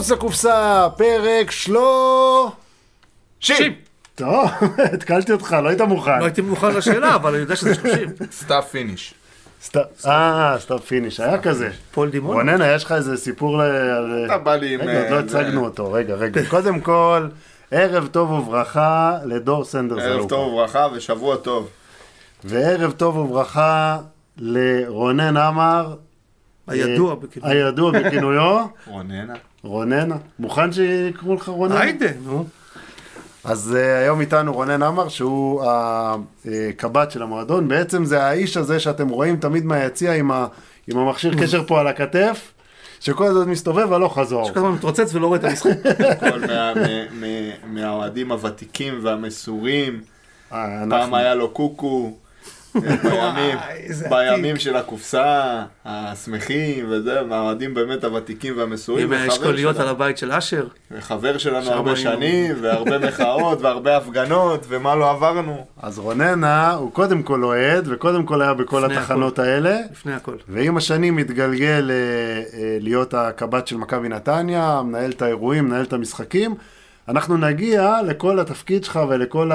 מחוץ לקופסה, פרק שלו... שישים. טוב, התקלתי אותך, לא היית מוכן. לא הייתי מוכן לשאלה, אבל אני יודע שזה 30. סטאפ פיניש. אה, סטאפ פיניש, היה כזה. פול דימון? רוננה, יש לך איזה סיפור ל... על- אתה בא לי עם... רגע, עוד לא אה, הצגנו אותו, רגע, רגע. קודם כל, ערב טוב וברכה לדור סנדר ערב. טוב וברכה ושבוע טוב. וערב טוב וברכה לרונן עמר. הידוע אה, בכינוי. הידוע בכינויו, רוננה. רוננה. מוכן שיקראו לך רונן? היידה, נו. אז uh, היום איתנו רונן עמר, שהוא הקב"ט של המועדון. בעצם זה האיש הזה שאתם רואים תמיד מהיציע עם, ה, עם המכשיר קשר פה על הכתף, שכל הזמן מסתובב הלוך חזור. שכל הזמן מתרוצץ ולא רואה את המשחק. מהאוהדים הוותיקים והמסורים. אה, פעם היה לו קוקו. בימים, איזה בימים. של הקופסה, השמחים וזה, מהאוהדים באמת הוותיקים והמסורים. עם האשכוליות. על הבית של אשר. וחבר שלנו הרבה. שנים, והרבה מחאות, והרבה הפגנות, ומה לא עברנו. אז רוננה הוא קודם כל אוהד, וקודם כל היה בכל התחנות האלה. לפני הכל. ועם השנים מתגלגל אה, אה, להיות הקב"ט של מכבי נתניה, מנהל את האירועים, מנהל את המשחקים. אנחנו נגיע לכל התפקיד שלך ולכל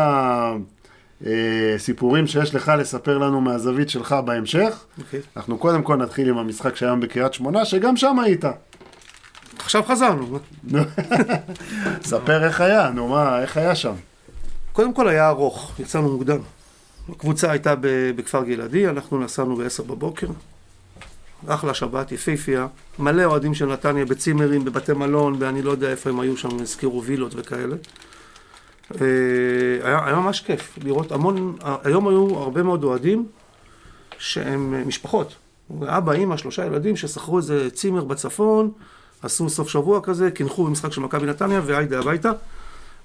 הסיפורים שיש לך לספר לנו מהזווית שלך בהמשך. אוקיי. אנחנו קודם כל נתחיל עם המשחק שהיום בקריית שמונה, שגם שם היית. עכשיו חזרנו. ספר איך היה, נו מה, איך היה שם? קודם כל היה ארוך, יצאנו מוקדם. הקבוצה הייתה בכפר גלעדי, אנחנו נסענו ב-10 בבוקר. אחלה שבת, יפהפייה. מלא אוהדים של נתניה בצימרים, בבתי מלון, ואני לא יודע איפה הם היו שם, הזכירו וילות וכאלה. אה, היה, היה ממש כיף לראות המון, היום היו הרבה מאוד אוהדים שהם אה, משפחות. אבא, אימא, שלושה ילדים ששכרו איזה צימר בצפון, עשו סוף שבוע כזה, קינחו במשחק של מכבי נתניה והיידה הביתה.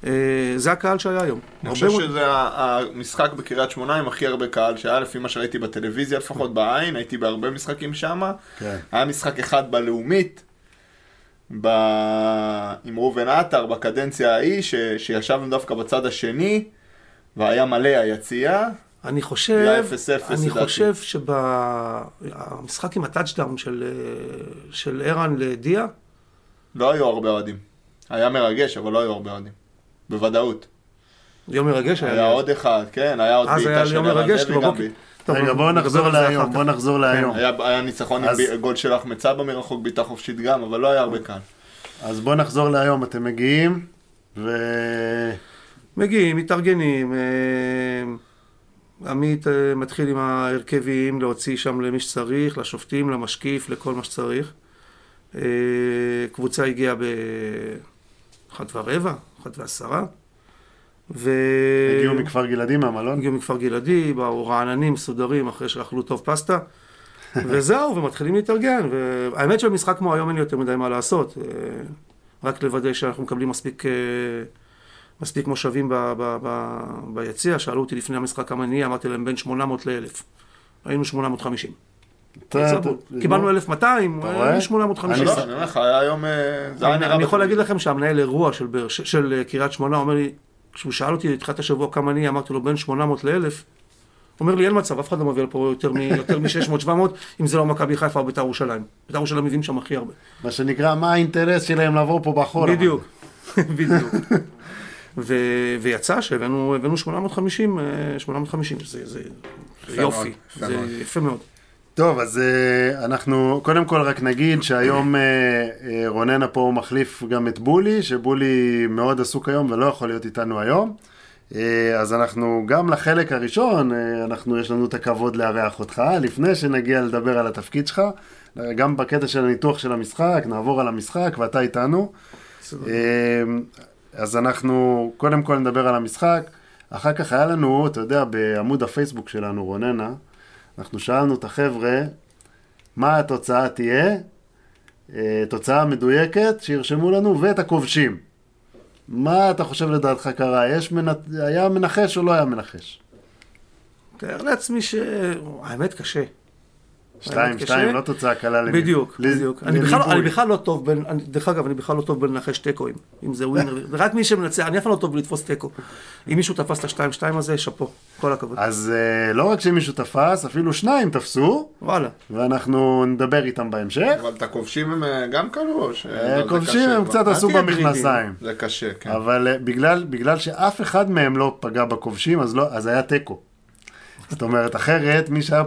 אה, זה הקהל שהיה היום. אני חושב מאוד- שזה המשחק בקריית שמונה עם הכי הרבה קהל שהיה, לפי מה שראיתי בטלוויזיה, לפחות בעין, הייתי בהרבה משחקים שם. כן. היה משחק אחד בלאומית, ב... עם ראובן עטר בקדנציה ההיא, ש... שישבנו דווקא בצד השני, והיה מלא היציע. אני חושב, היה 0-0 אני. חושב שבמשחק עם ה touchdown של, של ערן לדיה, לא היו הרבה אוהדים. היה מרגש, אבל לא היו הרבה אוהדים. בוודאות. יום מרגש היה. היה. עוד אחד, כן, היה עוד בעיטה של ערן לוי גם בבוקר... ב- טוב, רגע, בואו נחזור להיום. בואו נחזור להיום. היה, היה ניצחון אז- עם גול של אחמד סבא מרחוק, בעיטה חופשית גם, אבל לא היה הרבה קהל. אז בואו נחזור להיום, אתם מגיעים, ו... מגיעים, מתארגנים, אה, עמית אה, מתחיל עם ההרכבים, להוציא שם למי שצריך, לשופטים, למשקיף, לכל מה שצריך. אה, קבוצה הגיעה באחת ורבע, אחת ועשרה. ו... הגיעו מכפר גלעדי מהמלון? הגיעו מכפר גלעדי, באו רעננים, מסודרים, אחרי שאכלו טוב פסטה. וזהו, ומתחילים להתארגן. והאמת שבמשחק כמו היום אין לי יותר מדי מה לעשות. אה, רק לוודא שאנחנו מקבלים מספיק, אה, מספיק מושבים ב, ב, ב, ביציע. שאלו אותי לפני המשחק כמה נהיה, אמרתי להם בין 800 ל-1,000. היינו 850. אתה- אתה- קיבלנו 1,200, אתה רואה? היינו 850. לא, אני אומר לך, היה היום... אה, זה היה אני, נראה... אני יכול להגיד. לכם שהמנהל אירוע של, קריית שמונה אומר לי, כשהוא שאל אותי לתחילת השבוע כמה אני, אמרתי לו בין 800 ל-1000, הוא אומר לי אין מצב, אף אחד לא מביא לפה יותר מ-600-700, אם זה לא מכבי חיפה או בית"ר ירושלים. בית"ר ירושלים מביאים שם הכי הרבה. מה שנקרא, מה האינטרס שלהם לעבור פה בחול? בדיוק, בדיוק. ו- ויצא שהבאנו הבאנו 850, אה, 850, זה, זה, זה יופי, זה. יפה מאוד. טוב, אז uh, אנחנו קודם כל רק נגיד שהיום uh, uh, רוננה פה הוא מחליף גם את בולי, שבולי מאוד עסוק היום ולא יכול להיות איתנו היום. Uh, אז אנחנו גם לחלק הראשון, uh, אנחנו יש לנו את הכבוד לארח אותך, לפני שנגיע לדבר על התפקיד שלך, גם בקטע של הניתוח של המשחק, נעבור על המשחק ואתה איתנו. Uh, אז אנחנו קודם כל נדבר על המשחק, אחר כך היה לנו, אתה יודע, בעמוד הפייסבוק שלנו, רוננה, אנחנו שאלנו את החבר'ה, מה התוצאה תהיה, אה, תוצאה מדויקת שירשמו לנו, ואת הכובשים. מה אתה חושב לדעתך קרה? יש מנ... היה מנחש או לא היה מנחש? תאר לעצמי ש... האמת קשה. שתיים. שתיים, לא תוצאה קלה. למי- בדיוק, בדיוק. אני בכלל, לליבוי. אני בכלל לא טוב בין, אני, דרך אגב, אני בכלל לא טוב בלנחש תיקואים. אם זה ווינר, רק מי שמנצח, אני אף פעם לא טוב בלתפוס תיקו. אם מישהו תפס את השתיים שתיים הזה, שאפו, כל הכבוד. אז אה, לא רק שמישהו תפס, אפילו שניים תפסו, וואלה. ואנחנו נדבר איתם בהמשך. אבל את הכובשים הם אה, גם קלו. אה, זה כובשים הם. קצת עשו במכנסיים. זה קשה, כן. אבל בגלל, בגלל שאף אחד מהם לא פגע בכובשים, אז, לא, אז היה תיקו. זאת אומרת, אחרת, מי שהיה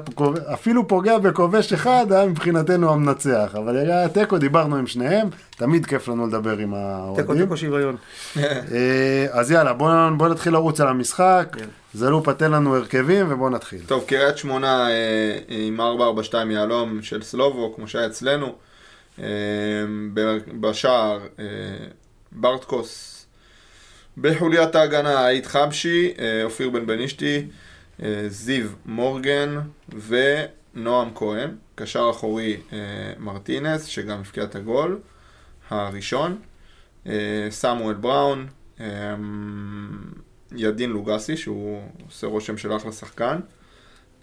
אפילו פוגע בכובש אחד, היה מבחינתנו המנצח. אבל היה תיקו, דיברנו עם שניהם, תמיד כיף לנו לדבר עם תיקו, האוהדים. תיקו שוויון. אה, אז יאללה, בואו בוא נתחיל לרוץ על המשחק. יאללה. זלו פתן לנו הרכבים ובואו נתחיל. טוב, קריית שמונה אה, עם 442 יהלום של סלובו, כמו שהיה אצלנו. אה, בשער, ברטקוס. בחוליית ההגנה, עיד חבשי, אופיר בן בנישתי, זיו מורגן ונועם כהן. קשר אחורי אה, מרטינס, שגם הבקיע את הגול הראשון. אה, סמואל בראון. אה, ידין לוגסי, שהוא עושה רושם של אחלה שחקן.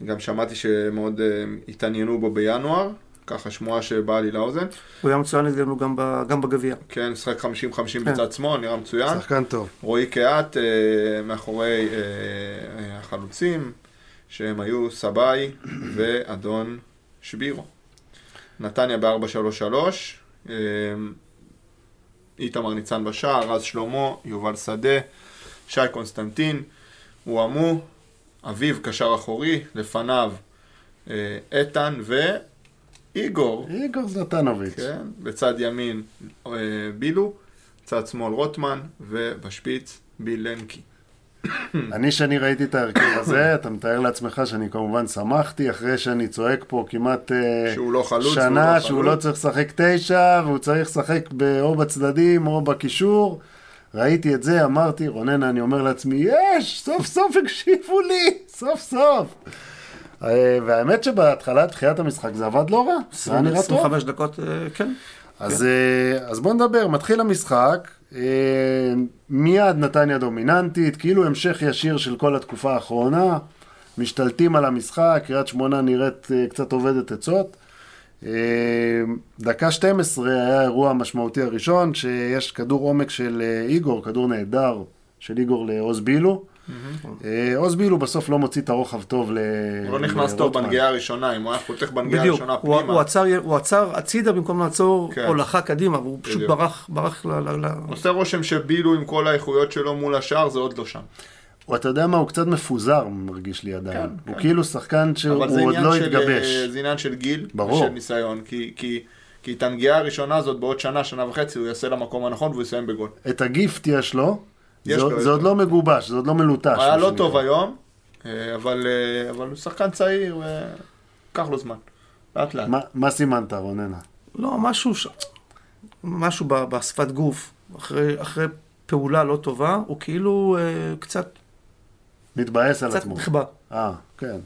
גם שמעתי שמאוד אה, התעניינו בו בינואר, ככה שמועה שבאה לי לאוזן. הוא היה מצוין נגדנו גם גם בגביע. כן, משחק 50-50 כן. בצד שמאל, נראה מצוין. שחקן טוב. רועי קהת אה, מאחורי אה, אה, החלוצים, שהם היו סבאי ואדון שבירו. נתניה ב-4-3-3, אה, איתמר ניצן בשער, רז שלמה, יובל שדה, שי קונסטנטין, הועמו, אביב קשר אחורי, לפניו אה, איתן ואיגור. איגור זלטנוביץ'. כן, בצד ימין אה, בילו, בצד שמאל רוטמן, ובשפיץ בילנקי. אני, שאני ראיתי את ההרכב הזה, אתה מתאר לעצמך שאני כמובן שמחתי, אחרי שאני צועק פה כמעט אה, שהוא לא חלוץ, והוא שנה, לא שהוא. לא צריך לשחק תשע, והוא צריך לשחק או בצדדים או בקישור. ראיתי את זה, אמרתי, רונן, אני אומר לעצמי, יש, סוף סוף הקשיבו לי, סוף סוף. אה, והאמת שבהתחלה, תחילת המשחק, זה עבד לא רע, זה היה נראה טוב. 25 דקות, אה, כן. אז, אה, אז בוא נדבר, מתחיל המשחק, מיד נתניה דומיננטית, כאילו המשך ישיר של כל התקופה האחרונה, משתלטים על המשחק, קריית שמונה נראית קצת עובדת עצות. דקה 12 היה האירוע המשמעותי הראשון, שיש כדור עומק של איגור, כדור נהדר של איגור לעוז בילו. אה, עוז בילו בסוף לא מוציא את הרוחב טוב ל... הוא לא נכנס טוב. בנגיעה הראשונה, אם הוא היה חותך בנגיעה. הראשונה פנימה. הוא עצר הצידה במקום לעצור כן. הולכה קדימה, והוא פשוט. ברח, ל... עושה רושם שבילו עם כל האיכויות שלו מול השאר, זה עוד לא שם. הוא, אתה יודע מה, הוא קצת מפוזר, מרגיש לי עדיין. כן, הוא כן. כאילו שחקן שהוא אבל עוד לא של, התגבש. אה, זה עניין של גיל, ברור. ושל ניסיון, כי, כי, כי את הנגיעה הראשונה הזאת בעוד שנה, שנה וחצי, הוא יעשה למקום הנכון והוא יסיים בגול. את הגיפט יש לו, זה, עוד. לא מגובש, זה עוד לא מלוטש. היה לא. טוב היום, אה, אבל, אה, אבל הוא שחקן צעיר, וקח לו זמן. לאט לאט. מה, מה סימנת, רוננה? לא, משהו, ש... משהו ב- בשפת גוף, אחרי, אחרי פעולה לא טובה, הוא כאילו אה, קצת, מתבאס על קצת עצמו. נחבא. אה, כן.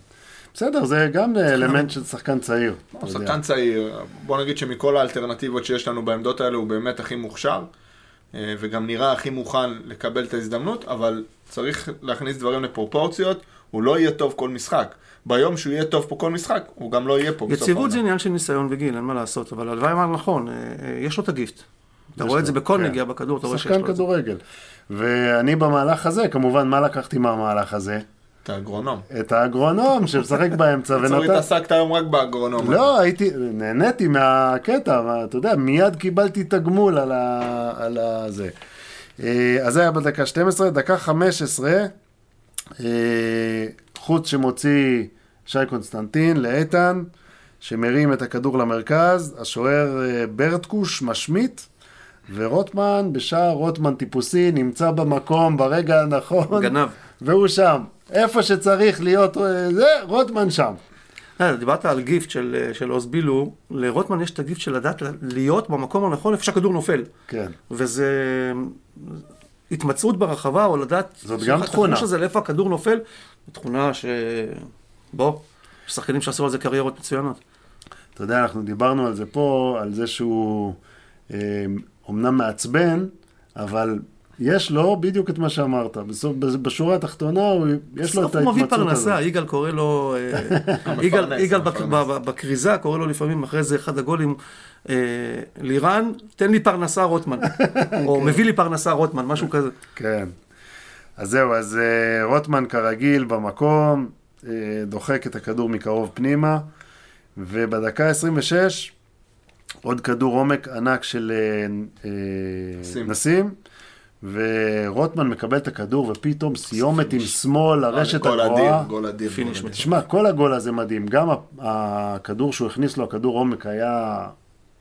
בסדר, זה גם אלמנט של שחקן צעיר. יודע. שחקן צעיר, בוא נגיד שמכל האלטרנטיבות שיש לנו בעמדות האלה הוא באמת הכי מוכשר, וגם נראה הכי מוכן לקבל את ההזדמנות, אבל צריך להכניס דברים לפרופורציות, הוא לא יהיה טוב כל משחק. ביום שהוא יהיה טוב פה כל משחק, הוא גם לא יהיה פה בסוף יציבות זה. עניין של ניסיון וגיל, אין מה לעשות, אבל הלוואי אמר נכון, אה, אה, יש לו את הגיפט. אתה רואה את זה בכל כן. נגיעה בכדור, אתה רואה שיש שחקן לו את זה. כדורגל. ואני במהלך הזה, כמובן, מה לקחתי מהמהלך הזה? אתה אגרונום. את האגרונום שמשחק באמצע בקיצור, ונותן... התעסקת היום רק באגרונום. לא, הייתי, נהניתי מהקטע, מה, אתה יודע, מיד קיבלתי תגמול על, ה, על הזה. אה, אז זה היה בדקה 12, דקה 15, אה, חוץ שמוציא שי קונסטנטין לאיתן, שמרים את הכדור למרכז, השוער אה, ברטקוש משמיט, ורוטמן, בשער רוטמן טיפוסי, נמצא במקום ברגע הנכון, גנב. והוא שם. איפה שצריך להיות, אה, זה, רוטמן שם. אה, דיברת על גיפט של, אה, של עוז בילו, לרוטמן יש את הגיפט של לדעת להיות במקום הנכון איפה שהכדור נופל. כן. וזה התמצאות ברחבה, או לדעת... זאת גם תכונה. הזה לאיפה הכדור נופל, תכונה ש... בוא, יש שחקנים שעשו על זה קריירות מצוינות. אתה יודע, אנחנו דיברנו על זה פה, על זה שהוא אה, אומנם מעצבן, אבל יש לו בדיוק את מה שאמרת. בסוף, בשורה התחתונה, הוא, יש לו את בסוף הוא מביא ההתמצאות פרנסה, הזאת. יגאל קורא לו, אה, יגאל- יגאל בכריזה קורא לו לפעמים אחרי זה אחד הגולים, אה, לירן, תן לי פרנסה רוטמן, או מביא לי פרנסה רוטמן, משהו כזה. כן. אז זהו, אז אה, רוטמן כרגיל במקום, אה, דוחק את הכדור מקרוב פנימה, ובדקה 26, עוד כדור עומק ענק של אה, אה, נסים. נסים, ורוטמן מקבל את הכדור, ופתאום סיומת עם שמאל, לרשת גול הגבוהה. גול אדיר. גול אדיר. תשמע, כל הגול הזה מדהים. גם הכדור שהוא הכניס לו, הכדור עומק, היה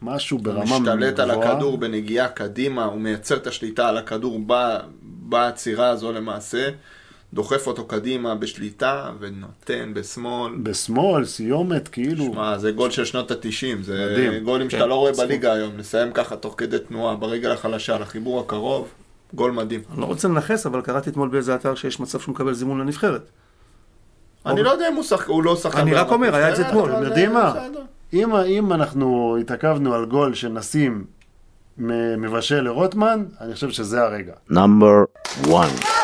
משהו הוא ברמה גבוהה. משתלט על הכדור בנגיעה קדימה, הוא מייצר את השליטה על הכדור בעצירה הזו למעשה, דוחף אותו קדימה בשליטה ונותן בשמאל. בשמאל, סיומת, כאילו... שמע, זה גול של שנות התשעים, זה מדהים. גולים שאתה כן, לא רואה. בליגה היום, לסיים ככה תוך כדי תנועה, ברגל החלשה, לחיבור הקרוב, גול מדהים. אני לא רוצה לנכס, אבל קראתי אתמול באיזה אתר שיש מצב שהוא מקבל זימון לנבחרת. אני לא יודע אם הוא שחק- הוא לא שחקן. אני רק אומר, היה את זה אתמול, יודעים מה? אם, אנחנו התעכבנו על גול שנשים מ- מבשל לרוטמן, אני חושב שזה הרגע. Number one.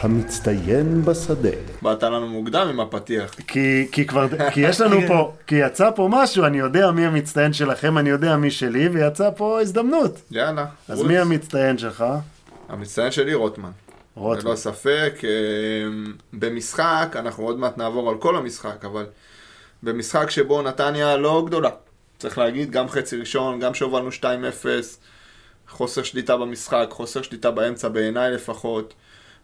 המצטיין בשדה. באת לנו מוקדם עם הפתיח. כי, כי כבר, כי יש לנו פה, כי יצא פה משהו, אני יודע מי המצטיין שלכם, אני יודע מי שלי, ויצא פה הזדמנות. יאללה. אז רוץ. מי המצטיין שלך? המצטיין שלי רוטמן. רוטמן. ללא ספק, אה, במשחק, אנחנו עוד מעט נעבור על כל המשחק, אבל במשחק שבו נתניה לא גדולה. צריך להגיד, גם חצי ראשון, גם שהובלנו 2-0, חוסר שליטה במשחק, חוסר שליטה באמצע בעיניי לפחות.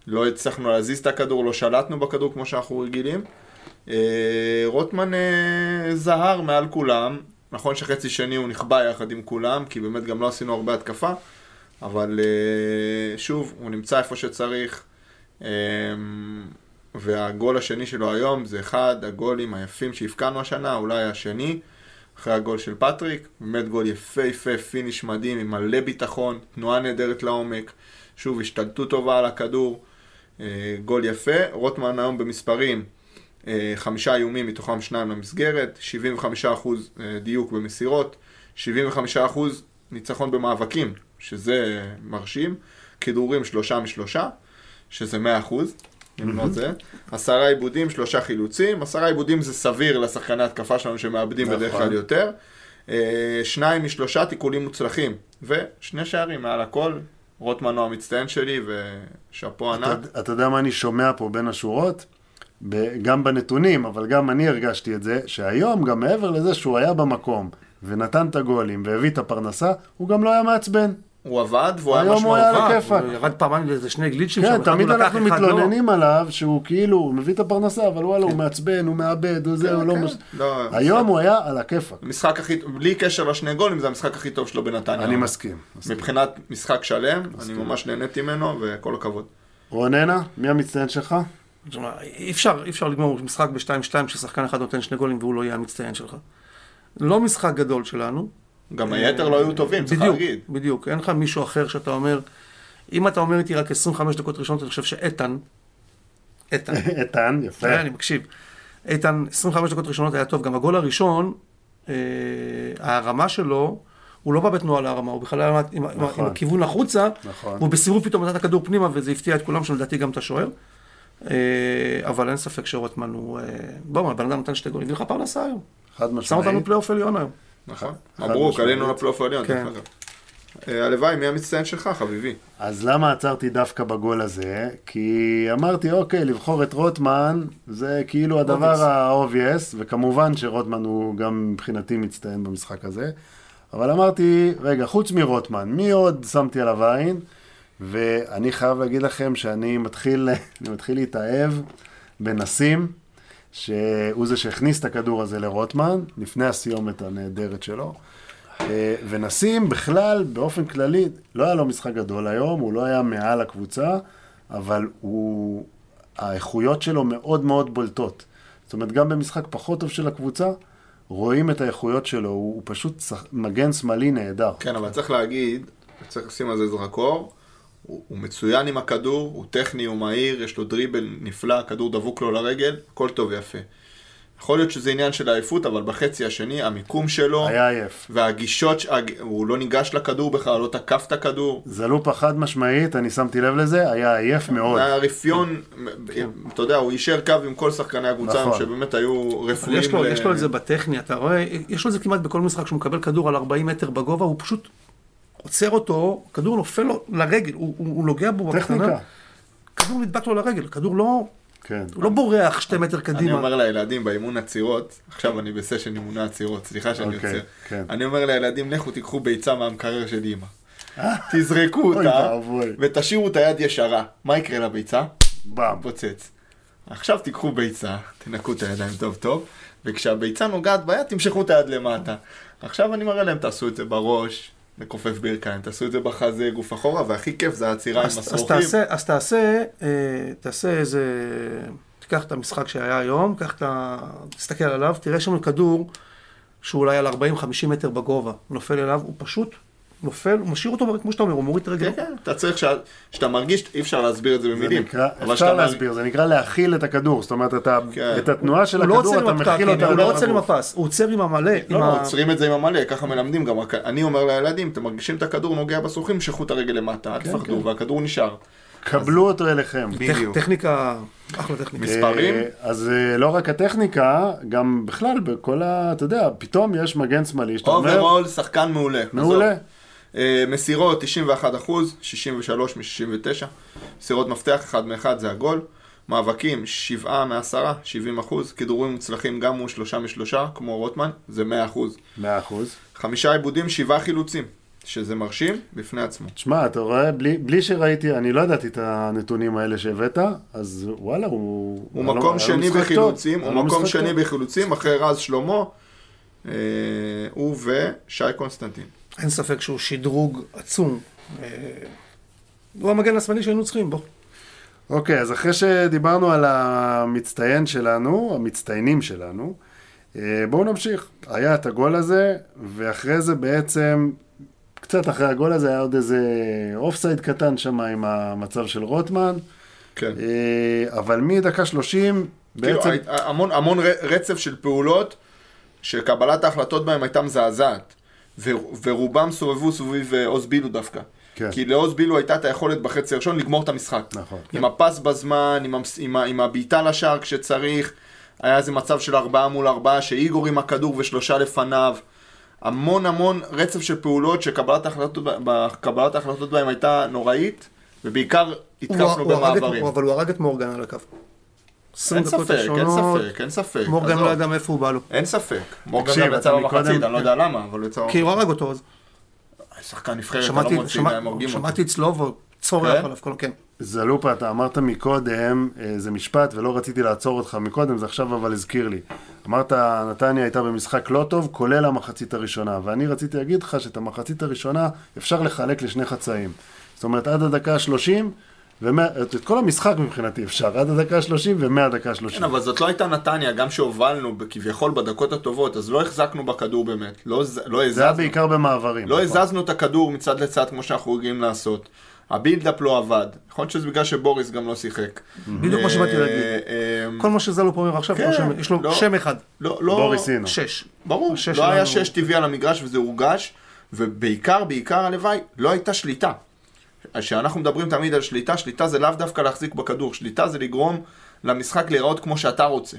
לא הצלחנו להזיז את הכדור, לא שלטנו בכדור כמו שאנחנו רגילים. אה, רוטמן אה, זהר מעל כולם. נכון שחצי שני הוא נכבה יחד עם כולם, כי באמת גם לא עשינו הרבה התקפה. אבל אה, שוב, הוא נמצא איפה שצריך. והגול השני שלו היום זה אחד הגולים היפים שהבקענו השנה, אולי השני, אחרי הגול של פטריק. באמת גול יפהפה, finish מדהים, עם מלא ביטחון, תנועה נהדרת לעומק. שוב, השתלטות טובה על הכדור. אה, גול יפה. רוטמן היום במספרים, אה, חמישה איומים, מתוכם שניים למסגרת, 75% אה, דיוק במסירות, 75% ניצחון במאבקים, שזה מרשים, כדורים שלושה משלושה, שזה 100%, אם לא זה, עשרה עיבודים, שלושה חילוצים, עשרה עיבודים זה סביר לשחקני התקפה שלנו שמאבדים נכון. בדרך כלל יותר, שניים משלושה תיקולים מוצלחים, ושני שערים מעל הכל, רוטמן הוא המצטיין שלי, ושאפו ענק. אתה, אתה יודע מה אני שומע פה בין השורות? ב- גם בנתונים, אבל גם אני הרגשתי את זה, שהיום, גם מעבר לזה שהוא היה במקום, ונתן את הגולים, והביא את הפרנסה, הוא גם לא היה מעצבן. הוא עבד והוא היה היום הוא היה. הוא ירד פעמיים לאיזה שני גליצ'ים כן, תמיד אנחנו לא. מתלוננים עליו שהוא כאילו, הוא מביא את הפרנסה, אבל וואלה, הוא מעצבן, הוא מאבד, הוא זה, הוא לא... כן. מש- לא, היום הוא היה על הכיפאק. המשחק הכי, בלי קשר לשני גולים, זה המשחק הכי טוב שלו בנתניה. אני מסכים. מסכים. מבחינת משחק שלם, אני ממש נהניתי ממנו, וכל הכבוד. רוננה, מי המצטיין שלך? תשמע, אי אפשר, אי אפשר לגמור משחק ב-2-2 ששחקן אחד נותן שני גולים והוא לא יהיה המצטיין שלך. לא משחק גדול שלנו. גם היתר לא היו טובים, צריך בדיוק, להגיד. בדיוק. אין לך מישהו אחר שאתה אומר, אם אתה אומר איתי רק 25 דקות ראשונות, אני חושב שאיתן, איתן, איתן, יפה. כן, אני מקשיב. איתן, 25 דקות ראשונות היה טוב. גם הגול הראשון, אה, הרמה שלו, הוא לא בא בתנועה להרמה, הוא בכלל היה עם, עם, נכון. עם הכיוון החוצה, נכון. הוא בסיבוב פתאום נתן את הכדור פנימה, וזה הפתיע את כולם, שלדעתי גם את השוער. אה, אבל אין ספק שרוטמן הוא... אה, בוא, הבן אדם נתן שתי גולים, הביא לך פרנסה היום. חד שם משמעית. אותנו פלייאוף עליון היום. נכון. מברוק. עלינו לפלייאוף העליון. כן. דרך אגב. אה, הלוואי, מי המצטיין שלך, חביבי? אז למה עצרתי דווקא בגול הזה? כי אמרתי, אוקיי, לבחור את רוטמן, זה כאילו הדבר ה-obvious, וכמובן שרוטמן הוא גם מבחינתי מצטיין במשחק הזה. אבל אמרתי, רגע, חוץ מרוטמן, מי עוד שמתי עליו עין? ואני חייב להגיד לכם שאני מתחיל, מתחיל להתאהב בנסים, שהוא זה שהכניס את הכדור הזה לרוטמן, לפני הסיומת הנהדרת שלו. אה, ונסים בכלל, באופן כללי, לא היה לו משחק גדול היום, הוא לא היה מעל הקבוצה, אבל הוא... האיכויות שלו מאוד מאוד בולטות. זאת אומרת, גם במשחק פחות טוב של הקבוצה, רואים את האיכויות שלו, הוא, הוא פשוט. מגן שמאלי נהדר. כן, אבל צריך להגיד, צריך לשים על זה זרקור, הוא הוא מצוין עם הכדור, הוא טכני, הוא מהיר, יש לו דריבל נפלא, הכדור דבוק לו לרגל, הכל טוב ויפה. יכול להיות שזה עניין של עייפות, אבל בחצי השני, המיקום שלו, היה עייף. והגישות, הוא לא ניגש לכדור בכלל, לא תקף את הכדור. זלופה חד משמעית, אני שמתי לב לזה, היה עייף מאוד. היה רפיון, אתה יודע, הוא יישר קו עם כל שחקני הקבוצה, נכון. שבאמת היו רפואיים. יש לו, ל- יש לו את זה בטכני, אתה רואה, יש לו את זה כמעט בכל משחק, כשהוא מקבל כדור על 40 מטר בגובה, הוא פשוט עוצר אותו, כדור נופל לו לרגל, הוא, הוא, הוא נוגע בו טכניקה. כדור נדבק לו לרגל, כדור לא, כן. הוא לא בורח שתי מטר אני קדימה. אומר לילדים באימון עצירות, עכשיו אני בסשן אימוני עצירות, סליחה שאני אוקיי, עוצר. כן. אני אומר לילדים, לכו תיקחו ביצה מהמקרר של אימא. תזרקו אוי אותה. ותשאירו את היד ישרה. מה יקרה לביצה? באם. פוצץ. עכשיו תיקחו ביצה, תנקו את הידיים טוב טוב, וכשהביצה נוגעת ביד, תמשכו את היד למטה. עכשיו אני מראה להם, תעשו את זה בראש, מכופף ברכיים, תעשו את זה בחזה, גוף אחורה, והכי כיף זה העצירה עם אז. תעשה, אז תעשה, אה, תעשה איזה, תיקח את המשחק שהיה היום, קח את ה... תסתכל עליו, תראה שם כדור שהוא אולי על 40-50 מטר בגובה, נופל אליו, הוא פשוט נופל, הוא משאיר אותו, כמו שאתה אומר, הוא מוריד את הרגל. כן, כן, אתה צריך, שה- שאתה מרגיש, אי אפשר להסביר את זה במילים. נקרא, אפשר להסביר, זה נקרא להכיל את הכדור, זאת אומרת, אתה, כן. את התנועה של לא הכדור אתה מכיל אותה. הוא לא עוצר עם. הפס, הוא עוצר עם המלא, לא, לא. עוצרים את זה עם המלא, ככה מלמדים גם. אני אומר לילדים, אתם מרגישים את הכדור נוגע בשרוכים, משכו את הרגל למטה, אל כן, תפחדו, והכדור נשאר. קבלו אותו אליכם. בדיוק. טכניקה, אחלה טכניקה. מספרים? אה, אז אה, לא רק הטכניקה, גם בכלל, בכל ה... אתה יודע, פתאום יש מגן שמאלי, שאתה אומר, overall, שחקן מעולה. מעולה. אה, מסירות 91 אחוז, 63 מ-69. מסירות מפתח, 1 מ-1 זה הגול. מאבקים, 7 מ-10, 70 אחוז. כדרורים מוצלחים גם הוא 3 מ-3, כמו רוטמן, זה 100 אחוז. 100 אחוז. חמישה איבודים, 7 חילוצים, שזה מרשים בפני עצמו. תשמע, אתה רואה, בלי, בלי שראיתי, אני לא ידעתי את הנתונים האלה שהבאת, אז וואלה, הוא... הוא מקום לו שני בחילוצים, הוא מקום שני. בחילוצים, אחרי רז שלמה, אה, הוא ושי קונסטנטין. אין ספק שהוא שדרוג עצום. אה, הוא המגן השמאלי שהיינו צריכים, בוא. אוקיי, אז אחרי שדיברנו על המצטיין שלנו, המצטיינים שלנו, אה, בואו נמשיך. היה את הגול הזה, ואחרי זה בעצם, קצת אחרי הגול הזה היה עוד איזה אופסייד קטן שם עם המצב של רוטמן, כן. אה, אבל מדקה 30, כאילו, בעצם... הי- המון, המון רצף של פעולות שקבלת ההחלטות בהם הייתה מזעזעת. ו- ורובם סובבו סביב אה, עוז בילו דווקא. כן. כי לעוז בילו הייתה את היכולת בחצי הראשון לגמור את המשחק. נכון. עם הפס בזמן, עם, המס- עם, ה- עם הבעיטה לשער כשצריך. היה איזה מצב של ארבעה מול ארבעה, שאיגור עם הכדור ושלושה לפניו. המון המון רצף של פעולות שקבלת ההחלטות, בקבלת ההחלטות בהם הייתה נוראית, ובעיקר הוא- התקפנו הוא הרג את- במעברים. אבל הוא הרג את מורגן על הקו. 20 אין דקות ספק, אין ספק, אין ספק. מורגן. לא ידע מאיפה הוא בא לו. אין ספק. מורגן גם יצא אתה במחצית, אני לא יודע למה, אבל הוא יצא כי הוא הרג אותו, אז. שחקן נבחרת, אתה לא מוציא מהם, הורגים אותו. שמעתי את סלובו צורח כן? עליו, כל- כן. זלופה, אתה אמרת מקודם, אה, זה משפט, ולא רציתי לעצור אותך מקודם, זה עכשיו אבל הזכיר לי. אמרת, נתניה הייתה במשחק לא טוב, כולל המחצית הראשונה, ואני רציתי להגיד לך שאת המחצית הראשונה אפשר לחלק לשני חצאים. זאת אומרת, עד הדקה ה-30, את את כל המשחק מבחינתי אפשר, עד הדקה ה-30 ומהדקה ה-30. כן, אבל זאת לא הייתה נתניה, גם שהובלנו כביכול בדקות הטובות, אז לא החזקנו בכדור באמת. לא לא זה היה הזזנו. בעיקר במעברים. לא נכון. הזזנו את הכדור מצד לצד כמו שאנחנו רגילים לעשות. הבילדאפ לא עבד. יכול להיות שזה בגלל שבוריס גם לא שיחק. בדיוק מה שבאתי אה, להגיד. אה, כל מה שזלופ אומר עכשיו, כן, יש לו שם- לא. שם אחד, לא, לא... בוריס אינו. שש. ברור, לא היה שש טבעי על המגרש וזה הורגש, ובעיקר, בעיקר הלוואי, לא הייתה שליטה. כשאנחנו מדברים תמיד על שליטה, שליטה זה לאו דווקא להחזיק בכדור, שליטה זה לגרום למשחק להיראות כמו שאתה רוצה.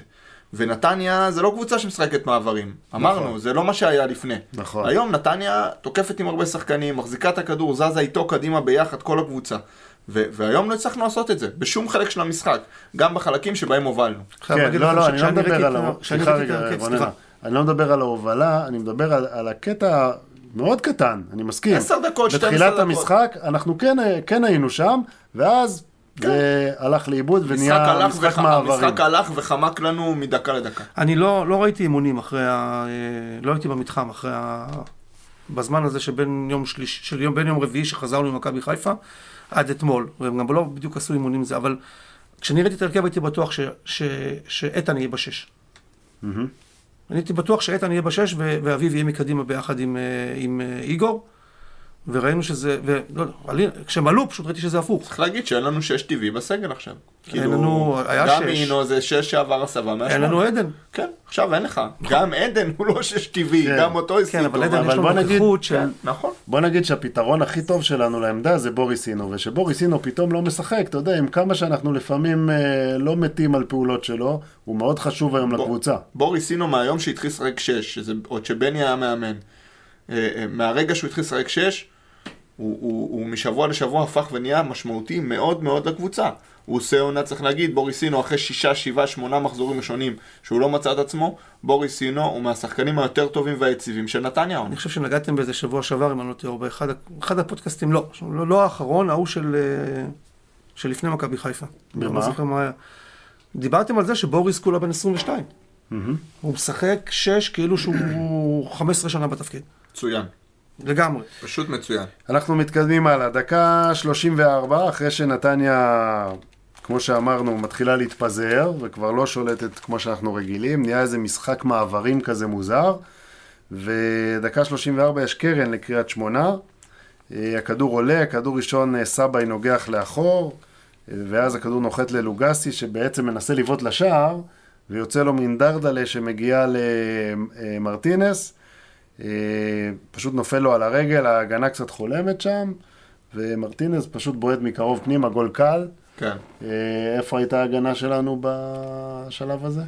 ונתניה זה לא קבוצה שמשחקת מעברים. אמרנו, זה לא מה שהיה לפני. נכון. היום נתניה תוקפת עם הרבה שחקנים, מחזיקה את הכדור, זזה איתו קדימה ביחד, כל הקבוצה. ו- והיום לא הצלחנו לעשות את זה, בשום חלק של המשחק, גם בחלקים שבהם הובלנו. כן, לא, לא, אני לא מדבר על. כשאני סליחה רגע, רוננה. אני לא מדבר על ההובלה, אני מדבר על, על הקטע מאוד קטן, אני מסכים. עשר דקות, 12 בתחילת דקות. המשחק, אנחנו כן, כן היינו שם, ואז זה הלך לאיבוד ונהיה הלך, משחק וח... מעברים. המשחק הלך וחמק לנו מדקה לדקה. אני לא, לא ראיתי אימונים אחרי ה... אה, לא הייתי במתחם אחרי ה... בזמן הזה שבין יום שליש... של יום, בין יום רביעי שחזרנו ממכבי חיפה עד אתמול, והם גם לא בדיוק עשו אימונים זה, אבל כשאני ראיתי את ההרכב הייתי בטוח ש... ש... שאיתן יהיה בשש. מהמם. אני הייתי בטוח שאיתן יהיה בשש ו... ואביב יהיה מקדימה ביחד עם, אה, עם אה, איגור, וראינו שזה, ולא יודע, עלי- כשהם עלו פשוט ראיתי שזה הפוך. צריך להגיד שאין לנו שש טבעי בסגל עכשיו. כאילו, לנו- היה גם שש. אינו זה שש שעבר הסבה מהשמונה. אין לנו עדן. כן, עכשיו אין לך. גם עדן הוא לא שש טבעי, כן. גם אותו כן, הסיטו. אבל עדן אבל יש לו נוכחות של... כן, נכון. בוא נגיד שהפתרון הכי טוב שלנו לעמדה זה בוריסינו, ושבוריסינו פתאום לא משחק, אתה יודע, עם כמה שאנחנו לפעמים אה, לא מתים על פעולות שלו, הוא מאוד חשוב היום בוא. לקבוצה. בוריס אינו מהיום שהתחיל לשחק שש, שזה עוד שבני היה מאמן. אה, אה, מהרגע שהוא התחיל לשחק שש, הוא, הוא, הוא משבוע לשבוע הפך ונהיה משמעותי מאוד מאוד לקבוצה. הוא עושה עונה, צריך להגיד, בוריסינו אחרי שישה, שבעה, שמונה מחזורים ראשונים שהוא לא מצא את עצמו, בוריסינו הוא מהשחקנים היותר טובים והיציבים של נתניה. אני חושב שנגעתם בזה שבוע שעבר, אם אני לא טועה, באחד הפודקאסטים, לא, לא, לא האחרון, ההוא של, אה, של לפני מכבי חיפה. במה? לא זוכר מה היה. דיברתם על זה שבוריס כולה בן 22. הוא משחק 6 כאילו שהוא 15 שנה בתפקיד. מצוין, לגמרי. פשוט מצוין. אנחנו מתקדמים הלאה, דקה 34, אחרי שנתניה, כמו שאמרנו, מתחילה להתפזר, וכבר לא שולטת כמו שאנחנו רגילים, נהיה איזה משחק מעברים כזה מוזר, ודקה 34 יש קרן לקריית שמונה, אה, הכדור עולה, כדור ראשון אה, סבאי נוגח לאחור, אה, ואז הכדור נוחת ללוגסי, שבעצם מנסה לבעוט לשער, ויוצא לו מין דרדלה שמגיעה למרטינס, פשוט נופל לו על הרגל, ההגנה קצת חולמת שם, ומרטינז פשוט בועט מקרוב פנימה, גול קל. כן. אה, איפה הייתה ההגנה שלנו בשלב הזה?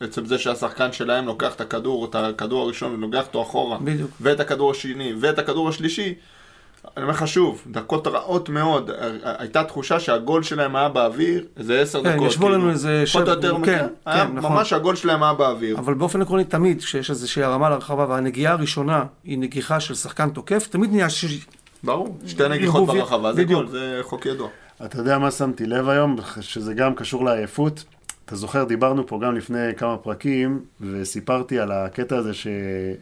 עצם זה שהשחקן שלהם לוקח את הכדור, את הכדור הראשון ולוקח אותו אחורה, בדיוק. ואת הכדור השני, ואת הכדור השלישי, אני אומר לך שוב, דקות רעות מאוד, הייתה תחושה שהגול שלהם היה באוויר, איזה עשר כן, דקות. ישבו לנו איזה פחות או שבע- יותר, כן, כן, היה כן, נכון. ממש הגול שלהם היה באוויר. אבל באופן עקרוני, תמיד כשיש איזושהי הרמה לרחבה והנגיעה הראשונה היא נגיחה של שחקן תוקף, תמיד נהיה ש... ברור, שתי נגיחות ברחבה, זה. גול, זה חוק ידוע. אתה יודע מה שמתי לב היום, שזה גם קשור לעייפות? אתה זוכר, דיברנו פה גם לפני כמה פרקים, וסיפרתי על הקטע הזה ש...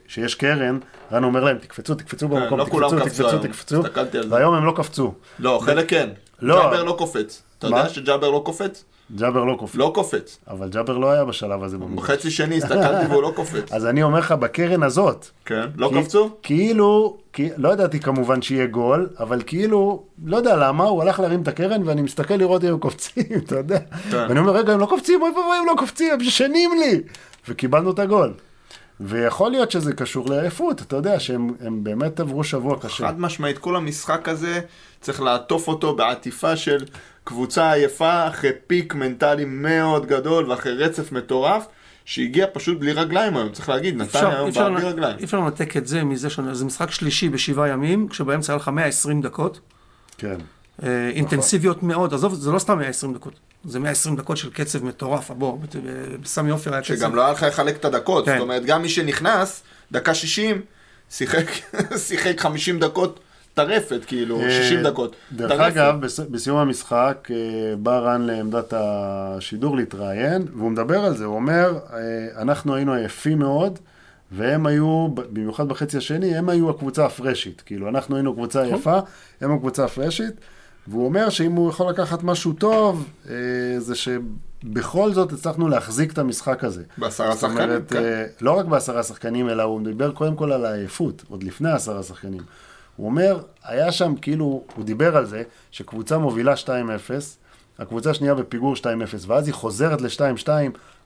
שיש קרן, רן אומר להם, תקפצו, תקפצו במקום, לא תקפצו, קפצו תקפצו. תקפצו, זה. והיום הם לא קפצו. לא, חלק כן. לא. ג'אבר לא קופץ. אתה מה? יודע שג'אבר לא קופץ? ג'אבר לא קופץ. לא קופץ. אבל ג'אבר לא היה בשלב הזה במגרש. בחצי שני הסתכלתי והוא לא קופץ. אז אני אומר לך, בקרן הזאת, כן, לא כי- קפצו? כאילו, כי, לא ידעתי כמובן שיהיה גול, אבל כאילו, לא יודע למה, הוא הלך להרים את הקרן ואני מסתכל לראות אם הם קופצים, אתה יודע. כן. ואני אומר, רגע, הם לא קופצים, אוי ואבוי, הם לא קופצים, הם שנים לי. וקיבלנו את הגול. ויכול להיות שזה קשור לעייפות, אתה יודע, שהם הם באמת עברו שבוע קשה. חד משמעית, כל המשחק הזה צריך לעטוף אותו בעטיפה של קבוצה עייפה אחרי פיק מנטלי מאוד גדול ואחרי רצף מטורף שהגיע פשוט בלי רגליים היום, צריך להגיד, נתניה היום אפשר, בא בלי רגליים. אי אפשר לנתק את זה מזה שזה משחק שלישי בשבעה ימים, כשבאמצע היה לך 120 דקות, כן. אה, אינטנסיביות מאוד, עזוב, זה לא סתם 120 דקות, זה 120 דקות של קצב מטורף, בוא, בסמי עופר היה קצב, שגם לא היה לך לחלק את הדקות, כן. זאת אומרת, גם מי שנכנס, דקה 60, שיחק, שיחק 50 דקות טרפת, כאילו, 60 אה, דקות. דרך טרפת. אגב, בס- בסיום המשחק אה, בא רן לעמדת השידור להתראיין, והוא מדבר על זה, הוא אומר, אה, אנחנו היינו עייפים מאוד, והם היו, במיוחד בחצי השני, הם היו הקבוצה הפרשית. כאילו, אנחנו היינו קבוצה עייפה, הם הקבוצה הפרשית, והוא אומר שאם הוא יכול לקחת משהו טוב, אה, זה שבכל זאת הצלחנו להחזיק את המשחק הזה. בעשרה זאת אומרת, שחקנים, כן. לא רק בעשרה שחקנים, אלא הוא דיבר קודם כל על העייפות, עוד לפני העשרה שחקנים. הוא אומר, היה שם כאילו, הוא דיבר על זה, שקבוצה מובילה 2-0, הקבוצה השנייה בפיגור 2-0, ואז היא חוזרת ל-2-2,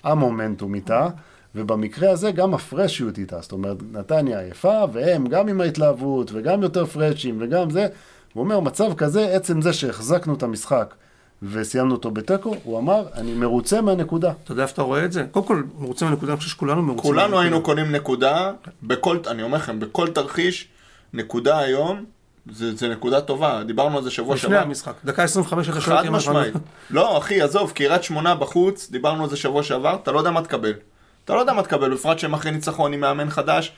המומנטום איתה, ובמקרה הזה גם הפרשיות איתה, זאת אומרת, נתניה עייפה, והם גם עם ההתלהבות, וגם יותר פרשים, וגם זה. הוא אומר, מצב כזה, עצם זה שהחזקנו את המשחק וסיימנו אותו בתיקו, הוא אמר, אני מרוצה מהנקודה. אתה יודע איפה אתה רואה את זה? קודם כל, מרוצה מהנקודה, אני חושב שכולנו מרוצים. כולנו מהנקודה. היינו קונים נקודה, בכל, אני אומר לכם, בכל תרחיש, נקודה היום, זה, זה נקודה טובה, דיברנו על זה שבוע לפני שעבר. המשחק, דקה 25 אתה שואל חד משמעית. לא, אחי, עזוב, קריית שמונה בחוץ, דיברנו על זה שבוע שעבר, אתה לא יודע מה תקבל. אתה לא יודע מה תקבל, בפרט שהם אחרי ניצחון עם מאמן חדש,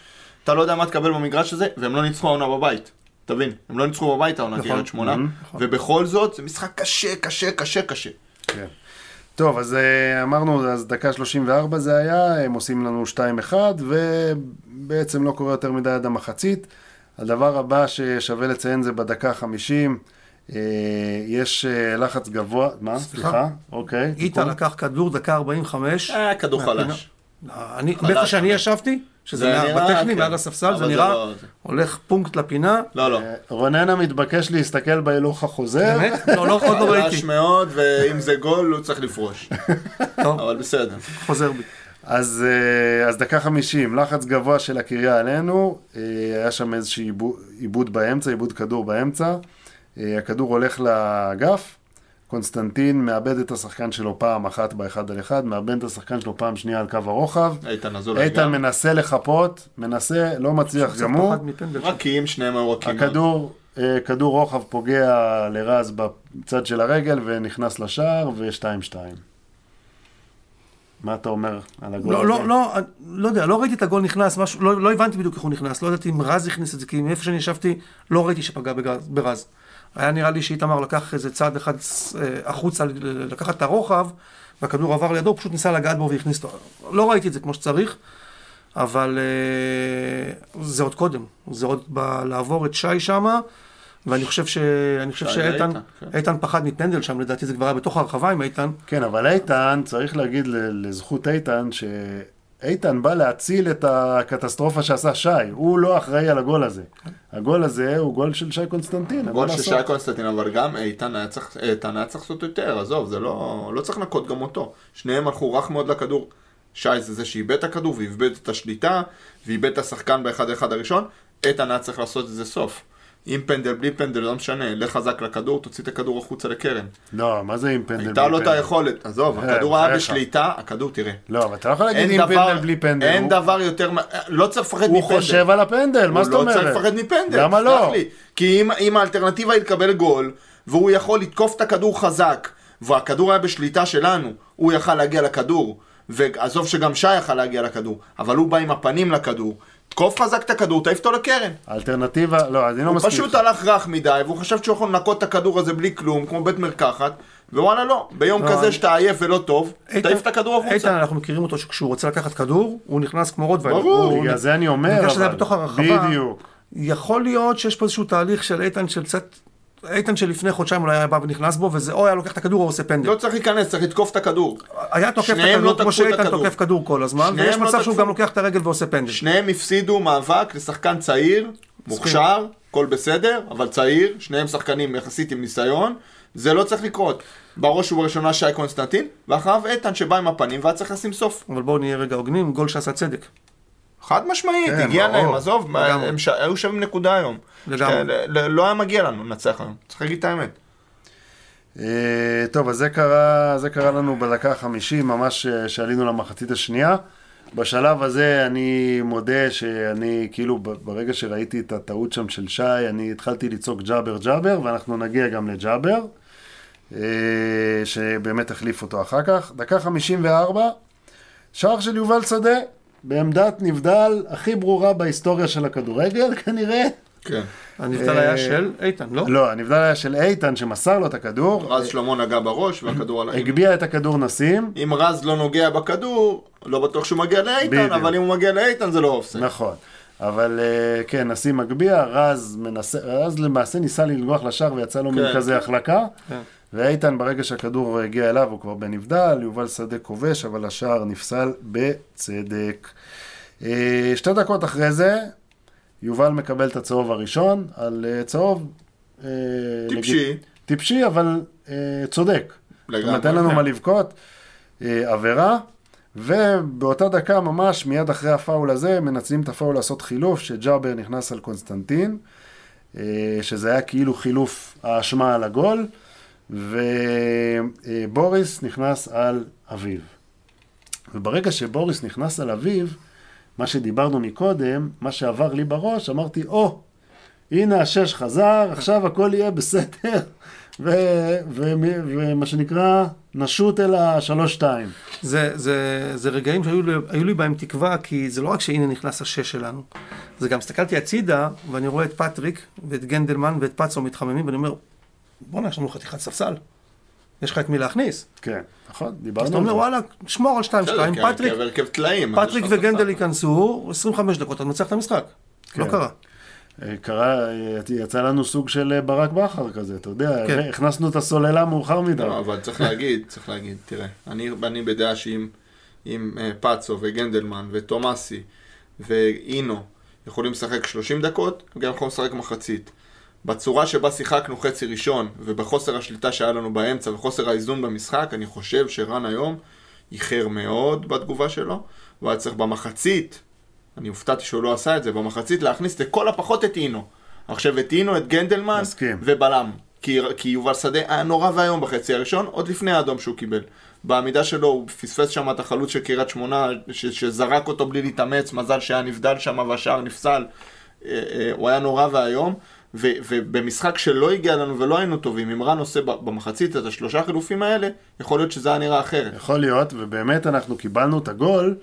אתה לא יודע מה תקבל במגרש הזה, והם לא ניצחו העונה בבית. תבין, הם לא ניצחו בבית העונה נכון. קריית שמונה, ובכל זאת, זה משחק קשה, קשה, קשה, קשה. כן. טוב, אז אה, אמרנו, אז דקה 34 זה היה, הם עושים לנו 2-1, ובעצם לא קורה יותר מדי עד המחצית. הדבר הבא ששווה לציין זה בדקה ה-50, יש אה, לחץ גבוה, מה? סליחה? אוקיי. איטה תיקון. לקח כדור דקה 45. אה, כדור מהפינה. חלש. אני, באיפה שאני ישבתי, שזה בטכני, כן. מעל הספסל, זה נראה, לא- הולך פונקט לפינה. לא, לא. אה, רונן המתבקש להסתכל בהילוך החוזר. באמת? לא, לא, עוד לא חלש ראיתי. מאוד, ואם זה גול, הוא צריך לפרוש. טוב, אבל בסדר. חוזר בי. אז, אה, אז דקה חמישים, לחץ גבוה של הקריה עלינו, אה, היה שם איזשהו עיבוד, עיבוד באמצע, עיבוד כדור באמצע, אה, הכדור הולך לאגף, קונסטנטין מאבד את השחקן שלו פעם אחת באחד על אחד, מאבד את השחקן שלו פעם שנייה על קו הרוחב, איתן אזולאי איתן גם. מנסה לחפות, מנסה, לא מצליח גם הוא. רכים, שניהם היו רכים. הכדור, כדור רוחב פוגע לרז בצד של הרגל ונכנס לשער ו-2-2. מה אתה אומר על הגול לא, הזה? לא, לא, לא יודע, לא ראיתי את הגול נכנס, משהו, לא, לא הבנתי בדיוק איך הוא נכנס, לא ידעתי אם רז הכניס את זה, כי מאיפה שאני ישבתי, לא ראיתי שפגע בגז- ברז. היה נראה לי שאיתמר לקח איזה צעד אחד אה, החוצה, לקחת את הרוחב, והכדור עבר לידו, הוא פשוט ניסה לגעת בו והכניס אותו. לא ראיתי את זה כמו שצריך, אבל אה, זה עוד קודם, זה עוד ב- לעבור את שי שמה, ואני חושב, ש... אני חושב שאיתן כן. איתן פחד מפנדל שם, לדעתי זה כבר היה בתוך הרחבה עם איתן. כן, אבל איתן, צריך להגיד ל- לזכות איתן, שאיתן בא להציל את הקטסטרופה שעשה שי. הוא לא אחראי על הגול הזה. הגול הזה הוא גול של שי קונסטנטין. גול של? שי קונסטנטין, אבל גם איתן היה צריך, איתן היה צריך לעשות יותר, עזוב, זה לא, לא צריך לנקות גם אותו. שניהם הלכו רך מאוד לכדור. שי זה זה שאיבד את הכדור ואיבד את השליטה, ואיבד את השחקן באחד אחד הראשון, איתן היה צריך לעשות את זה סוף. עם פנדל, בלי פנדל, לא משנה, לך חזק לכדור, תוציא את הכדור החוצה לקרן. לא, מה זה עם פנדל הייתה לו את? היכולת, עזוב, אה, הכדור היה. בשליטה, הכדור תראה. לא, אבל אתה לא יכול להגיד עם פנדל בלי פנדל. אין דבר יותר, לא צריך לפחד מפנדל. הוא חושב על הפנדל, מה זאת הוא לא אומרת? צריך לפחד מפנדל. למה לא? כי אם האלטרנטיבה היא לקבל גול, והוא יכול לתקוף את הכדור חזק, והכדור היה בשליטה שלנו, הוא יכל להגיע לכדור, ועזוב שגם שי יכל להגיע לכדור, אבל הוא בא עם הפנים לכדור. תקוף חזק את הכדור, תעיף אותו לקרן. האלטרנטיבה, לא, אני לא הוא מסכים. פשוט איתך. הלך רך מדי, והוא חשב שהוא יכול לנקות את הכדור הזה בלי כלום, כמו בית מרקחת, ווואלה לא. ביום לא, כזה אני- שאתה עייף ולא טוב, תעיף את הכדור החוצה. איתן, אנחנו מכירים אותו שכשהוא רוצה לקחת כדור, הוא נכנס כמו רוטוויילר. ברור. הוא- בגלל זה אני אומר, בגלל שזה היה אבל. בתוך הרחבה. בדיוק. יכול להיות שיש פה איזשהו תהליך של איתן של קצת... איתן שלפני חודשיים אולי היה בא ונכנס בו, וזה או היה לוקח את הכדור או עושה פנדל. לא צריך להיכנס, צריך לתקוף את הכדור. היה תוקף את הכדור לא כמו שאיתן. תוקף כדור כל הזמן, ויש לא מצב שהוא. גם לוקח את הרגל ועושה פנדל. שניהם הפסידו מאבק לשחקן צעיר, מוכשר, הכל בסדר, אבל צעיר, שניהם שחקנים יחסית עם ניסיון, זה לא צריך לקרות. בראש ובראשונה שי קונסטנטין, ואחריו איתן שבא עם הפנים והיה צריך לשים סוף. אבל בואו נהיה רגע הוגנים, גול שעשה צדק. חד משמעית, כן, הגיע ברור. להם, עזוב. הם ש... היו שווים נקודה היום. לגמרי. ל- לא היה מגיע לנו לנצח היום, צריך להגיד את האמת. אה, טוב, אז זה קרה, זה קרה לנו בדקה החמישים, ממש אה, שעלינו למחצית השנייה. בשלב הזה אני מודה שאני, כאילו, ברגע שראיתי את הטעות שם של שי, אני התחלתי לצעוק ג'אבר ג'אבר, ואנחנו נגיע גם לג'אבר, אה, שבאמת החליף אותו אחר כך. דקה חמישים וארבע, שער של יובל שדה, בעמדת נבדל הכי ברורה בהיסטוריה של הכדורגל, כנראה. כן. הנבדל אה, היה של איתן, לא? לא, הנבדל היה של איתן שמסר לו את הכדור, רז שלמה נגע בראש והכדור עליי. הגביה את הכדור נסים, אם רז לא נוגע בכדור, לא בטוח שהוא מגיע לאיתן. אבל אם הוא מגיע לאיתן זה לא אופסייד. נכון. אבל אה, כן, נסים מגביה, רז מנסה, רז למעשה ניסה ללגוח לשער ויצא לו מין כן. כזה החלקה. כן. ואיתן, ברגע שהכדור הגיע אליו, הוא כבר בנבדל, יובל שדה כובש, אבל השער נפסל בצדק. אה, שתי דקות אחרי זה, יובל מקבל את הצהוב הראשון על אה, צהוב... אה, טיפשי. לגיט- טיפשי, אבל אה, צודק. לגמרי. אין לנו מה לבכות. עבירה, ובאותה דקה ממש, מיד אחרי הפאול הזה, מנצלים את הפאול לעשות חילוף, שג'אבר נכנס על קונסטנטין, שזה היה כאילו חילוף האשמה על הגול, ובוריס נכנס על אביב. וברגע שבוריס נכנס על אביב, מה שדיברנו מקודם, מה שעבר לי בראש, אמרתי, או, הנה השש חזר, עכשיו הכל יהיה בסדר, ומה שנקרא, נשוט אל השלוש-שתיים. זה, זה, זה רגעים שהיו לי, היו לי בהם תקווה, כי זה לא רק שהנה נכנס השש שלנו, זה גם הסתכלתי הצידה, ואני רואה את פטריק, ואת גנדלמן, ואת פצו מתחממים, ואני אומר, בואנה, יש לנו חתיכת ספסל. יש לך את מי להכניס. כן, נכון, אז דיברנו אתה על אומר, זה. וואלה, שמור על 2-2, בסדר, כי- פטריק. אז פטריק וגנדל. ייכנסו, 25 דקות, אתה מנצח את המשחק. לא כן. קרה. אה, קרה, אה, יצא לנו סוג של אה, ברק בכר כזה, אתה יודע, כן. הכנסנו את הסוללה מאוחר מדי. לא, אבל צריך להגיד, צריך להגיד, תראה, אני, אני בדעה שאם אם, פאצו וגנדלמן ותומאסי ואינו יכולים לשחק 30 דקות, הם גם יכולים לשחק מחצית. בצורה שבה שיחקנו חצי ראשון, ובחוסר השליטה שהיה לנו באמצע, וחוסר האיזון במשחק, אני חושב שרן היום איחר מאוד בתגובה שלו, והיה צריך במחצית, אני הופתעתי שהוא לא עשה את זה, במחצית להכניס לכל הפחות את אינו. עכשיו את אינו, את גנדלמן, מסכים. ובלם. כי, כי יובל שדה היה נורא ואיום בחצי הראשון, עוד לפני האדום שהוא קיבל. בעמידה שלו הוא פספס שם את החלוץ של קריית שמונה, ש, שזרק אותו בלי להתאמץ, מזל שהיה נבדל שם והשער נפסל. אה, אה, הוא היה נורא ואיום. ו- ובמשחק שלא הגיע לנו ולא היינו טובים, אם רן עושה במחצית את השלושה חילופים האלה, יכול להיות שזה היה נראה אחרת. יכול להיות, ובאמת אנחנו קיבלנו את הגול,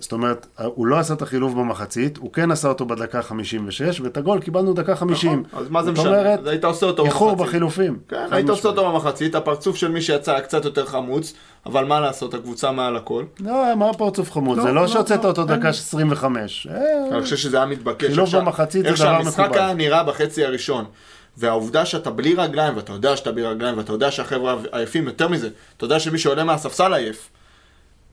זאת אומרת, הוא לא עשה את החילוף במחצית, הוא כן עשה אותו בדקה 56, ואת הגול קיבלנו דקה 50. נכון, אז מה זה זאת משנה? אומרת, אז היית עושה אותו איחור במחצית. בחילופים. כן, היית עושה. אותו במחצית, הפרצוף של מי שיצא היה קצת יותר חמוץ, אבל מה לעשות, הקבוצה מעל הכל. לא, מה פרצוף חמוד? לא, זה לא, לא שהוצאת לא, אותו דקה 25. אה, אני חושב שזה היה מתבקש. חילוף איך במחצית זה איך דבר שהמשחק מקובל. היה נראה בחצי הראשון. והעובדה שאתה בלי רגליים, ואתה יודע שאתה בלי רגליים, ואתה יודע שהחבר'ה עייפים, יותר מזה, אתה יודע שמי שעולה מהספסל עייף.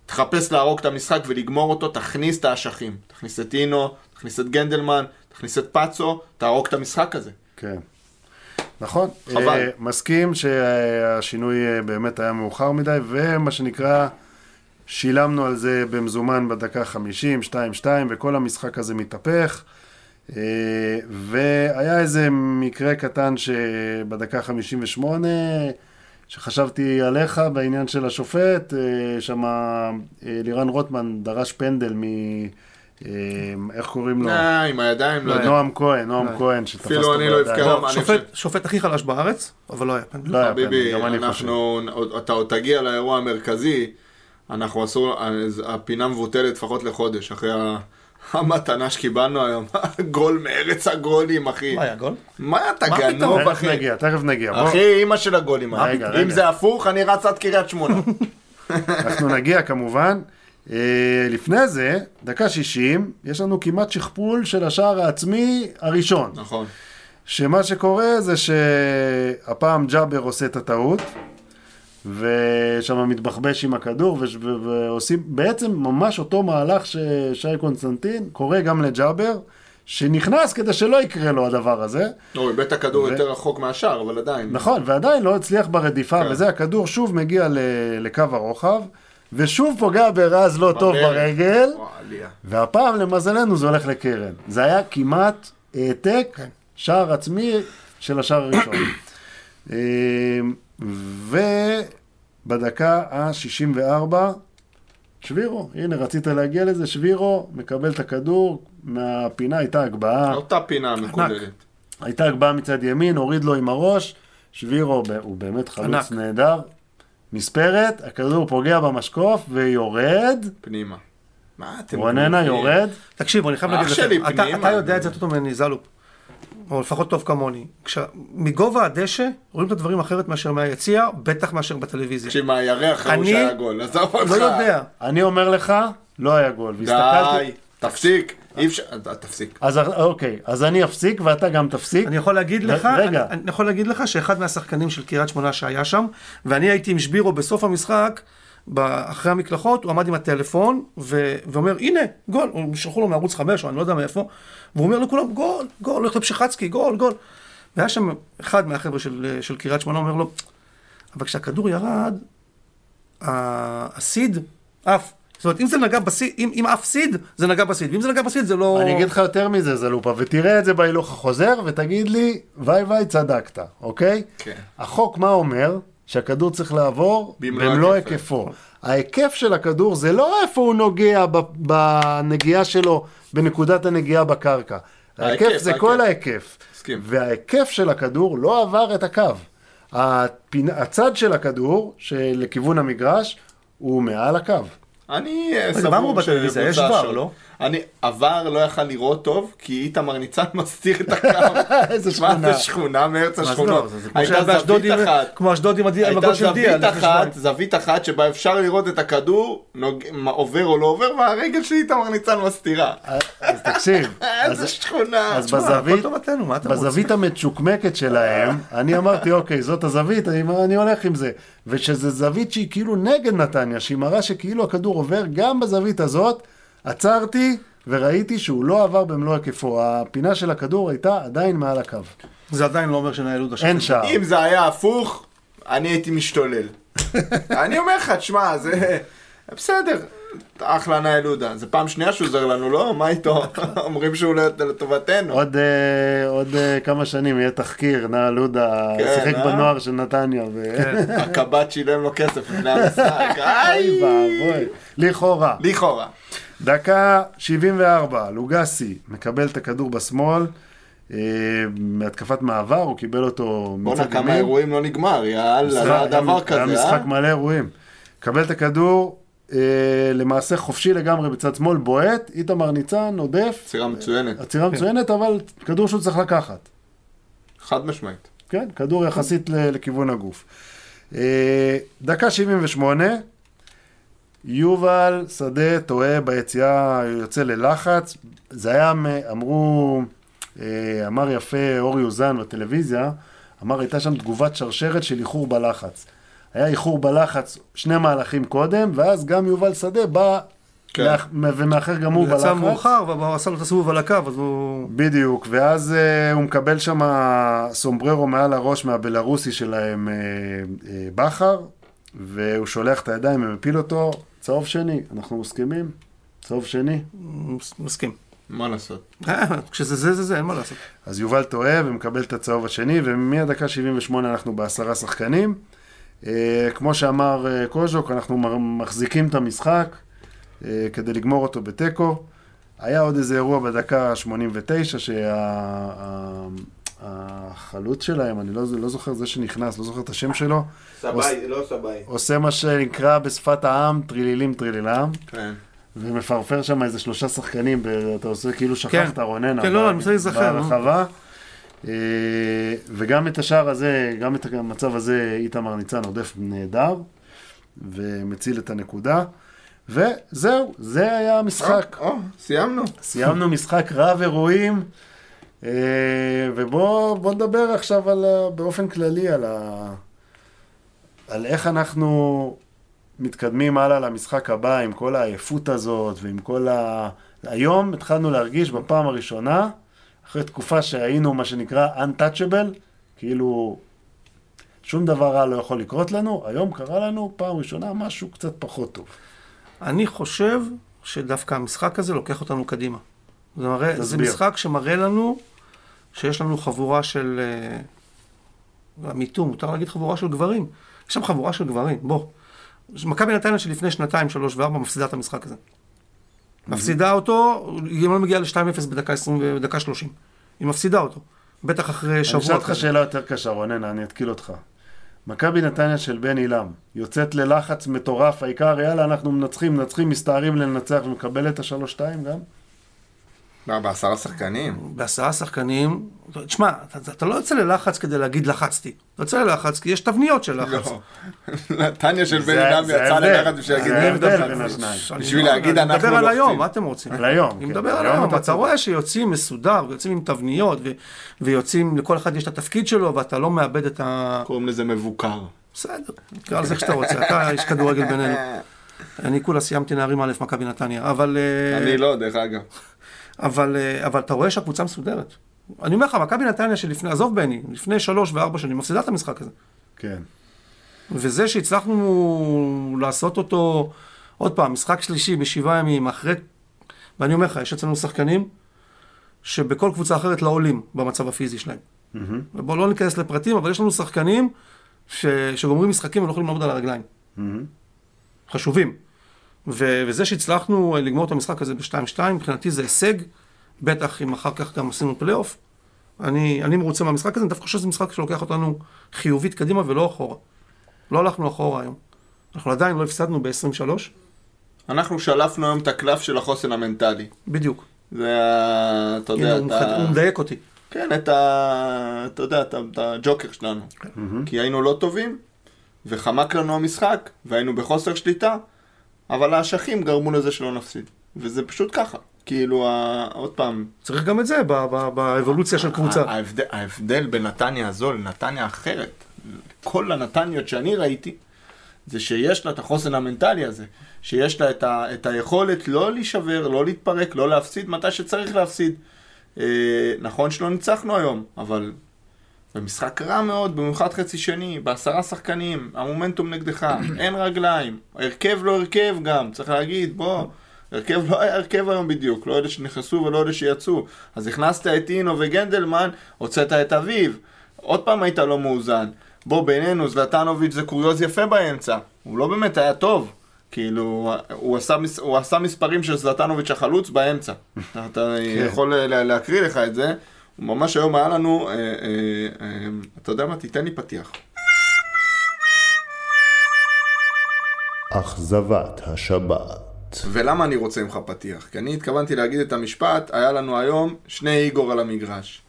תחפש להרוג את המשחק ולגמור אותו, תכניס את האשכים. תכניס את אינו, תכניס את גנדלמן, תכניס את פאצו, תהרוג את המשחק הזה. כן. נכון. חבל. אה, מסכים שהשינוי אה, באמת היה מאוחר מדי, ומה שנקרא, שילמנו על זה במזומן בדקה 50, 2-2, וכל המשחק הזה מתהפך. אה, והיה איזה מקרה קטן שבדקה 58, שחשבתי עליך בעניין של השופט, אה, שם לירן רוטמן דרש פנדל מ... אה, איך קוראים לו? אה, עם הידיים, לא יודע. נועם כהן, נועם לא. כהן, שתפס אפילו אני לא אני שופט, הכי חלש בארץ, אבל לא היה פנדל. לא היה פנדל, גם אני חושב. אתה עוד תגיע לאירוע המרכזי, אנחנו אסור, אז הפינה מבוטלת לפחות לחודש, אחרי ה- המתנה שקיבלנו היום, גול מארץ הגולים, אחי. מה היה גול? מה אתה גנוב? תכף אחי? נגיע, תכף נגיע. בוא, אחי, אימא של הגולים. אם. זה הפוך, אני רץ עד קריית שמונה. אנחנו נגיע כמובן. אה, לפני זה, דקה 60, יש לנו כמעט שכפול של השער העצמי הראשון. נכון. שמה שקורה זה שהפעם ג'אבר עושה את הטעות, ושם מתבחבש עם הכדור, ועושים בעצם ממש אותו מהלך ששי קונסטנטין קורה גם לג'אבר, שנכנס כדי שלא יקרה לו הדבר הזה. לא, איבד את הכדור ו- יותר רחוק מהשאר, אבל עדיין. נכון, ועדיין לא הצליח ברדיפה, כן. וזה הכדור שוב מגיע ל- לקו הרוחב, ושוב פוגע ברז לא טוב. ברגל. והפעם למזלנו זה הולך לקרן. זה היה כמעט העתק, שער עצמי של השער הראשון. ובדקה ה-64, שבירו, הנה רצית להגיע לזה, שבירו מקבל את הכדור, מהפינה הייתה הגבהה. אותה פינה מקוללת. הייתה הגבהה מצד ימין, הוריד לו עם הראש, שבירו הוא באמת חלוץ ענק. נהדר. מספרת, הכדור פוגע במשקוף ויורד, פנימה. מה אתם... רוננה? יורד, תקשיב, אני חייב להגיד לכם, אתה- יודע את זה יותר טוב ממני, זלופ. או לפחות טוב כמוני. כש- מגובה הדשא רואים את הדברים אחרת מאשר מהיציע, בטח מאשר בטלוויזיה. תקשיב, מהירח ראו אני שהיה גול. עזוב אותך. לא יודע. אני אומר לך, לא היה גול. והסתכלתי... די, תפסיק. אי אפשר... תפסיק. אז אוקיי, אז אני אפסיק ואתה גם תפסיק. אני יכול להגיד לך, רגע. אני, אני יכול להגיד לך שאחד מהשחקנים של קריית שמונה שהיה שם, ואני הייתי עם שבירו בסוף המשחק, אחרי המקלחות, הוא עמד עם הטלפון, ו, ואומר, הנה, גול, הם שלחו לו מערוץ 5, או אני לא יודע מאיפה, והוא אומר לכולם, גול, גול, הולך לפשיחצקי, גול, גול. והיה שם אחד מהחבר'ה של, של קריית שמונה, אומר לו, אבל כשהכדור ירד, ה- הסיד עף. זאת אומרת, אם זה נגע בסיד, אם, אם עף סיד, זה נגע בסיד, ואם זה נגע בסיד, זה לא... אני אגיד לך יותר מזה, זלופה, ותראה את זה בהילוך החוזר, ותגיד לי, וי וי, צדקת, אוקיי? כן. החוק מה אומר? שהכדור צריך לעבור במלוא היקפו. ההיקף של הכדור זה לא איפה הוא נוגע ב- בנגיעה שלו, בנקודת הנגיעה בקרקע. ההיקף ההיקף, זה ההיקף. כל ההיקף. וההיקף של הכדור לא עבר את הקו. הפינ... הצד של הכדור, שלכיוון המגרש, הוא מעל הקו. אני אה, אמרו סבור בטלוויזיה? יש שבוצע ור, שם. לא? אני, עבר לא יכל לראות טוב, כי איתמר ניצן מסתיר את הקו. איזה מה שכונה. זה שכונה מארץ מה השכונות? לא, הייתה זווית אחת. כמו אשדוד עם הייתה הגול של דיה. זווית לפני שבועיים. אחת, זווית אחת שבה אפשר לראות את הכדור. מה, עובר או לא עובר, והרגל של איתמר ניצן מסתירה. אז תקשיב, איזה שכונה. אז בזווית, מה? בזווית המצ'וקמקת שלהם, אני אמרתי, אוקיי, זאת הזווית, אני, אני הולך עם זה. ושזו זווית שהיא כאילו נגד נתניה, שהיא מראה שכאילו הכדור עובר גם בזווית הזאת, עצרתי, וראיתי שהוא לא עבר במלוא היקפו. הפינה של הכדור הייתה עדיין מעל הקו. זה עדיין לא אומר שנהלו את השופט. אין שער. אם זה היה הפוך, אני הייתי משתולל. אני אומר לך, תשמע, זה... בסדר, אחלה נאי לודה. זה פעם שנייה שהוא עוזר לנו, לא? מה איתו? אומרים שהוא לט- לטובתנו. עוד, אה, עוד אה, כמה שנים יהיה תחקיר, נא לודה כן, שיחק אה? בנוער של נתניה. ו... הקב"ט שילם לו כסף לפני המשחק. אוי! ואבוי. לכאורה. לכאורה. דקה 74, לוגסי מקבל את הכדור בשמאל, אה, מהתקפת מעבר, הוא קיבל אותו בואנה, מצד כמה ימין. אירועים לא נגמר, יאללה, לא היה דבר היה כזה, משחק אה? מלא אירועים. קבל את הכדור, אה, למעשה חופשי לגמרי בצד שמאל, בועט, איתמר ניצן, עודף, סירה מצוינת, עצירה מצוינת, אבל כדור שהוא צריך לקחת. חד משמעית. כן, כדור יחסית ל- לכיוון הגוף. אה, דקה 78, יובל שדה טועה ביציאה, יוצא ללחץ. זה היה, מ- אמרו, אה, אמר יפה אורי אוזן בטלוויזיה, אמר הייתה שם תגובת שרשרת של איחור בלחץ. היה איחור בלחץ שני מהלכים קודם, ואז גם יובל שדה בא כן. מאח- ומאחר גם הוא הוא יצא בלחץ. מאוחר, והוא עשה לו את הסיבוב על הקו, אז הוא... בדיוק, ואז uh, הוא מקבל שם סומבררו מעל הראש מהבלארוסי שלהם, uh, uh, בכר, והוא שולח את הידיים ומפיל אותו, צהוב שני, אנחנו מסכימים? צהוב שני. מס- מסכים. מה לעשות? אה, כשזה זה זה זה, אין מה לעשות. אז יובל טועה ומקבל את הצהוב השני, ומהדקה 78 אנחנו בעשרה שחקנים. Uh, כמו שאמר uh, קוז'וק, אנחנו מחזיקים את המשחק כדי לגמור אותו בתיקו. היה עוד איזה אירוע בדקה 89, שהחלוץ שלהם, אני לא, לא זוכר זה שנכנס, לא זוכר את השם שלו, סבאי, לא סבאי. עושה מה שנקרא בשפת העם טרילילים טרילילם, כן. ומפרפר שם איזה שלושה שחקנים, ב- אתה עושה כאילו שכחת כן. רונן, כן, לא, אני מנסה להיזכר. ברחבה. אה, וגם את השער הזה, גם את המצב הזה, איתמר ניצן עודף נהדר, ומציל את הנקודה. וזהו, זה היה המשחק. או, או, סיימנו. סיימנו משחק רב אירועים, אה, ובואו בוא נדבר עכשיו על, באופן כללי על, ה, על איך אנחנו מתקדמים הלאה למשחק הבא עם כל העייפות הזאת ועם כל ה... היום התחלנו להרגיש בפעם הראשונה, אחרי תקופה שהיינו מה שנקרא untouchable, כאילו שום דבר רע לא יכול לקרות לנו, היום קרה לנו פעם ראשונה משהו קצת פחות טוב. אני חושב שדווקא המשחק הזה לוקח אותנו קדימה. זה, מראה, זה. משחק שמראה לנו שיש לנו חבורה של... אה, המיתון, מותר להגיד חבורה של גברים. יש שם חבורה של גברים, בוא. מכבי נתניה שלפני שנתיים, שלוש וארבע מפסידה את המשחק הזה. מפסידה אותו, היא לא מגיעה ל-2-0 בדקה 20 ובדקה 30. היא מפסידה אותו. בטח אחרי אני שבוע. אשאל אותך. שאלה יותר קשה, רונן, אני אתקיל אותך. מכבי נתניה של בן עילם, יוצאת ללחץ מטורף, העיקר, יאללה, אנחנו מנצחים, מנצחים, מסתערים לנצח ומקבלת את השלוש-שתיים גם? מה, בעשרה שחקנים? בעשרה שחקנים, תשמע, אתה, אתה לא יוצא ללחץ כדי להגיד לחצתי. אתה יוצא ללחץ כי יש תבניות של לחץ. לא. נתניה של בן אדם יצא. ללחץ בשביל להגיד מי מדבר. אני בשביל לא- להגיד אני אנחנו מדבר על היום, לוחצים. מה אתם רוצים? על היום, אני כן. מדבר על היום אתה. רואה שיוצאים מסודר, ויוצאים עם תבניות, ויוצאים, לכל אחד יש את התפקיד שלו, ואתה לא מאבד את ה... קוראים לזה מבוקר. בסדר, תקרא לזה איך שאתה רוצה, אתה איש כדורגל בינינו. אני כולה סיימתי נערים א' מכבי נתניה, אבל... אה, אני לא, דרך אגב. אבל, אה, אבל אתה רואה שהקבוצה מסודרת. אני אומר לך, מכבי נתניה שלפני, עזוב בני, לפני שלוש וארבע שנים, מפסידה את המשחק הזה. כן. וזה שהצלחנו לעשות אותו, עוד פעם, משחק שלישי בשבעה ימים, אחרי... ואני אומר לך, יש אצלנו שחקנים שבכל קבוצה אחרת לא עולים במצב הפיזי שלהם. מהמם, ובואו לא ניכנס לפרטים, אבל יש לנו שחקנים ש... שגומרים משחקים ולא יכולים לעמוד על הרגליים. מהמם. חשובים. ו... וזה שהצלחנו לגמור את המשחק הזה ב-2-2, מבחינתי זה הישג, בטח אם אחר כך גם עשינו פלייאוף. אני, אני מרוצה מהמשחק הזה, אני דווקא חושב שזה משחק שלוקח אותנו חיובית קדימה ולא אחורה. לא הלכנו אחורה היום. אנחנו עדיין לא הפסדנו ב-23, אנחנו שלפנו היום את הקלף של החוסן המנטלי. בדיוק. זה ה... אתה יודע, הוא, את מחד... ה... הוא מדייק אותי. כן, את ה... אתה יודע, את הג'וקר שלנו. כי היינו לא טובים, וחמק לנו המשחק, והיינו בחוסר שליטה, אבל האשכים גרמו לזה שלא נפסיד. וזה פשוט ככה. כאילו. עוד פעם, צריך גם את זה באבולוציה של קבוצה. ההבדל, ההבדל בין נתניה הזו לנתניה אחרת, כל הנתניות שאני ראיתי, זה שיש לה את החוסן המנטלי הזה, שיש לה את, ה, את היכולת לא להישבר, לא להתפרק, לא להפסיד מתי שצריך להפסיד. אה, נכון שלא ניצחנו היום, אבל במשחק רע מאוד, במיוחד חצי שני, בעשרה שחקנים, המומנטום נגדך, אין רגליים, הרכב לא הרכב גם, צריך להגיד, בוא, הרכב לא היה הרכב היום בדיוק, לא אלה שנכנסו ולא אלה שיצאו. אז הכנסת את אינו וגנדלמן, הוצאת את אביב, עוד פעם היית לא מאוזן. בוא, בינינו, זלטנוביץ' זה קוריוז יפה באמצע, הוא לא באמת היה טוב. כאילו, הוא עשה, הוא עשה מספרים של זלטנוביץ' החלוץ באמצע. אתה יכול לה- להקריא לך את זה. ממש היום היה לנו, אה, אה, אה, אתה יודע מה? תיתן לי פתיח. אכזבת השבת. ולמה אני רוצה ממך פתיח? כי אני התכוונתי להגיד את המשפט, היה לנו היום שני איגור על המגרש.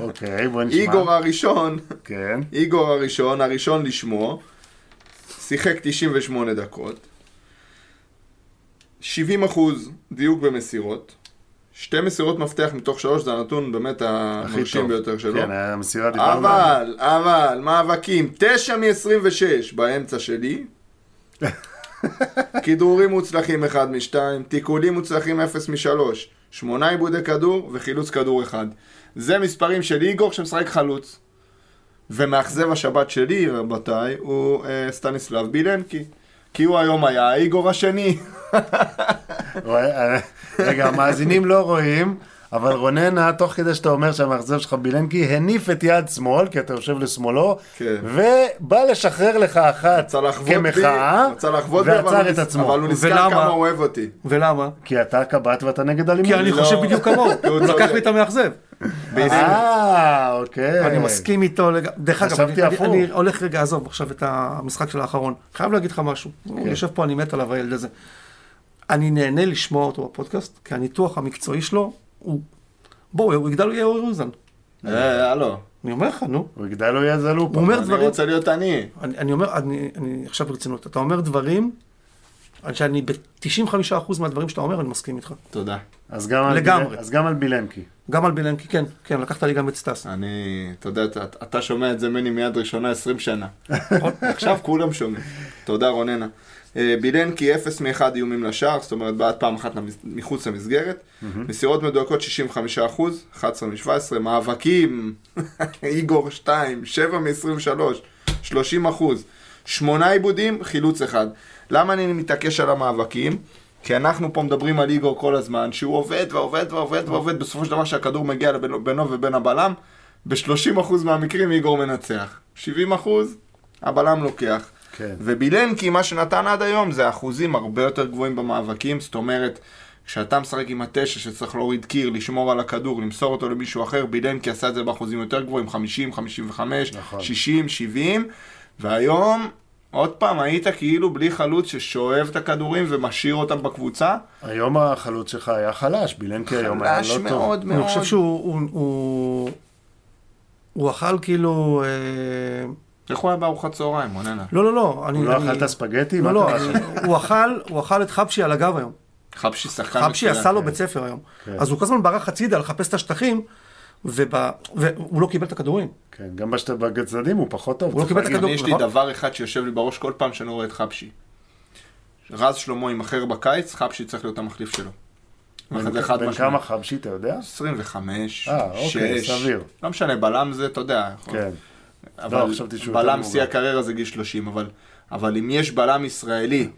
אוקיי, בוא נשמע. איגור הראשון, כן. איגור הראשון, הראשון לשמו, שיחק 98 דקות, 70 אחוז דיוק במסירות, שתי מסירות מפתח מתוך שלוש, זה הנתון באמת המרשים. ביותר שלו. כן, היה מסירה דיברנו. אבל, אבל, מאבקים, 9 מ-26 באמצע שלי, כדרורים מוצלחים 1 מ-2, תיקולים מוצלחים 0 מ-3, 8 עיבודי כדור וחילוץ כדור 1. זה מספרים של איגור שמשחק חלוץ. ומאכזב השבת שלי, רבותיי, הוא אה, סטניסלב בילנקי. כי הוא היום היה האיגור השני. רגע, המאזינים לא רואים, אבל רוננה, תוך כדי שאתה אומר שהמאכזב שלך בילנקי, הניף את יד שמאל, כי אתה יושב לשמאלו, כן. ובא לשחרר לך אחת כמחאה, ועצר את עצמו. אבל הוא נזכר ולמה? כמה הוא אוהב אותי. ולמה? כי אתה קב"ט ואתה נגד אלימות. כי אני לא- חושב בדיוק כמוהו, הוא לקח. לי את המאכזב. אה, אוקיי. אני מסכים איתו לגמרי. דרך אגב, אני- הולך רגע, עזוב עכשיו את המשחק של האחרון. חייב להגיד לך משהו. כן. הוא יושב פה, אני מת עליו, הילד הזה. אני נהנה לשמוע אותו בפודקאסט, כי הניתוח המקצועי שלו הוא... בואו, הוא יגדל, הוא יהיה אורי אוזן. אה, הלו. אני אומר לך, נו. הוא יגדל לו יד זלופה. הוא אומר אני דברים... רוצה להיות אני. אני, אני אומר, אני, אני עכשיו ברצינות, אתה אומר דברים, שאני ב-95% מהדברים שאתה אומר, אני מסכים איתך. תודה. אז גם על לגמרי. אז גם על בילנקי. גם על בילנקי, כן, כן, לקחת לי גם את סטאס. אני, אתה יודע, אתה, אתה שומע את זה ממני מיד ראשונה 20 שנה. עכשיו כולם שומעים. תודה רוננה. אה, בילנקי 0 מ-1 איומים לשער, זאת אומרת בעד פעם אחת מחוץ למסגרת. מסירות מדויקות 65 אחוז, 11 מ-17. מאבקים, איגור 2, 7 מ-23, 30 אחוז. שמונה עיבודים, חילוץ אחד. למה אני מתעקש על המאבקים? כי אנחנו פה מדברים על איגור כל הזמן, שהוא עובד ועובד ועובד ועובד, בסופו של דבר שהכדור מגיע לבינו בינו ובין הבלם, ב-30% מהמקרים איגור מנצח. 70% הבלם לוקח. כן. ובילנקי, מה שנתן עד היום, זה אחוזים הרבה יותר גבוהים במאבקים, זאת אומרת, כשאתה משחק עם התשע שצריך להוריד קיר, לשמור על הכדור, למסור אותו למישהו אחר, בילנקי עשה את זה באחוזים יותר גבוהים, 50, 55, נכון. 60, 70, והיום, עוד פעם, היית כאילו בלי חלוץ ששואב את הכדורים ומשאיר אותם בקבוצה. היום החלוץ שלך היה חלש, בילנקי היום היה חלש לא טוב. מאוד מאוד. אני חושב שהוא... הוא, הוא, הוא אכל כאילו... אה, איך הוא היה בארוחת צהריים, רוננה? לא, לא, לא. אני, הוא לא אני, אכל את הספגטי? לא, לא? הוא אכל, הוא אכל את חבשי על הגב היום. חבשי שחקן חבשי. עשה לו כן. בית ספר היום. כן. אז הוא כל הזמן ברח הצידה לחפש את השטחים, וב- והוא לא קיבל את הכדורים. כן, גם בשת- בצדדים הוא פחות טוב. הוא לא קיבל את להגיד. הכדור. אני, יש לי נכון. דבר אחד שיושב לי בראש כל פעם שאני רואה את חבשי. רז שלמה יימכר בקיץ, חבשי צריך להיות המחליף שלו. בן-. כמה חבשי, אתה יודע? 25, אה, אוקיי, 6. סביר. לא משנה, בלם זה, אתה יודע. יכול- כן. אבל לא, חשבתי שהוא בלם. שיא הקריירה זה גיל 30, אבל, אבל אם יש בלם ישראלי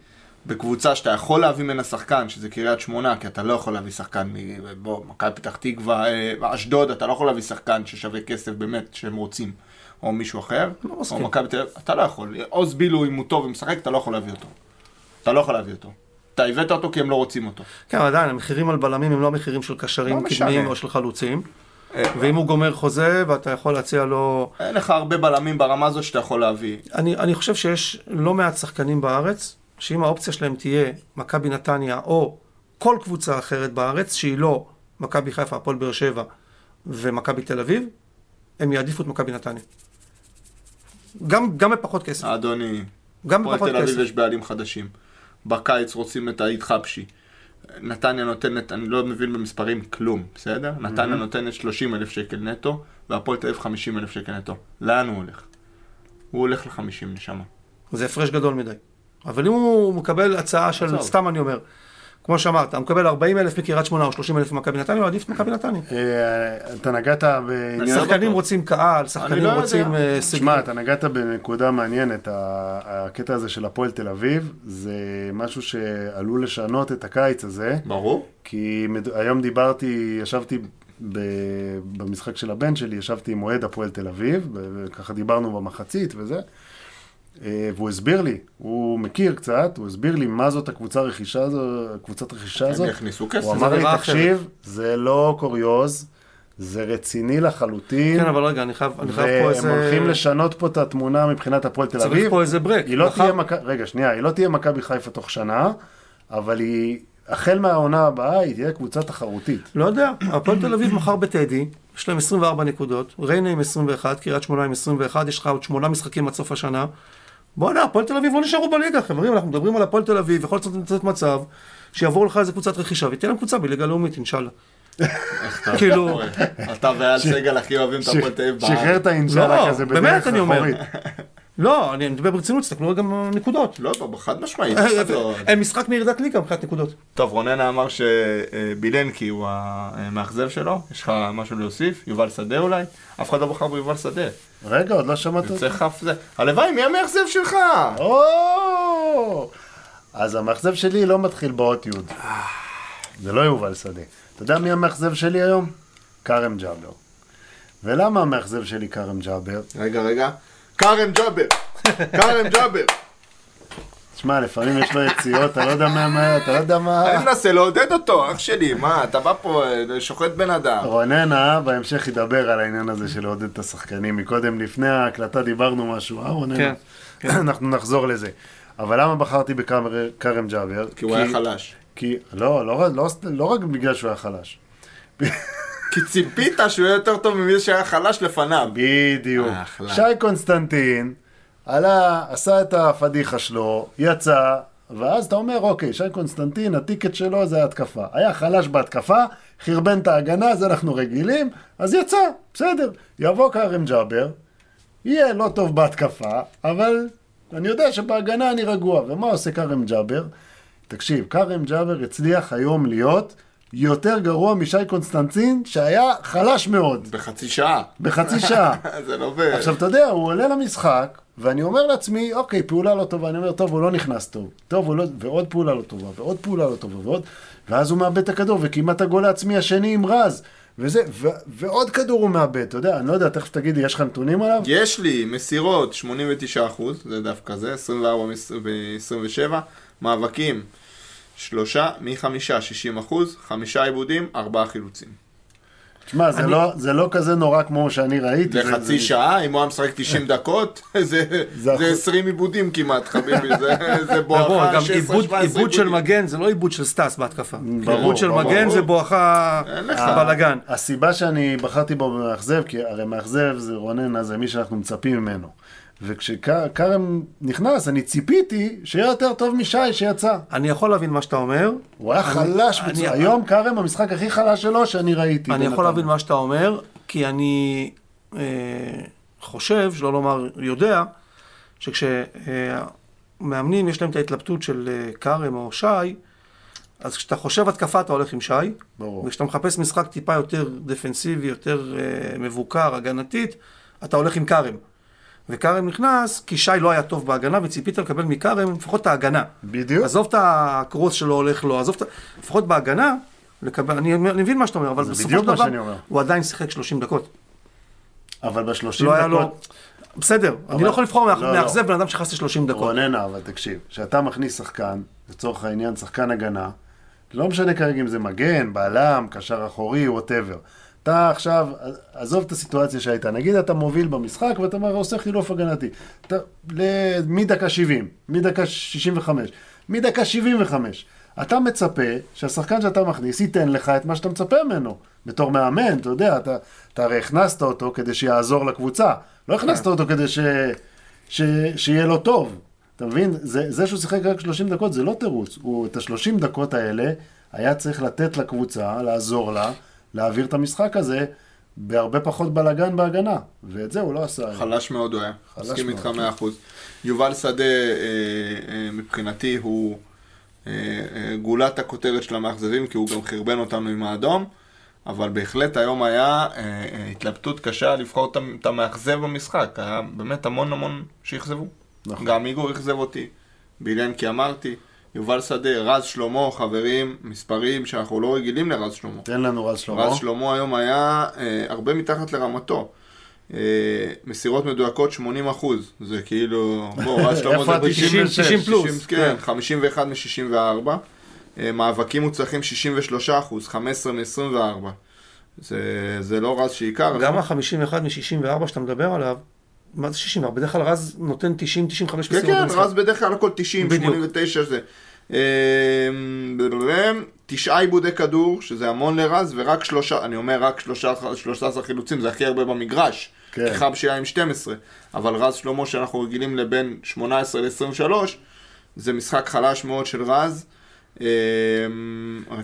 בקבוצה שאתה יכול להביא ממנה שחקן, שזה קריית שמונה, כי אתה לא יכול להביא שחקן, בוא, מכבי פתח תקווה, אה, אשדוד, אתה לא יכול להביא שחקן ששווה כסף באמת, שהם רוצים, או מישהו אחר, לא או. מכבי תל אביב, אתה לא יכול. עוז בילו, אם הוא טוב ומשחק, אתה לא יכול להביא אותו. אתה לא יכול להביא אותו. אתה הבאת אותו כי הם לא רוצים אותו. כן, עדיין, המחירים על בלמים הם לא המחירים של קשרים לא. קדמיים או של חלוצים. ואם הוא גומר חוזה ואתה יכול להציע לו... אין לך הרבה בלמים ברמה הזאת שאתה יכול להביא. אני, אני חושב שיש לא מעט שחקנים בארץ, שאם האופציה שלהם תהיה מכבי נתניה או כל קבוצה אחרת בארץ, שהיא לא מכבי חיפה, הפועל באר שבע ומכבי תל אביב, הם יעדיפו את מכבי נתניה. גם, גם בפחות כסף. אדוני, גם הפועל בפחות תל אביב כסף. יש בעלים חדשים. בקיץ רוצים את העיד חבשי. נתניה נותנת, אני לא מבין במספרים כלום, בסדר? נתניה נותנת 30 אלף שקל נטו, והפועל תל אביב 50 אלף שקל נטו. לאן הוא הולך? הוא הולך ל-50 נשמה. זה הפרש גדול מדי. אבל אם הוא מקבל הצעה של. סתם אני אומר, כמו שאמרת, הוא מקבל 40 אלף מקריית שמונה או 30 אלף ממכבי נתניה, הוא עדיף את מכבי נתניה. אה, אתה נגעת בעניין... לא שחקנים. רוצים קהל, שחקנים לא. רוצים אה. שמע, אתה נגעת בנקודה מעניינת, ה- הקטע הזה של הפועל תל אביב, זה משהו שעלול לשנות את הקיץ הזה, ברור. כי היום דיברתי, ישבתי ב- במשחק של הבן שלי, ישבתי עם אוהד הפועל תל אביב, וככה דיברנו במחצית וזה, והוא הסביר לי, הוא מכיר קצת, הוא הסביר לי מה זאת הקבוצה רכישה הזו, קבוצת רכישה הם הזאת. יכניסו כסף. הוא אמר לי. תקשיב, זה לא קוריוז, זה רציני לחלוטין. כן, אבל רגע, אני חייב אני חייב פה והם איזה... הולכים לשנות פה את התמונה מבחינת הפועל תל אביב. צריך פה איזה ברק. היא לא מחר- תהיה מכבי, רגע, שנייה, היא לא תהיה מכבי חיפה תוך שנה, אבל היא, החל מהעונה הבאה, היא תהיה קבוצה תחרותית. לא יודע, הפועל תל אביב מחר בטדי, יש להם 24 נקודות, ריינה עם 21, קריית שמונה עם 21, יש לך עוד שמונה משחקים עד סוף השנה. בואנה, הפועל תל אביב לא נשארו בליגה, חברים, אנחנו מדברים על הפועל תל אביב, יכול להיות לתת מצב שיבואו לך איזה קבוצת רכישה ותהיה להם קבוצה בליגה לאומית, אינשאללה. כאילו, אתה ואייל סגל הכי אוהבים את הפועל תל אביב שחרר בארץ. את האינג'לה לא, כזה באמת בדרך אני אומר. אחורית. לא, אני מדבר ברצינות, תסתכלו רגע בנקודות. לא, לא, חד משמעית. אה, אף אחד לא- הם משחק מירידת ליגה מבחינת נקודות. טוב, רוננה אמר שבילנקי הוא המאכזב שלו, יש לך משהו להוסיף? יובל שדה אולי? אף אחד לא בחר ביובל שדה. רגע, עוד לא שמעת יוצא אותי. חף זה. הלוואי, מי המאכזב שלך? או! אז המאכזב שלי לא מתחיל באות י'. זה לא יובל שדה. אתה יודע מי המאכזב שלי היום? כרם ג'אבר. ולמה המאכזב שלי כרם ג'אבר? רגע, רגע. כרם ג'אבר! כרם ג'אבר! תשמע, לפעמים יש לו יציאות, אתה לא יודע מה- מה, אתה לא יודע מה... אני מנסה לעודד אותו, אח שלי, מה, אתה בא פה, אה, שוחט בן אדם. רוננה בהמשך ידבר על העניין הזה של לעודד את השחקנים. מקודם, לפני ההקלטה דיברנו משהו, אה רוננה? כן, אנחנו נחזור לזה. אבל למה בחרתי בכרם ג'אבר? כי הוא היה חלש. כי, לא, לא, לא, לא רק בגלל שהוא היה חלש. כי ציפית שהוא יהיה יותר טוב ממי שהיה חלש לפניו. בדיוק. אחלה. שי קונסטנטין עלה, עשה את הפדיחה שלו, יצא, ואז אתה אומר, אוקיי, שי קונסטנטין, הטיקט שלו זה ההתקפה. היה חלש בהתקפה, חרבן את ההגנה, זה אנחנו רגילים, אז יצא, בסדר. יבוא כרם ג'אבר, יהיה לא טוב בהתקפה, אבל אני יודע שבהגנה אני רגוע. ומה עושה כרם ג'אבר? תקשיב, כרם ג'אבר הצליח היום להיות יותר גרוע משי קונסטנטין, שהיה חלש מאוד, בחצי שעה. בחצי שעה. זה לא ב... עכשיו, אתה יודע, הוא עולה למשחק, ואני אומר לעצמי, אוקיי, פעולה לא טובה. אני אומר, טוב, הוא לא נכנס טוב. טוב, הוא לא... ועוד פעולה לא טובה, ועוד פעולה לא טובה, ועוד... ואז הוא מאבד את הכדור, וכמעט הגול העצמי השני עם רז. וזה, ו... ועוד כדור הוא מאבד, אתה יודע, אני לא יודע, תכף תגיד לי, יש לך נתונים עליו? יש לי מסירות 89 אחוז, זה דווקא זה, 24 ו-27, מאבקים שלושה מחמישה 60 אחוז, חמישה עיבודים, ארבעה חילוצים. תשמע, זה, אני- לא, זה לא כזה נורא כמו שאני ראיתי. זה זה- חצי זה- שעה, אם הוא היה משחק 90 דקות, זה זה זה אחוז- 20 עיבודים כמעט, חביבי, זה- זה בוא, בואכה גם 16-17 עיבוד- עיבוד של. מגן זה לא עיבוד של סטאס בהתקפה. ברור, עיבוד של ברור. מגן זה בואכה. בלאגן. הסיבה שאני בחרתי בו במאכזב, כי הרי מאכזב זה רוננה, זה מי שאנחנו מצפים ממנו. וכשכרם נכנס, אני ציפיתי שיהיה יותר טוב משי שיצא. אני יכול להבין מה שאתה אומר. הוא היה אני- חלש, אני- בצורה- היום כרם המשחק הכי חלש שלו שאני ראיתי. אני יכול. להבין מה שאתה אומר, כי אני אה, חושב, שלא לומר יודע, שכשמאמנים יש להם את ההתלבטות של אה, כרם או שי, אז כשאתה חושב התקפה אתה הולך עם שי, ברור. וכשאתה מחפש משחק טיפה יותר דפנסיבי, יותר אה, מבוקר, הגנתית, אתה הולך עם כרם. וכרם נכנס, כי שי לא היה טוב בהגנה, וציפית לקבל מכרם לפחות את ההגנה. בדיוק. עזוב את הקרוס שלא הולך לו, עזוב את ה... לפחות בהגנה, לקבל... אני, אני מבין מה שאתה אומר, אבל בסופו של דבר. הוא עדיין שיחק 30 דקות. אבל בשלושים לא היה לו... דקות... בסדר, אני לא יכול לבחור לא, לא. מאכזב בן אדם שנכנס ל-30 דקות. רוננה, אבל תקשיב, כשאתה מכניס שחקן, לצורך העניין שחקן הגנה, לא משנה כרגע אם זה מגן, בלם, קשר אחורי, ווטאבר. אתה עכשיו, עזוב את הסיטואציה שהייתה, נגיד אתה מוביל במשחק ואתה אומר, עושה חילוף הגנתי. אתה, מדקה 70, מדקה 65, מדקה 75. אתה מצפה שהשחקן שאתה מכניס ייתן לך את מה שאתה מצפה ממנו. בתור מאמן, אתה יודע, אתה, אתה הרי הכנסת אותו כדי שיעזור לקבוצה. לא הכנסת אותו כדי ש, ש, שיהיה לו טוב. אתה מבין? זה, זה שהוא שיחק רק 30 דקות זה לא תירוץ. הוא את ה-30 דקות האלה היה צריך לתת לקבוצה, לעזור לה, להעביר את המשחק הזה בהרבה פחות בלאגן בהגנה. ואת זה הוא לא עשה. חלש מאוד הוא היה, מסכים איתך מאוד. 100%. יובל שדה, אה, אה, מבחינתי, הוא אה, אה, גולת הכותרת של המאכזבים, כי הוא גם חרבן אותנו עם האדום, אבל בהחלט היום היה אה, אה, התלבטות קשה לבחור את המאכזב במשחק. היה באמת המון המון שאכזבו. נכון. גם איגור אכזב אותי, בילנקי אמרתי, יובל שדה, רז שלמה, חברים, מספרים שאנחנו לא רגילים לרז שלמה. תן לנו רז שלמה. רז שלמה היום היה אה, הרבה מתחת לרמתו. אה, מסירות מדויקות 80 אחוז, זה כאילו, בוא, רז שלמה זה ה- 90, 90 פלוס. כן, 51 מ-64. אה, מאבקים מוצלחים 63 אחוז, 15 מ-24. זה, זה לא רז שעיקר. גם ה-51 מ-64 שאתה מדבר עליו, מה זה 64? בדרך כלל רז נותן 90-95 כן, מסירות כן, במשחק. רז בדרך כלל הכל 90, בדיוק. 89 זה. אה, תשעה עיבודי כדור, שזה המון לרז, ורק שלושה, אני אומר רק שלושה, 13 חילוצים, זה הכי הרבה במגרש. כן. כי חב שהיה עם 12. אבל רז שלמה, שאנחנו רגילים לבין 18 ל-23, זה משחק חלש מאוד של רז. רציתי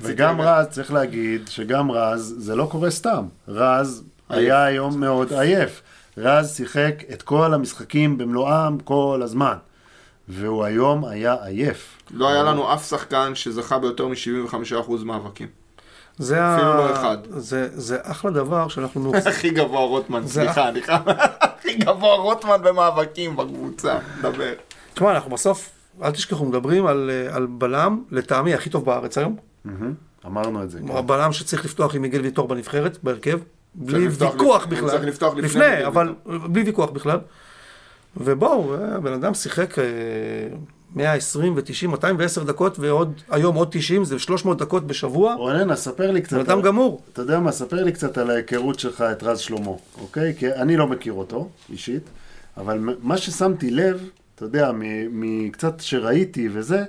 וגם רז, צריך להגיד שגם רז, זה לא קורה סתם. רז. היה היום מאוד עייף. רז שיחק את כל המשחקים במלואם כל הזמן. והוא היום היה עייף. לא היה לנו אף שחקן שזכה ביותר מ-75% מאבקים. זה ה- אפילו לא אחד. זה, זה אחלה דבר שאנחנו מאוכזבים. הכי גבוה רוטמן, סליחה, אני חייב... הכי גבוה רוטמן במאבקים בקבוצה, דבר. תשמע, אנחנו בסוף, אל תשכחו, מדברים על, אה, על בלם, לטעמי, הכי טוב בארץ היום. אמרנו את זה. כן. הבלם שצריך לפתוח עם מיגל ויטור בנבחרת, בהרכב. בלי ויכוח בכלל. צריך לפתוח לפני לפני, אבל בלי ויכוח בכלל. ובואו, אה, הבן אדם שיחק אה, 120 ו-90, 210 דקות, ועוד, היום עוד 90, זה 300 דקות בשבוע. רונן, אז ספר לי קצת. בן אדם גמור. אתה יודע מה, ספר לי קצת על ההיכרות שלך את רז שלמה, אוקיי? כי אני לא מכיר אותו, אישית, אבל מה ששמתי לב, אתה יודע, מ- מקצת שראיתי וזה,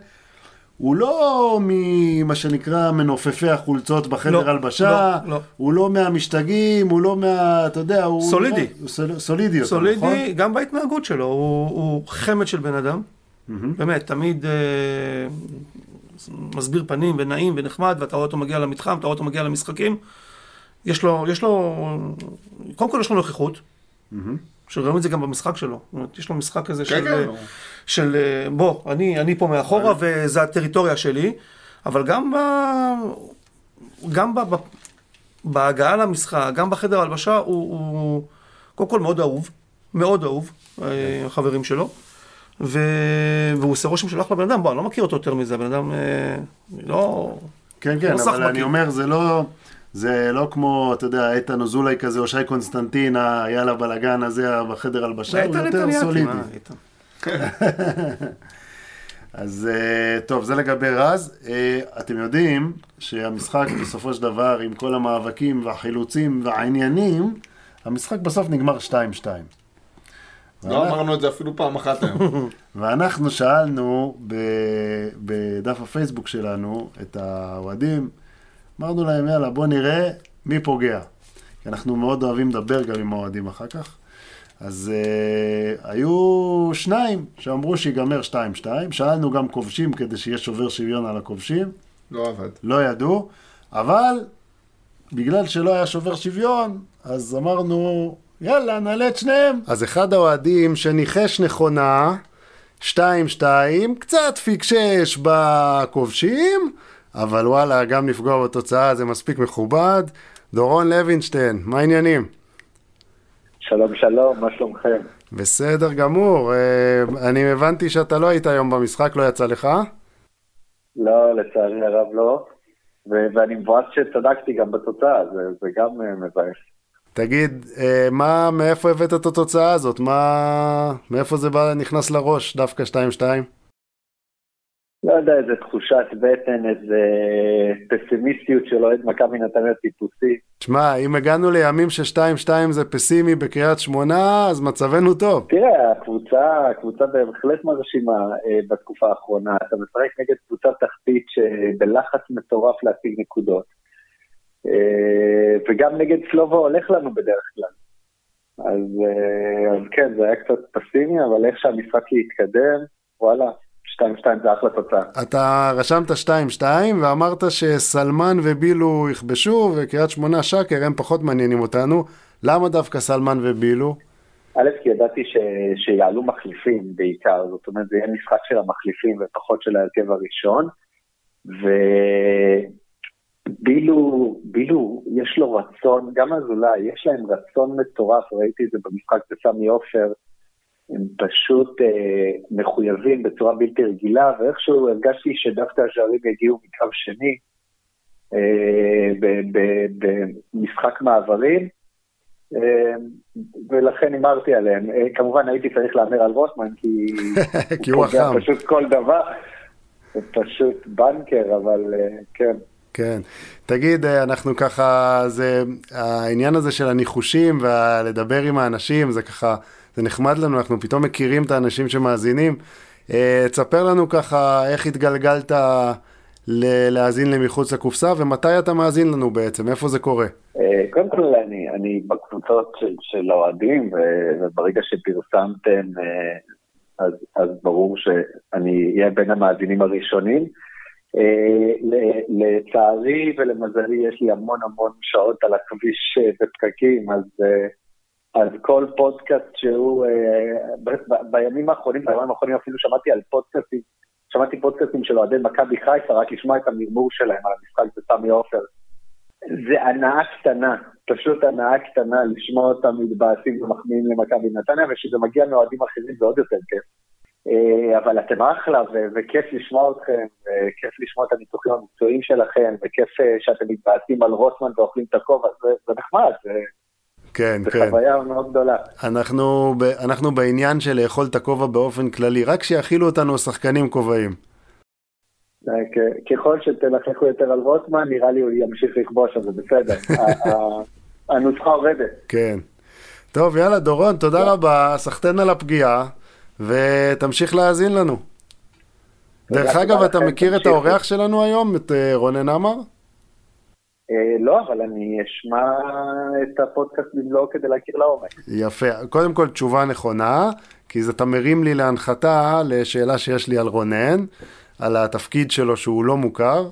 הוא לא ממה שנקרא מנופפי החולצות בחדר לא, הלבשה, לא, לא. הוא לא מהמשתגעים, הוא לא מה... אתה יודע, הוא... סולידי. הוא סול- סולידי נכון? סולידי, גם בהתנהגות שלו, הוא, הוא חמד של בן אדם. באמת, תמיד אה, מסביר פנים ונעים ונחמד, ואתה רואה אותו מגיע למתחם, אתה רואה אותו מגיע למשחקים. יש לו, יש לו, קודם כל יש לו נוכחות, שרואים את זה גם במשחק שלו. זאת אומרת, יש לו משחק כזה של, כן, אה, של אה, בוא, אני, אני פה מאחורה וזה הטריטוריה שלי, אבל גם, ב, גם ב, ב, בהגעה למשחק, גם בחדר הלבשה, הוא, הוא קודם כל מאוד אהוב, מאוד אהוב, אה, החברים שלו, ו... והוא עושה רושם של אחלה בן אדם, בוא, אני לא מכיר אותו יותר מזה, הבן אדם אה, לא... כן, כן, לא אבל סחבקי. אני אומר, זה לא... זה לא כמו, אתה יודע, איתן אזולאי כזה, או שי קונסטנטין, היאללה בלאגן הזה בחדר הלבשה, הוא יותר סולידי. מה? אז אה, טוב, זה לגבי רז. אה, אתם יודעים שהמשחק בסופו של דבר, עם כל המאבקים והחילוצים והעניינים, המשחק בסוף נגמר 2-2. לא אמרנו את זה אפילו פעם אחת היום. ואנחנו שאלנו בדף הפייסבוק שלנו את האוהדים, אמרנו להם, יאללה, בוא נראה מי פוגע. כי אנחנו מאוד אוהבים לדבר גם עם האוהדים אחר כך. אז uh, היו שניים שאמרו שיגמר 2-2, שאלנו גם כובשים כדי שיהיה שובר שוויון על הכובשים, לא עבד. לא ידעו, אבל בגלל שלא היה שובר שוויון, אז אמרנו, יאללה, נעלה את שניהם. אז אחד האוהדים שניחש נכונה, 2-2, קצת פיקשש בכובשים, אבל וואלה, גם לפגוע בתוצאה זה מספיק מכובד. דורון לוינשטיין, מה העניינים? שלום שלום, מה שלומכם? בסדר גמור, אה, אני הבנתי שאתה לא היית היום במשחק, לא יצא לך? לא, לצערי הרב לא, ו- ואני מבואס שצדקתי גם בתוצאה, זה, זה גם uh, מבאס. תגיד, אה, מה, מאיפה הבאת את התוצאה הזאת? מה, מאיפה זה בא, נכנס לראש, דווקא 2-2? לא יודע, איזה תחושת בטן, איזה פסימיסטיות של אוהד מכבי נתניה טיפוסי. תשמע, אם הגענו לימים ש-2-2 זה פסימי בקריית שמונה, אז מצבנו טוב. תראה, הקבוצה, הקבוצה בהחלט מרשימה אה, בתקופה האחרונה. אתה משחק נגד קבוצה תחתית שבלחץ מטורף להשיג נקודות. אה, וגם נגד סלובו הולך לנו בדרך כלל. אז, אה, אז כן, זה היה קצת פסימי, אבל איך שהמשחק יתקדם, וואלה, 2-2 זה אחלה תוצאה. אתה רשמת 2-2 ואמרת שסלמן ובילו יכבשו וקריית שמונה שקר הם פחות מעניינים אותנו. למה דווקא סלמן ובילו? א', כי ידעתי ש, שיעלו מחליפים בעיקר, זאת אומרת, זה יהיה משחק של המחליפים ופחות של ההרכב הראשון. ובילו, בילו, יש לו רצון, גם אזולאי, יש להם רצון מטורף, ראיתי את זה במשחק בסמי עופר, הם פשוט אה, מחויבים בצורה בלתי רגילה, ואיכשהו הרגשתי שדווקא השערים יגיעו מקו שני אה, במשחק מעברים, אה, ולכן הימרתי עליהם. אה, כמובן הייתי צריך להמר על רוטמן, כי, כי הוא החם. פשוט כל דבר. זה פשוט בנקר, אבל אה, כן. כן. תגיד, אה, אנחנו ככה, זה, העניין הזה של הניחושים ולדבר עם האנשים, זה ככה, זה נחמד לנו, אנחנו פתאום מכירים את האנשים שמאזינים. אה, תספר לנו ככה איך התגלגלת ל- להאזין למחוץ לקופסה, ומתי אתה מאזין לנו בעצם, איפה זה קורה? קודם כל, אני, אני בקבוצות של, של האוהדים, וברגע שפרסמתם אז, אז ברור שאני אהיה בין המאזינים הראשונים. אה, לצערי ולמזלי יש לי המון המון שעות על הכביש אה, בפקקים, אז, אה, אז כל פודקאסט שהוא, בימים האחרונים, בימים האחרונים אפילו שמעתי על פודקאסטים, שמעתי פודקאסטים של אוהדי מכבי חיפה, רק לשמוע את המרמור שלהם על המשחק בסמי עופר. זה הנאה קטנה, פשוט הנאה קטנה לשמוע אותם מתבאסים ומחמיאים למכבי נתניה, וכשזה מגיע מאוהדים אחרים זה עוד יותר כיף. אה, אבל אתם אחלה, ו- וכיף לשמוע אתכם, וכיף לשמוע את הניתוחים המקצועיים שלכם, וכיף אה, שאתם מתבאסים על רוטמן ואוכלים את הכובע, זה, זה נחמד, זה, כן, זה כן. חוויה מאוד גדולה. אנחנו, ב- אנחנו בעניין של לאכול את הכובע באופן כללי, רק שיאכילו אותנו השחקנים כובעים. אה, ככל שתלחכו יותר על רוטמן, נראה לי הוא ימשיך לכבוש, זה בסדר. הנוסחה עובדת. כן. טוב, יאללה, דורון, תודה רבה, סחטיין על הפגיעה, ותמשיך להאזין לנו. דרך אגב, אתה מכיר את. האורח שלנו היום, את אה, רונן עמר? אה, לא, אבל אני אשמע את הפודקאסט במלואו כדי להכיר לעומק. יפה. קודם כל, תשובה נכונה, כי זה אתה מרים לי להנחתה לשאלה שיש לי על רונן, על התפקיד שלו שהוא לא מוכר.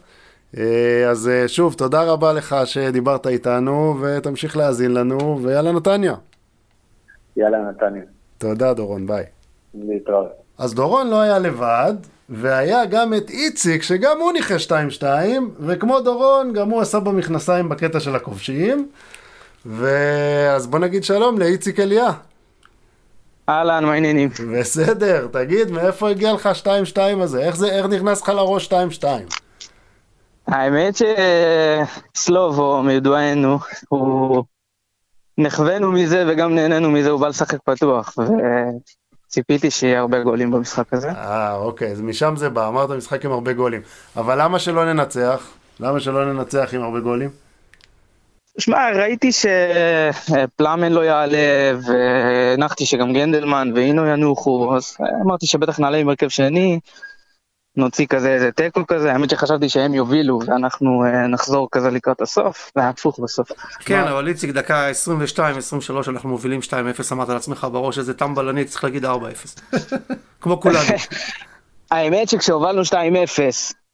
אה, אז אה, שוב, תודה רבה לך שדיברת איתנו, ותמשיך להאזין לנו, ויאללה נתניה. יאללה, נתניה, תודה, דורון, ביי. להתראות. אז דורון לא היה לבד, והיה גם את איציק, שגם הוא ניחש 2-2, וכמו דורון, גם הוא עשה במכנסיים בקטע של הכובשים. ואז בוא נגיד שלום לאיציק אליה. אהלן, מה העניינים? בסדר, תגיד, מאיפה הגיע לך 2-2 הזה? איך זה, איך נכנס לך לראש 2-2? האמת שסלובו, מידוענו, הוא... נחווינו מזה וגם נהנינו מזה, הוא בא לשחק פתוח, וציפיתי שיהיה הרבה גולים במשחק הזה. אה, אוקיי, אז משם זה בא, אמרת משחק עם הרבה גולים. אבל למה שלא ננצח? למה שלא ננצח עם הרבה גולים? שמע, ראיתי שפלאמן לא יעלה, והנחתי שגם גנדלמן ואינו ינוחו, אז אמרתי שבטח נעלה עם הרכב שני, נוציא כזה איזה תיקו כזה, האמת שחשבתי שהם יובילו ואנחנו אה, נחזור כזה לקראת הסוף, והיה הפוך בסוף. כן, אבל איציק, דקה 22, 23, אנחנו מובילים 2-0, אמרת לעצמך בראש איזה טמבל אני, צריך להגיד 4-0. כמו כולנו. האמת שכשהובלנו 2-0,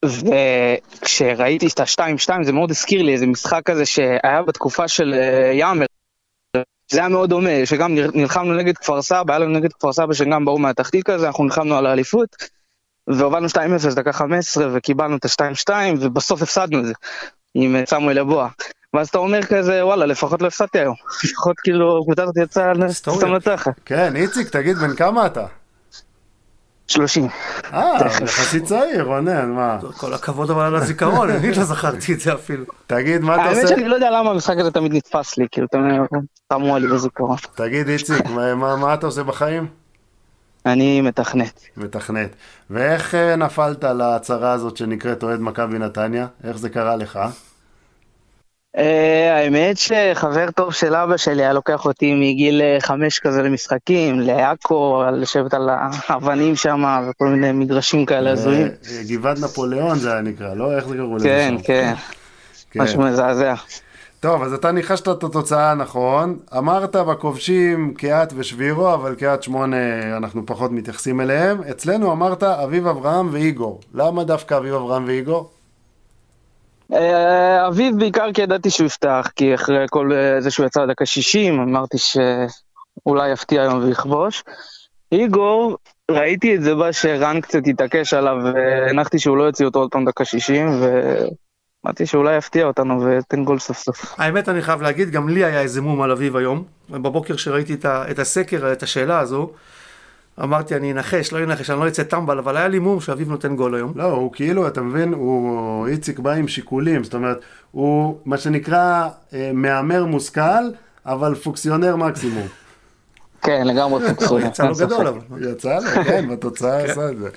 וכשראיתי את ה-2-2 זה מאוד הזכיר לי איזה משחק כזה שהיה בתקופה של אה, יאמר. זה היה מאוד דומה, שגם נלחמנו נגד כפר סבא, היה לנו נגד כפר סבא שגם באו מהתחתית כזה, אנחנו נלחמנו על האליפות, והובלנו 2-0 דקה 15 וקיבלנו את ה-2-2 ובסוף הפסדנו את זה עם אה, סמואל אבוה. ואז אתה אומר כזה וואלה לפחות לא הפסדתי היום, לפחות כאילו הקבוצה הזאת יצאה היסטוריה. מנצחת. כן, איציק, תגיד, בן כמה אתה? 30. אה, יחסית צעיר, רונן, מה? כל הכבוד אבל על הזיכרון, אני לא זכרתי את זה אפילו. תגיד, מה אתה האמת עושה? שאני לא יודע למה המשחק הזה תמיד נתפס לי, כאילו, אתה אומר, תמו לי בזיכרון. תגיד, איציק, מה אתה עושה בחיים? אני מתכנת. מתכנת. ואיך אה, נפלת להצהרה הזאת שנקראת אוהד מכבי נתניה? איך זה קרה לך? אה, האמת שחבר טוב של אבא שלי היה לוקח אותי מגיל אה, חמש כזה למשחקים, לעכו, לשבת על האבנים שם, וכל מיני מגרשים כאלה הזויים. אה, גבעת נפוליאון זה היה נקרא, לא? איך זה קראו לזה כן? כן, כן. משהו מזעזע. טוב, אז אתה ניחשת את התוצאה נכון. אמרת בכובשים קיאט ושבירו, אבל קיאט שמונה אנחנו פחות מתייחסים אליהם. אצלנו אמרת אביב אברהם ואיגור. למה דווקא אביב אברהם ואיגור? אה, אביב בעיקר כי ידעתי שהוא יפתח, כי אחרי כל אה, זה שהוא יצא לדקה 60, אמרתי ש... אולי יפתיע היום ויכבוש. איגור, ראיתי את זה בה שרן קצת התעקש עליו, והנחתי שהוא לא יוציא אותו עוד פעם דקה 60, ואמרתי שאולי יפתיע אותנו ותן גול סוף סוף. האמת, אני חייב להגיד, גם לי היה איזה מום על אביב היום. בבוקר שראיתי את, ה, את הסקר, את השאלה הזו, אמרתי, אני אנחש, לא אנחש, אני לא אצא טמבל, אבל היה לי מום שאביב נותן גול היום. לא, הוא כאילו, אתה מבין, הוא, איציק בא עם שיקולים, זאת אומרת, הוא מה שנקרא אה, מהמר מושכל, אבל פוקסיונר מקסימום. כן, לגמרי פוקסון. יצא לו גדול, אבל. יצא לו, כן, בתוצאה עשה את זה.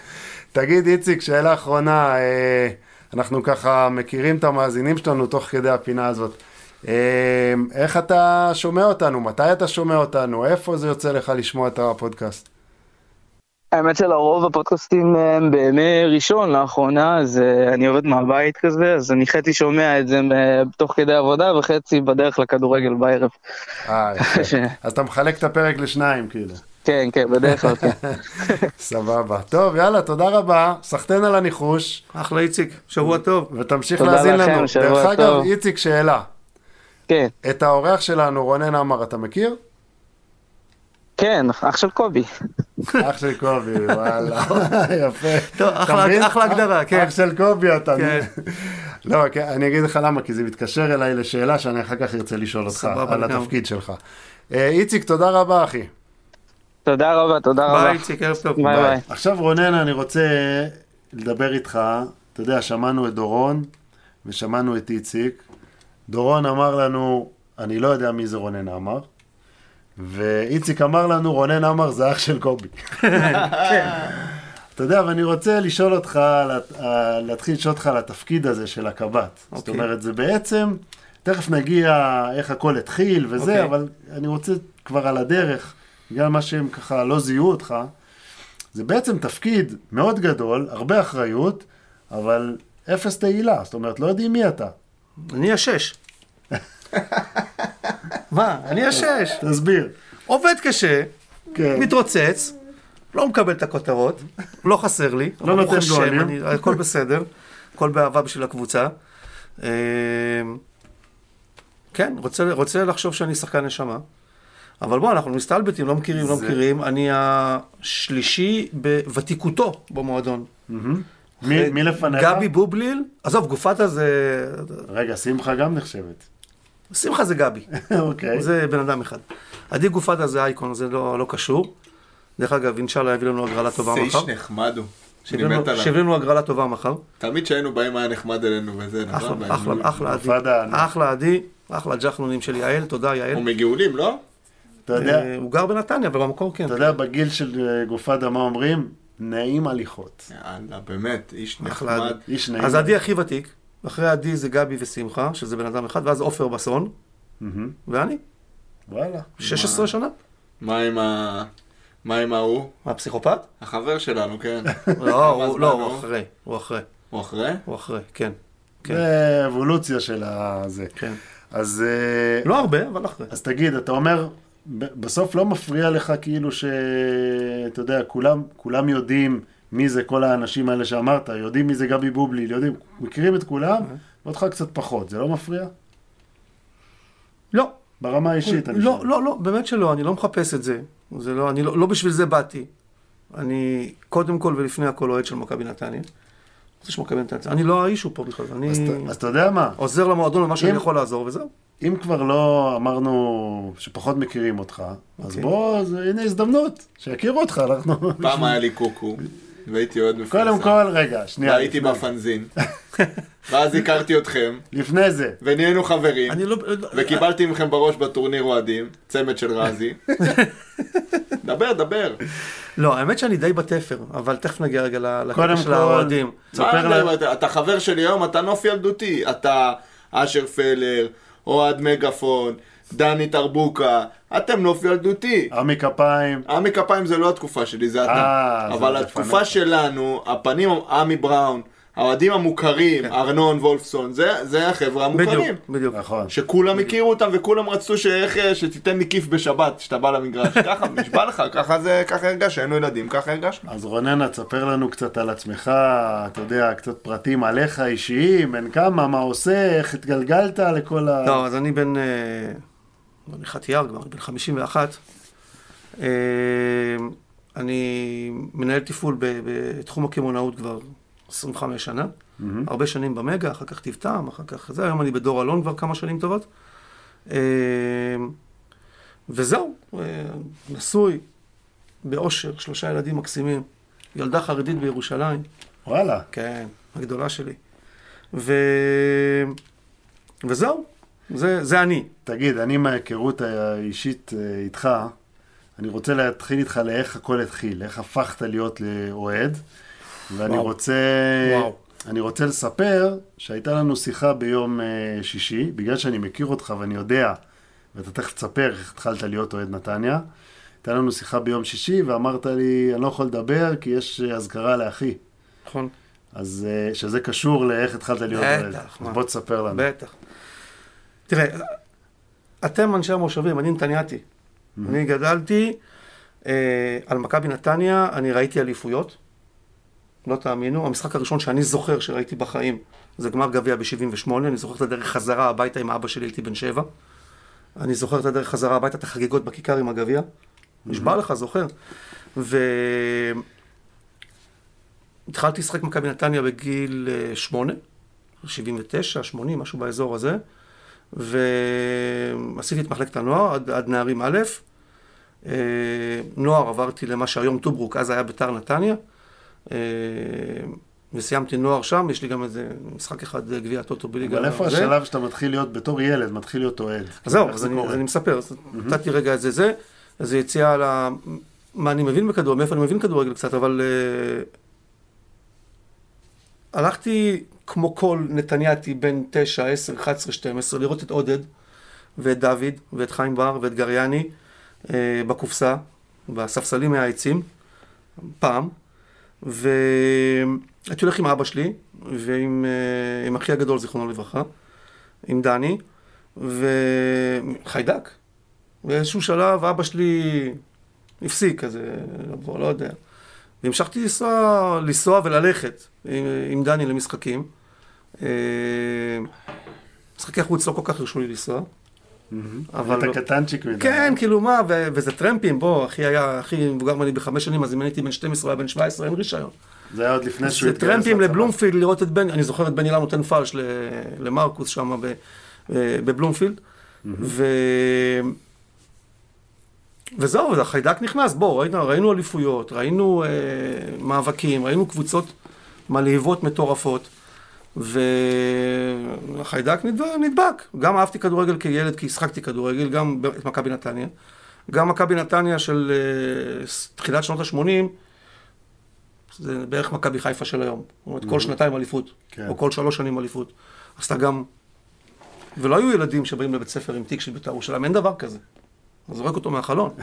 תגיד, איציק, שאלה אחרונה, אה, אנחנו ככה מכירים את המאזינים שלנו תוך כדי הפינה הזאת. אה, איך אתה שומע אותנו? מתי אתה שומע אותנו? איפה זה יוצא לך לשמוע את הפודקאסט? האמת שלרוב הפודקאסטים הם בימי ראשון לאחרונה, אז אה, אני עובד מהבית כזה, אז אני חצי שומע את זה אה, תוך כדי עבודה וחצי בדרך לכדורגל בערב. אה, יפה. אז אתה מחלק את הפרק לשניים, כאילו. כן, כן, בדרך כלל כן. סבבה. טוב, יאללה, תודה רבה. סחטיין על הניחוש, אחלה איציק, שבוע טוב. ותמשיך תודה להאזין לכם, לנו. שבוע דרך אגב, טוב. איציק, שאלה. כן, את האורח שלנו, רונן עמר, אתה מכיר? כן, אח של קובי. אח של קובי, וואלה, יפה. טוב, אחלה- הגדרה, כן. אח של קובי אתה. כן. לא, כן, אני אגיד לך למה, כי זה מתקשר אליי לשאלה שאני אחר כך ארצה לשאול אותך, על. התפקיד שלך. אה, איציק, תודה רבה, אחי. תודה רבה, תודה רבה. ביי איציק, ערב טוב. ביי ביי. עכשיו רונן, אני רוצה לדבר איתך, אתה יודע, שמענו את דורון ושמענו את איציק. דורון אמר לנו, אני לא יודע מי זה רונן עמר, ואיציק אמר לנו, רונן עמר זה אח של קובי. אתה יודע, ואני רוצה לשאול אותך, על ה- ה- להתחיל לשאול אותך על התפקיד הזה של הקב"ט. זאת אוקיי. אומרת, זה בעצם, תכף נגיע איך הכל התחיל וזה, אוקיי. אבל אני רוצה כבר על הדרך, בגלל מה שהם ככה לא זיהו אותך, זה בעצם תפקיד מאוד גדול, הרבה אחריות, אבל אפס תהילה, זאת אומרת, לא יודעים מי אתה. אני השש. מה? אני השש. תסביר. עובד קשה, כן. מתרוצץ, לא מקבל את הכותרות, לא חסר לי. לא נותן גולים. אני- הכל בסדר, הכל באהבה בשביל הקבוצה. אה, כן, רוצה, רוצה לחשוב שאני שחקן נשמה. אבל בוא, אנחנו מסתלבטים, לא מכירים, לא זה- מכירים. אני השלישי בוותיקותו במועדון. מי, מי לפניך? גבי בובליל, עזוב, גופתה זה... רגע, שמחה גם נחשבת. שמחה זה גבי. אוקיי. זה בן אדם אחד. עדי גופתה זה אייקון, זה לא, לא קשור. דרך אגב, אינשאללה יביא לנו הגרלה טובה זה מחר. איש נחמד הוא. שיביא לנו- הגרלה טובה מחר. תמיד כשהיינו באים היה נחמד אלינו וזה, נכון? אחלה. אחלה, אחלה עדי. אחלה עדי, אחלה ג'חנונים של יעל, תודה יעל. הוא מגאולים, לא? אתה יודע, אה, הוא גר בנתניה, אבל במקור כן. אתה יודע, בגיל של אה, גופדה, מה אומרים? נעים הליכות. יאללה, באמת, איש נחמד. איש נעים. אז עדי הכי ותיק, אחרי עדי זה גבי ושמחה, שזה בן אדם אחד, ואז עופר בסון. ואני, וואלה. 16 שנה. מה עם ה... מה עם ההוא? מה, פסיכופת? החבר שלנו, כן. לא, הוא לא, אחרי, הוא אחרי, הוא אחרי? הוא אחרי, כן. כן, זה אבולוציה של הזה. כן. אז, אה, לא הרבה, אבל אחרי. אז תגיד, אתה אומר, בסוף לא מפריע לך כאילו ש... אתה יודע, כולם, כולם יודעים מי זה כל האנשים האלה שאמרת, יודעים מי זה גבי בובליל, יודעים, מכירים את כולם, ואותך קצת פחות, זה לא מפריע? לא, ברמה האישית, אני לא, שואל. לא, לא, באמת שלא, אני לא מחפש את זה. זה לא, אני לא, לא בשביל זה באתי. אני קודם כל ולפני הכל אוהד של מכבי נתניה. אני לא האישו פה בכלל, אני אז, אתה- יודע מה, עוזר למועדון במה שאני יכול לעזור וזהו. אם כבר לא אמרנו שפחות מכירים אותך, אז אוקיי. בוא, אז הנה הזדמנות, שיכירו אותך, אנחנו... פעם היה לי קוקו, והייתי אוהד מפורסם. קודם כל, רגע, שנייה, והייתי לפני- בפנזין. ואז הכרתי אתכם, לפני זה, ונהיינו חברים. אני לא... וקיבלתי מכם בראש בטורניר אוהדים, צמד של רזי. דבר, דבר. לא, האמת שאני די בתפר, אבל תכף נגיע רגע לקטע של האוהדים. אתה חבר שלי היום, אתה נוף ילדותי. אתה אשר פלר, אוהד מגפון, דני טרבוקה, אתם נוף ילדותי. עמי כפיים, עמי כפיים זה לא התקופה שלי, זה אה, אתה. זה אבל לפניך. התקופה שלנו, הפנים, עמי בראון, האוהדים המוכרים, ארנון וולפסון, זה זה החבר'ה המוכרים. כן. בדיוק, בדיוק. נכון. שכולם הכירו אותם וכולם רצו שאיך, שתיתן לי כיף בשבת, כשאתה בא למגרש. ככה, נשבע לך, ככה זה, ככה הרגש, היינו ילדים, ככה הרגשנו. אז רוננה, תספר לנו קצת על עצמך, אתה יודע, קצת פרטים עליך אישיים, בן כמה, מה עושה, איך התגלגלת לכל ה... לא, אז אני בן... אה, אני חתיאר כבר, בן 51. אה, אני מנהל תפעול בתחום הקמעונאות כבר 25 שנה. הרבה שנים במגה, אחר כך טיב טעם, אחר כך זה, היום אני בדור אלון כבר כמה שנים טובות. אה, וזהו, אה, נשוי, באושר, שלושה ילדים מקסימים, ילדה חרדית בירושלים, וואלה. כן, הגדולה שלי. ו... וזהו, זה, זה אני. תגיד, אני מההיכרות האישית אה, איתך, אני רוצה להתחיל איתך לאיך הכל התחיל, איך הפכת להיות לאוהד, ואני וואו. רוצה... וואו. אני רוצה לספר שהייתה לנו שיחה ביום אה, שישי, בגלל שאני מכיר אותך ואני יודע, ואתה תכף תספר איך התחלת להיות אוהד נתניה. הייתה לנו שיחה ביום שישי ואמרת לי, אני לא יכול לדבר כי יש אה, אזכרה לאחי. נכון? אז אה, שזה קשור לאיך התחלת להיות אוהד. בטח, אז? בוא תספר לנו. בטח. תראה, אתם אנשי המושבים, אני נתניאתי. אני גדלתי אה, על מכבי נתניה, אני ראיתי אליפויות. לא תאמינו, המשחק הראשון שאני זוכר שראיתי בחיים זה גמר גביע ב-78, אני זוכר את הדרך חזרה הביתה עם אבא שלי, הייתי בן שבע. אני זוכר את הדרך חזרה הביתה, את החגיגות בכיכר עם הגביע. נשבע לך, זוכר. ו... התחלתי לשחק מכבי נתניה בגיל אה, שמונה, 79, 80, משהו באזור הזה, ועשיתי את מחלקת הנוער עד, עד נערים א', אה, נוער עברתי למה שהיום טוברוק, אז היה ביתר נתניה, וסיימתי נוער שם, יש לי גם איזה משחק אחד אה, גביע הטוטו בליגה. אבל איפה. השלב שאתה מתחיל להיות, בתור ילד, מתחיל להיות אוהד? אז זהו, אז אני, מספר, נתתי רגע את זה זה, אז יציאה על. מה אני מבין בכדורגל, מאיפה אני מבין כדורגל קצת, אבל uh, הלכתי כמו כל נתניאתי בין 9, 10, 11, 12, לראות את עודד ואת דוד ואת חיים בר ואת גריאני uh, בקופסה, בספסלים מהעצים, פעם, והייתי הולך עם אבא שלי ועם uh, עם אחי הגדול, זיכרונו לברכה, עם דני, וחיידק. באיזשהו שלב אבא שלי הפסיק כזה לבוא, לא יודע. והמשכתי לנסוע, לנסוע וללכת עם, עם דני למשחקים. אה, משחקי חוץ לא כל כך הרשו לי לנסוע. אבל... אתה קטנצ'יק מדי. כן, כאילו מה, וזה טרמפים, בוא, אחי היה הכי מבוגר ממני בחמש שנים, אז אם הייתי בן 12, הוא היה בן 17, אין רישיון. זה היה עוד לפני שהוא זה התגייס טרמפים לצבא. לבלומפילד לראות את בן, אני זוכר את בן אילן נותן פלש ל- למרקוס שם אה, בבלומפילד. ו... וזהו, החיידק נכנס, בואו, ראינו, ראינו אליפויות, ראינו אה, מאבקים, ראינו קבוצות מלהיבות מטורפות, והחיידק נדבק. גם אהבתי כדורגל כילד, כי השחקתי כדורגל, גם את מכבי נתניה. גם מכבי נתניה של אה, תחילת שנות ה-80, זה בערך מכבי חיפה של היום. זאת אומרת, כל שנתיים אליפות, כן. או כל שלוש שנים אליפות. אז אתה גם... ולא היו ילדים שבאים לבית ספר עם תיק של בית"ר ירושלים, אין דבר כזה. אתה זורק אותו מהחלון.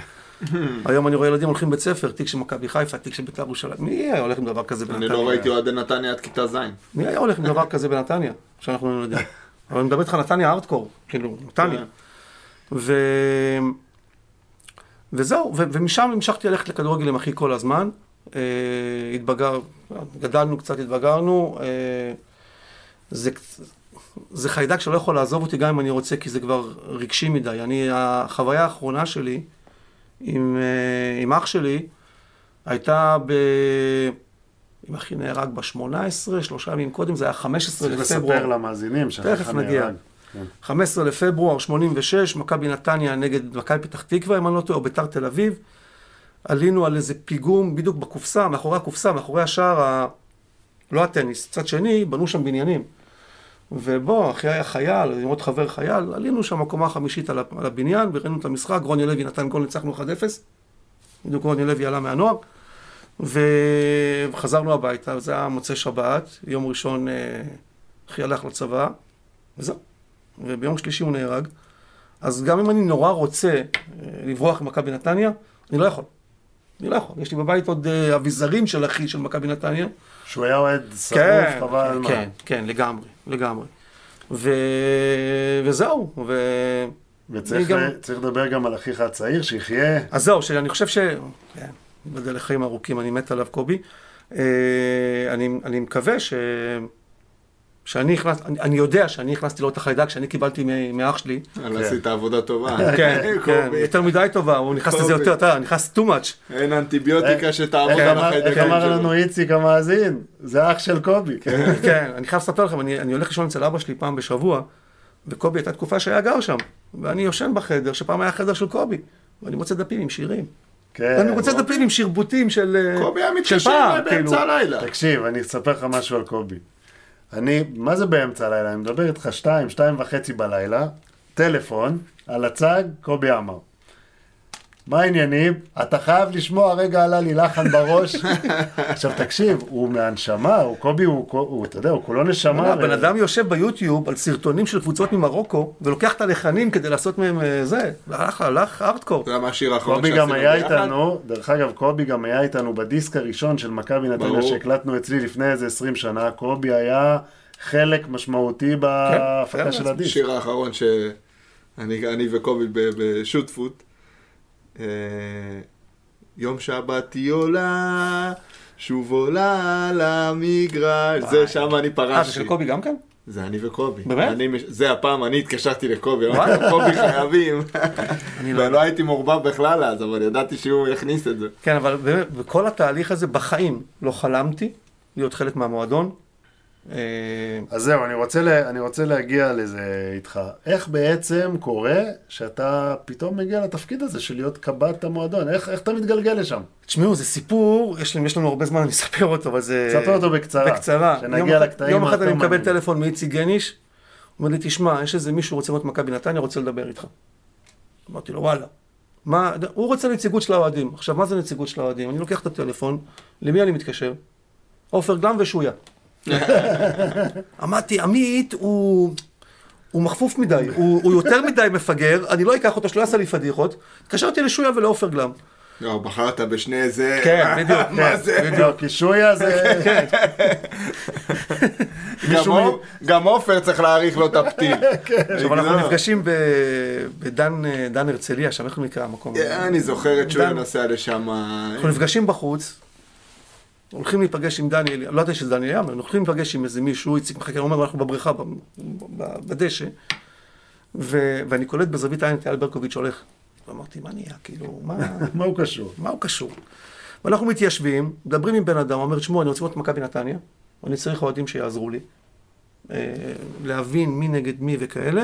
היום אני רואה ילדים הולכים לבית ספר, תיק של מכבי חיפה, תיק של בית"ר ירושלים. מי היה הולך עם דבר כזה אני בנתניה? לא ראיתי אוהדי נתניה עד כיתה ז'. מי היה הולך עם דבר כזה בנתניה? שאנחנו לא יודעים. אבל אני מדבר איתך נתניה ארטקור, כאילו, נתניה. כן. ו... וזהו, ו- ומשם המשכתי ללכת לכדורגל עם אחי כל הזמן. אה, התבגר, גדלנו קצת, התבגרנו. אה, זה, זה חיידק שלא יכול לעזוב אותי גם אם אני רוצה, כי זה כבר רגשי מדי. אני, החוויה האחרונה שלי עם, אה, עם אח שלי הייתה ב... אם אחי נהרג ב-18, שלושה ימים קודם, זה היה 15 צריך לספר לפברואר. למאזינים נגיע. נהרג. כן. 15 לפברואר 86, מכבי נתניה נגד מכבי פתח תקווה, אם אני לא טועה, או ביתר תל אביב. עלינו על איזה פיגום בדיוק בקופסה, מאחורי הקופסה, מאחורי השער, ה... לא הטניס, צד שני, בנו שם בניינים. ובוא, אחי היה חייל, עם עוד חבר חייל, עלינו שם הקומה החמישית על ה- על הבניין, וראינו את המשחק, רוני לוי נתן גול, ניצחנו 1-0. בדיוק רוני לוי עלה מהנוער. וחזרנו הביתה, זה היה מוצאי שבת, יום ראשון אה, אחי הלך לצבא, וזהו. וביום שלישי הוא נהרג. אז גם אם אני נורא רוצה אה, לברוח ממכבי נתניה, אני לא יכול. אני לא יכול. יש לי בבית עוד אה, אביזרים של אחי של מכבי נתניה. שהוא היה אוהד שרוף, כן, חבל על מה. כן, כן, לגמרי, לגמרי. ו... וזהו, ו... וצריך גם- לדבר גם על אחיך הצעיר, שיחיה. אז זהו, שאני חושב ש... כן, ייבדל לחיים ארוכים, אני מת עליו, קובי. אה, אני, אני מקווה ש... שאני נכנס, אני, אני יודע שאני הכנסתי לו את החיידק שאני קיבלתי מ- מאח שלי. אבל עשית עבודה טובה. כן, כן, קובי. יותר מדי טובה, הוא נכנס לזה. יותר, אתה נכנס too much. אין אנטיביוטיקה שתעבוד איך על אמר- איך החיידקים אמר שלו. לנו איציק המאזין? זה אח של קובי. כן, אני חייב לספר לכם, אני, אני הולך לישון אצל אבא שלי פעם בשבוע, וקובי הייתה תקופה שהיה גר שם, ואני יושן בחדר, שפעם היה חדר של קובי, ואני מוצא דפים עם שירים. כן. ואני רוצה דפים עם שרבוטים של אה, קובי היה מתקשר פעם, באמצע כאילו. הלילה. תקשיב, אני אספר לך משהו על קובי. אני, מה זה באמצע הלילה? אני מדבר איתך שתיים, שתיים וחצי בלילה, טלפון, על הצג, קובי עמר. מה העניינים? אתה חייב לשמוע, רגע עלה לי לחן בראש. עכשיו תקשיב, הוא מהנשמה, הוא קובי, הוא, הוא, אתה יודע, הוא כולו נשמה. הבן אדם יושב ביוטיוב על סרטונים של קבוצות ממרוקו, ולוקח את הלחנים כדי לעשות מהם אה, זה, הלך, הלך ארדקור. זה היה מהשיר האחרון קובי שעשינו גם היה ביחד. איתנו, דרך אגב, קובי גם היה איתנו בדיסק הראשון של מכבי נתניה. שהקלטנו אצלי לפני איזה 20 שנה, קובי היה חלק משמעותי בהפקה כן, של זה הדיסק. השיר האחרון שאני אני וקובי ב- בשותפות. אה, יום שבת היא עולה, שוב עולה למגרש. זה שם אני אה, זה פרשתי. של קובי גם כן? זה אני וקובי. באמת? אני זה הפעם, אני התקשרתי לקובי, אמרתי לו, קובי חייבים. לא ולא הייתי מעורבב בכלל אז, אבל ידעתי שהוא יכניס את זה. כן, אבל באמת, בכל התהליך הזה, בחיים לא חלמתי להיות חלק מהמועדון. אה, אז זהו, אני רוצה, לה, אני רוצה להגיע לזה איתך. איך בעצם קורה שאתה פתאום מגיע לתפקיד הזה של להיות קב"ט המועדון? איך, איך אתה מתגלגל לשם? תשמעו, זה סיפור, יש, יש לנו הרבה זמן, אני אספר אותו, אבל זה... ספר אותו בקצרה. בקצרה. שנגיע יום לקטעים יום אחד אני מקבל מעניינים. טלפון מאיציק גניש, הוא אומר לי, תשמע, יש איזה מישהו רוצה להיות מכבי נתניה, רוצה לדבר איתך. אמרתי לו, וואלה. מה, הוא רוצה נציגות של האוהדים. עכשיו, מה זה נציגות של האוהדים? אני לוקח את הטלפון, למי אני מתקשר? עופר גלם ושויה. אמרתי, עמית הוא... הוא מחפוף מדי, הוא, הוא יותר מדי מפגר, אני לא אקח אותו, שלא יעשה לי פדיחות. התקשרתי לשויה ולעופר גלם. לא, בחרת בשני זה... כן, בדיוק, מה כן, זה? לא, כי שויה זה... עופ- גם עופר צריך להעריך לו את הפתיל. עכשיו אנחנו. נפגשים בדן אה, הרצליה, שם איך נקרא המקום? אה, אני זוכר את דן. נוסע לשם. אנחנו נפגשים בחוץ, הולכים להיפגש עם דניאל, לא ידעתי שזה דניאל יאמר, אנחנו הולכים להיפגש עם איזה מישהו, איציק מחכה, הוא אומר, אנחנו בבריכה, בדשא, ו- ואני קולט בזווית העין את אייל ברקוביץ' הולך. ואמרתי, מה נהיה, כאילו, מה, מה הוא קשור? מה הוא קשור? ואנחנו מתיישבים, מדברים עם בן אדם, אומר, תשמעו, אני רוצה לראות מכבי נתניה, אני צריך אוהדים שיעזרו לי, אה, להבין מי נגד מי וכאלה,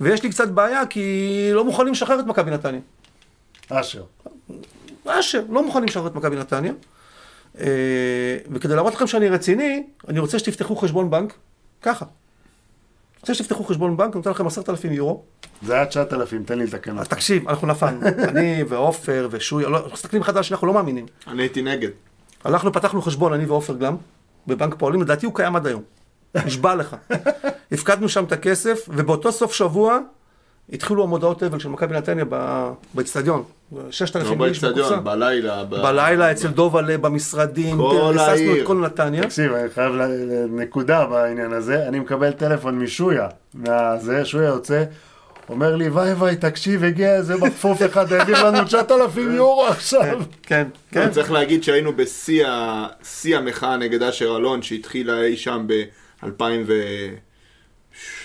ויש לי קצת בעיה, כי לא מוכנים לשחרר את מכבי נתניה. אשר. אשר, לא מוכנים לשחרר את מכבי נתניה. אה, וכדי להראות לכם שאני רציני, אני רוצה שתפתחו חשבון בנק, ככה. אני רוצה שתפתחו חשבון בנק, אני נותן לכם עשרת אלפים יורו. זה היה 9,000, תן לי לתקן אז אותך. תקשיב, אנחנו נפלנו. אני ועופר ושוי, לא, אנחנו מסתכלים אחד על השני, אנחנו לא מאמינים. אני הייתי נגד. הלכנו, פתחנו חשבון, אני ועופר גלם, בבנק פועלים, לדעתי הוא קיים עד היום. נשבע לך. הפקדנו שם את הכסף, ובאותו סוף שבוע התחילו המודעות אבל של מכבי נתניה באצטדיון. 6,000 לא איש בקופסה. באצטדיון, בלילה. ב- בלילה אצל דובלה, במשרדים, כל ריססנו העיר. את כל נתניה. תקשיב, אני חייב ל- ל- נקודה בעניין הזה. אני מקבל טלפון משויה, מהזה, שויה יוצא, אומר לי, וואי וואי, תקשיב, הגיע איזה מחפוף אחד, העביר לנו 9,000 יורו עכשיו. כן, כן. צריך להגיד שהיינו בשיא המחאה נגד אשר אלון, שהתחילה אי שם ב-2000 ו...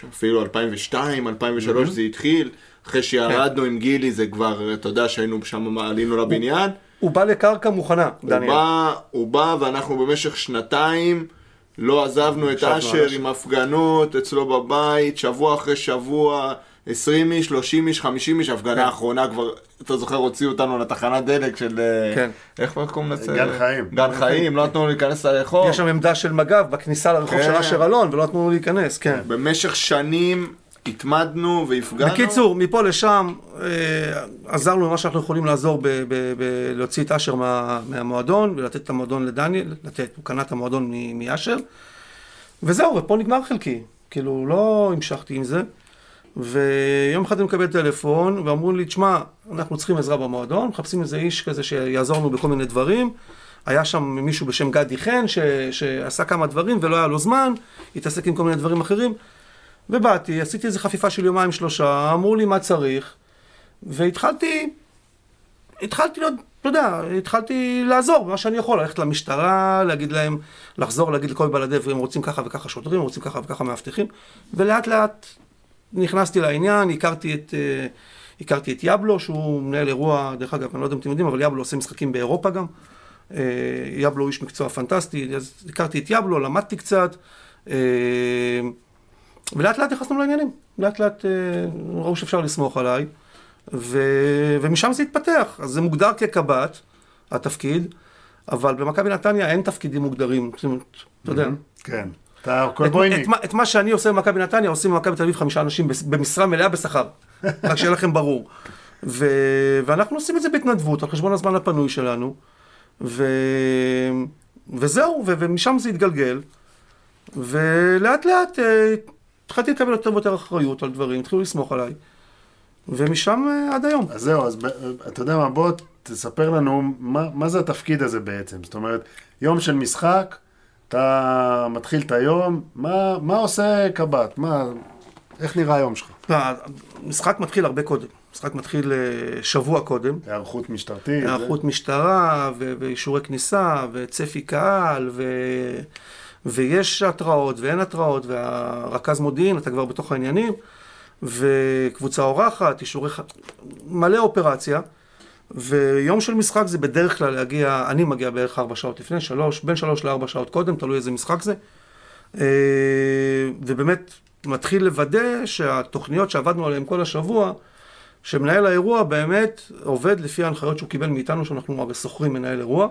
אפילו 2002, 2003 זה התחיל. אחרי שירדנו עם גילי זה כבר, אתה יודע שהיינו שם, עלינו לבניין. הוא בא לקרקע מוכנה, הוא דניאל. בא, הוא בא ואנחנו במשך שנתיים לא עזבנו את אשר. עם הפגנות אצלו בבית, שבוע אחרי שבוע, 20 איש, 30 איש, 50 איש, הפגנה האחרונה כבר, אתה זוכר, הוציאו אותנו לתחנת דלק של... אה, כן. איך קוראים לזה? גן חיים. גן חיים, לא נתנו לנו להיכנס לרחוב. יש שם עמדה של מג"ב בכניסה לרחוב כן. של אשר אלון, ולא נתנו לנו להיכנס, כן. במשך שנים התמדנו והפגנו. בקיצור, מפה לשם, אה, עזרנו במה שאנחנו יכולים לעזור ב- ב- ב- להוציא את אשר מה- מהמועדון ולתת את המועדון לדניאל, לתת, הוא קנה את המועדון מ- מאשר, וזהו, ופה נגמר חלקי. כאילו, לא המשכתי עם זה. ויום אחד אני מקבל טלפון, ואמרו לי, תשמע, אנחנו צריכים עזרה במועדון, מחפשים איזה איש כזה שיעזור לנו בכל מיני דברים. היה שם מישהו בשם גדי חן, ש- שעשה כמה דברים ולא היה לו זמן, התעסק עם כל מיני דברים אחרים. ובאתי, עשיתי איזה חפיפה של יומיים שלושה, אמרו לי מה צריך, והתחלתי התחלתי להיות, אתה יודע, התחלתי לעזור במה שאני יכול, ללכת למשטרה, להגיד להם, לחזור, להגיד לכל בלעדי, הם רוצים ככה וככה שוטרים, רוצים ככה וככה מאבטחים, ולאט לאט נכנסתי לעניין, הכרתי את, אה, הכרתי את יבלו, שהוא מנהל אירוע, דרך אגב, אני לא יודע אם אתם יודעים, אבל יבלו עושה משחקים באירופה גם. אה, יבלו איש מקצוע פנטסטי, אז הכרתי את יבלו, למדתי קצת, אה, ולאט לאט נכנסנו לעניינים. לאט לאט ראו שאפשר לסמוך עליי, ו... ומשם זה התפתח. אז זה מוגדר כקב"ט, התפקיד, אבל במכבי נתניה אין תפקידים מוגדרים. זאת אומרת, אתה יודע. כן. אתה את, קולבויניק. את, מה- שאני עושה במכבי נתניה, עושים במכבי תל אביב חמישה אנשים במשרה מלאה בשכר. רק שיהיה לכם ברור. ואנחנו עושים את זה בהתנדבות, על חשבון הזמן הפנוי שלנו. וזהו. ומשם זה התגלגל. ולאט לאט אה, התחלתי לקבל יותר ויותר אחריות על דברים, התחילו לסמוך עליי. ומשם אה, עד היום. אז זהו, אז ב- אתה יודע מה, בוא תספר לנו מה, מה זה התפקיד הזה בעצם. זאת אומרת, יום של משחק, אתה מתחיל את היום, מה, מה עושה קב"ט? מה, איך נראה היום שלך? המשחק מתחיל הרבה קודם. המשחק מתחיל אה, שבוע קודם. היערכות משטרתית? היערכות משטרה, ו- ואישורי כניסה, וצפי קהל, ו- ויש התראות ואין התראות, והרכז מודיעין, אתה כבר בתוך העניינים, וקבוצה אורחת, אישורי... ח- מלא אופרציה, ויום של משחק זה בדרך כלל להגיע, אני מגיע בערך ארבע שעות לפני, שלוש, בין שלוש לארבע שעות קודם, תלוי איזה משחק זה. אה, ובאמת מתחיל לוודא שהתוכניות שעבדנו עליהן כל השבוע, שמנהל האירוע באמת עובד לפי ההנחיות שהוא קיבל מאיתנו, שאנחנו הרי שוכרים מנהל אירוע,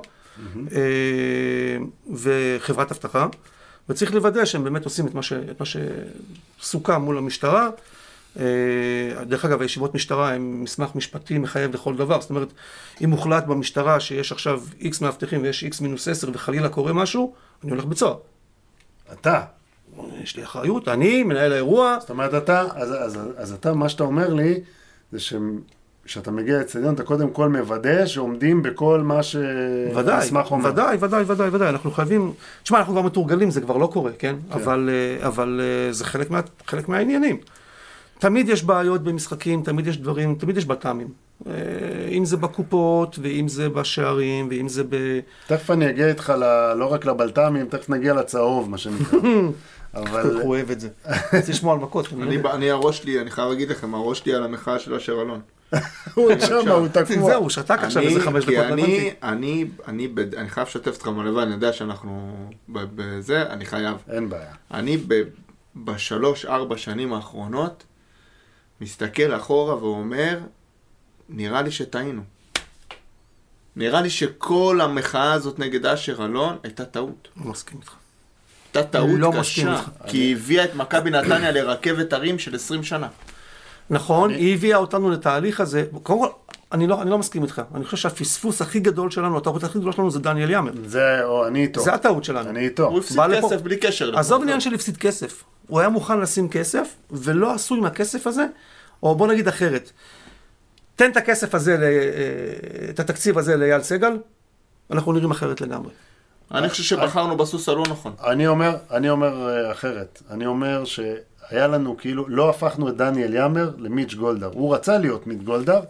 אה, וחברת אבטחה, וצריך לוודא שהם באמת עושים את מה, ש, את מה שסוכם מול המשטרה. אה, דרך אגב, הישיבות משטרה הם מסמך משפטי מחייב לכל דבר, זאת אומרת, אם הוחלט במשטרה שיש עכשיו איקס מאבטחים ויש איקס מינוס עשר וחלילה קורה משהו, אני הולך בית סוהר. אתה. יש לי אחריות, אני מנהל האירוע, זאת אומרת, אתה, אז, אז, אז אתה, מה שאתה אומר לי, זה ש... כשאתה מגיע לאצטדיון, אתה קודם כל מוודא שעומדים בכל מה שהמסמך אומר. ודאי, ודאי, ודאי, ודאי, אנחנו חייבים, תשמע, אנחנו כבר מתורגלים, זה כבר לא קורה, כן? אבל, אה, אבל אה, זה חלק, מה, חלק מהעניינים. תמיד יש בעיות במשחקים, תמיד יש דברים, תמיד יש בלת"מים. אה, אם זה בקופות, ואם זה בשערים, ואם זה ב... תכף אני אגיע איתך ל... לא רק לבלת"מים, תכף נגיע לצהוב, מה שנקרא. אבל... הוא אוהב את זה. רוצה לשמוע על מכות, אני לא הראש שלי, אני חייב להגיד לכם, הראש שלי על המחאה של אשר אלון. הוא שם, הוא תקוע. זהו, הוא שתק עכשיו איזה חמש דקות, אני, הבנתי. אני, אני, אני חייב לשתף אותך מלבד, אני יודע שאנחנו ב- בזה, אני חייב. אין בעיה. אני ב- בשלוש, ארבע שנים האחרונות, מסתכל אחורה ואומר, נראה לי שטעינו. נראה לי שכל המחאה הזאת נגד אשר אלון הייתה טעות. אני מסכים איתך. הייתה טעות לא קשה. כי היא הביאה את מכבי נתניה לרכבת הרים של 20 שנה. נכון, היא הביאה אותנו לתהליך הזה. קודם כל, אני לא, אני לא מסכים איתך. אני חושב שהפספוס הכי גדול שלנו, הטעות הכי גדולה שלנו זה דניאל יאמר. זה, או, אני איתו. זה הטעות שלנו. אני איתו. הוא הפסיד בא לפה. כסף בלי קשר. עזוב עניין של הפסיד כסף. הוא היה מוכן לשים כסף, ולא עשוי מהכסף הזה, או בוא נגיד אחרת. תן את הכסף הזה, ל- אה, את התקציב הזה לאייל סגל, אנחנו נראים אחרת לגמרי. אני חושב שבחרנו בסוס הלא נכון. אני אומר, אני אומר אה, אחרת. אני אומר שהיה לנו כאילו, לא הפכנו את דניאל יאמר למיץ' גולדהר. הוא רצה להיות מיץ' גולדהר,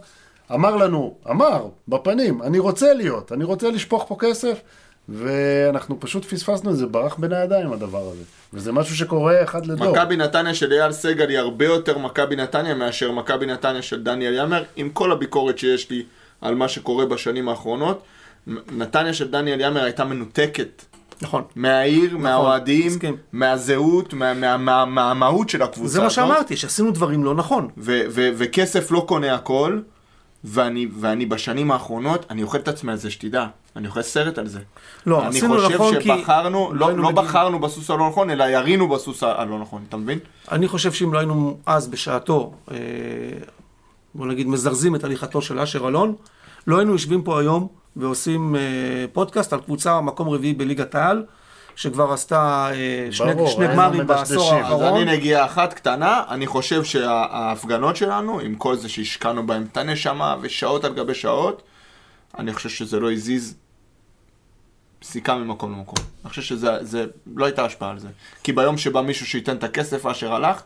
אמר לנו, אמר, בפנים, אני רוצה להיות, אני רוצה לשפוך פה כסף, ואנחנו פשוט פספסנו את זה, ברח בין הידיים הדבר הזה. וזה משהו שקורה אחד לדור. מכבי נתניה של אייל סגל היא הרבה יותר מכבי נתניה מאשר מכבי נתניה של דניאל יאמר, עם כל הביקורת שיש לי על מה שקורה בשנים האחרונות. נתניה של דניאל יאמר הייתה מנותקת נכון. מהעיר, מהאוהדים, מסכים. מהזהות, מה- מה- מה- מהמהות של הקבוצה זה מה הזאת. שאמרתי, שעשינו דברים לא נכון. וכסף לא קונה הכל, ואני, ואני בשנים האחרונות, אני אוכל את עצמי על זה, שתדע. אני אוכל סרט על זה. לא, אני עשינו חושב נכון כי... שבחרנו, לא, היינו לא מגיעים- בחרנו בסוס הלא נכון, אלא ירינו בסוס הלא נכון, אתה מבין? אני חושב שאם לא היינו אז בשעתו, אה, בוא נגיד, מזרזים את הליכתו של אשר אלון, לא היינו יושבים פה היום ועושים אה, פודקאסט על קבוצה מקום רביעי בליגת העל, שכבר עשתה אה, שני, ברור, שני גמרים בעשור מדשדשים. אז האחרון. אני נגיעה אחת קטנה, אני חושב שההפגנות שלנו, עם כל זה שהשקענו בהם את הנשמה ושעות על גבי שעות, אני חושב שזה לא הזיז סיכה ממקום למקום. אני חושב שזה זה, לא הייתה השפעה על זה. כי ביום שבא מישהו שייתן את הכסף, אשר הלך,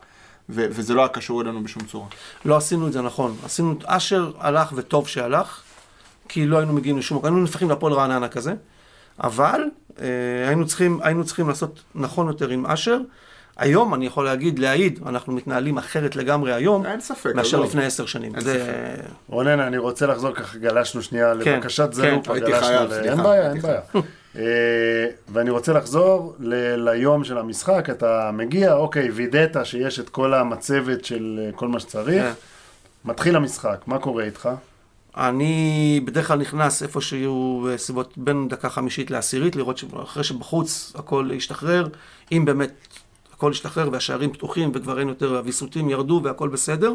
ו- וזה לא היה קשור אלינו בשום צורה. לא עשינו את זה נכון. עשינו, אשר הלך וטוב שהלך, כי לא היינו מגיעים לשום מקום, היינו נפחים להפועל רעננה כזה, אבל היינו, צריכים, היינו צריכים לעשות נכון יותר עם אשר. היום אני יכול להגיד, להעיד, אנחנו מתנהלים אחרת לגמרי היום, אין ספק, מאשר עזוב. לפני עשר שנים. אין זה... רונן, אני רוצה לחזור ככה, גלשנו שנייה כן, לבקשת כן, זנופה, הייתי חייב, סליחה, אין בעיה, אין בעיה. אה, ואני רוצה לחזור ל- ליום של המשחק, אתה מגיע, אוקיי, וידאת שיש את כל המצבת של אה, כל מה שצריך, כן. מתחיל המשחק, מה קורה איתך? אני בדרך כלל נכנס איפה שיהיו אה, סביבות בין דקה חמישית לעשירית, לראות שאחרי שבחוץ הכל ישתחרר, אם באמת הכל ישתחרר והשערים פתוחים וכבר אין יותר, הוויסותים ירדו והכל בסדר,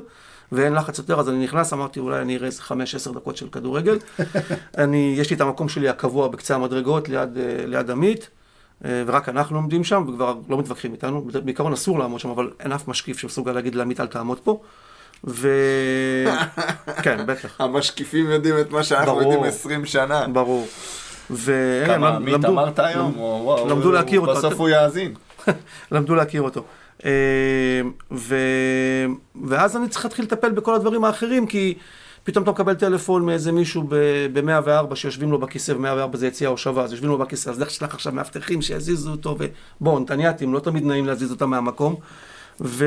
ואין לחץ יותר, אז אני נכנס, אמרתי אולי אני אראה איזה חמש, עשר דקות של כדורגל. אני, יש לי את המקום שלי הקבוע בקצה המדרגות ליד, אה, ליד עמית. אה, ורק אנחנו עומדים שם, וכבר לא מתווכחים איתנו. בעיקרון אסור לעמוד שם, אבל אין אף משקיף שמסוגל להגיד לעמית אל תעמוד פה. ו... כן, בטח. המשקיפים יודעים את מה שאנחנו ברור. יודעים 20 שנה. ברור. ו... כמה עמית למדו- אמרת היום? או, וואו, למדו הוא- להכיר אותו. בסוף הוא יאזין. למדו להכיר אותו. אה, ו... ואז אני צריך להתחיל לטפל בכל הדברים האחרים, כי פתאום אתה מקבל טלפון מאיזה מישהו ב-104 שיושבים לו בכיסא, ו-104 זה יציאה הושבה, אז יושבים לו בכיסא, אז לך תשלח עכשיו מאבטחים שיזיזו אותו, ובואו, נתניאתים, לא תמיד נעים להזיז אותם מהמקום. ו...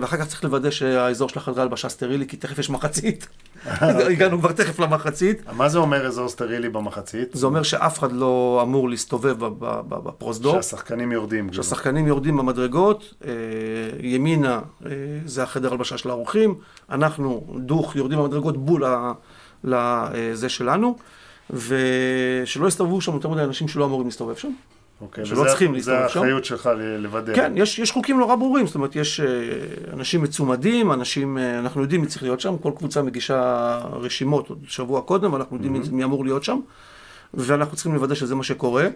ואחר כך צריך לוודא שהאזור של החדרי הלבשה סטרילי, כי תכף יש מחצית. הגענו כבר תכף למחצית. מה זה אומר אזור סטרילי במחצית? זה אומר שאף אחד לא אמור להסתובב בפרוזדור. שהשחקנים יורדים. כבר. שהשחקנים יורדים במדרגות, אה, ימינה אה, זה החדר הלבשה של האורחים, אנחנו דוך יורדים במדרגות בול לזה שלנו, ושלא יסתובבו שם יותר מדי אנשים שלא אמורים להסתובב שם. אוקיי, שלא וזה- צריכים זה להסתובב שם. האחריות שלך לוודא. כן, יש, יש חוקים נורא ברורים, זאת אומרת, יש אה, אנשים מצומדים, אנשים, אה, אנחנו יודעים מי צריך להיות שם, כל קבוצה מגישה רשימות עוד שבוע קודם, ואנחנו יודעים מי- מי אמור להיות שם, ואנחנו צריכים לוודא שזה מה שקורה.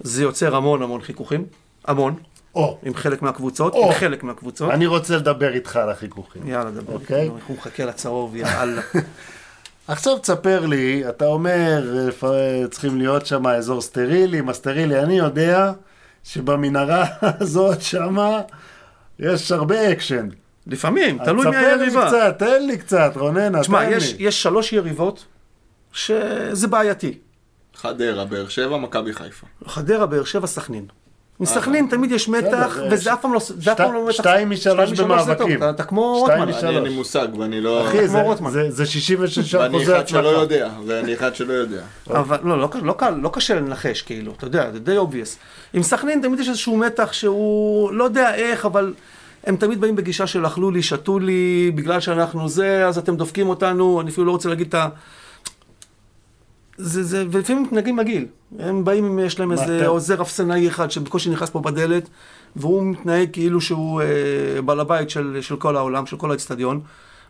זה יוצר המון המון חיכוכים, המון, או, עם חלק מהקבוצות, או. עם חלק מהקבוצות. אני רוצה לדבר איתך על החיכוכים. יאללה, דבר. אוקיי. איתנו, הוא מחכה לצהוב, יאללה. עכשיו תספר לי, אתה אומר, צריכים להיות שם אזור סטרילי, מה סטרילי, אני יודע שבמנהרה הזאת שמה יש הרבה אקשן. לפעמים, תלוי מי תספר לי היריבה. קצת, תן לי קצת, רוננה, תשמע, תן יש, לי. יש שלוש יריבות שזה בעייתי. חדרה, באר שבע, מכבי חיפה. חדרה, באר שבע, סכנין. מסכנין תמיד יש מתח, וזה אף פעם לא לא מתח. שתיים משלוש במאבקים. אתה- כמו שתיים רוטמן. משלוש. אני אין לי מושג, ואני לא... אחי, זה- כמו רוטמן. זה- זה 66 ואני אחוזי אחד שלא הצלחה. יודע, ואני אחד שלא יודע. אבל לא, לא, לא, קל, לא קשה לנחש, כאילו, אתה יודע, זה די obvious. עם סכנין תמיד יש איזשהו מתח שהוא, לא יודע איך, אבל הם תמיד באים בגישה של אכלו לי, שתו לי, בגלל שאנחנו זה, אז אתם דופקים אותנו, אני אפילו לא רוצה להגיד את ה... זה, זה, ולפעמים מתנהגים מגעיל. הם באים, אם יש להם איזה אתם- עוזר אפסנאי אחד שבקושי נכנס פה בדלת, והוא מתנהג כאילו שהוא אה, בעל הבית של, של כל העולם, של כל האצטדיון.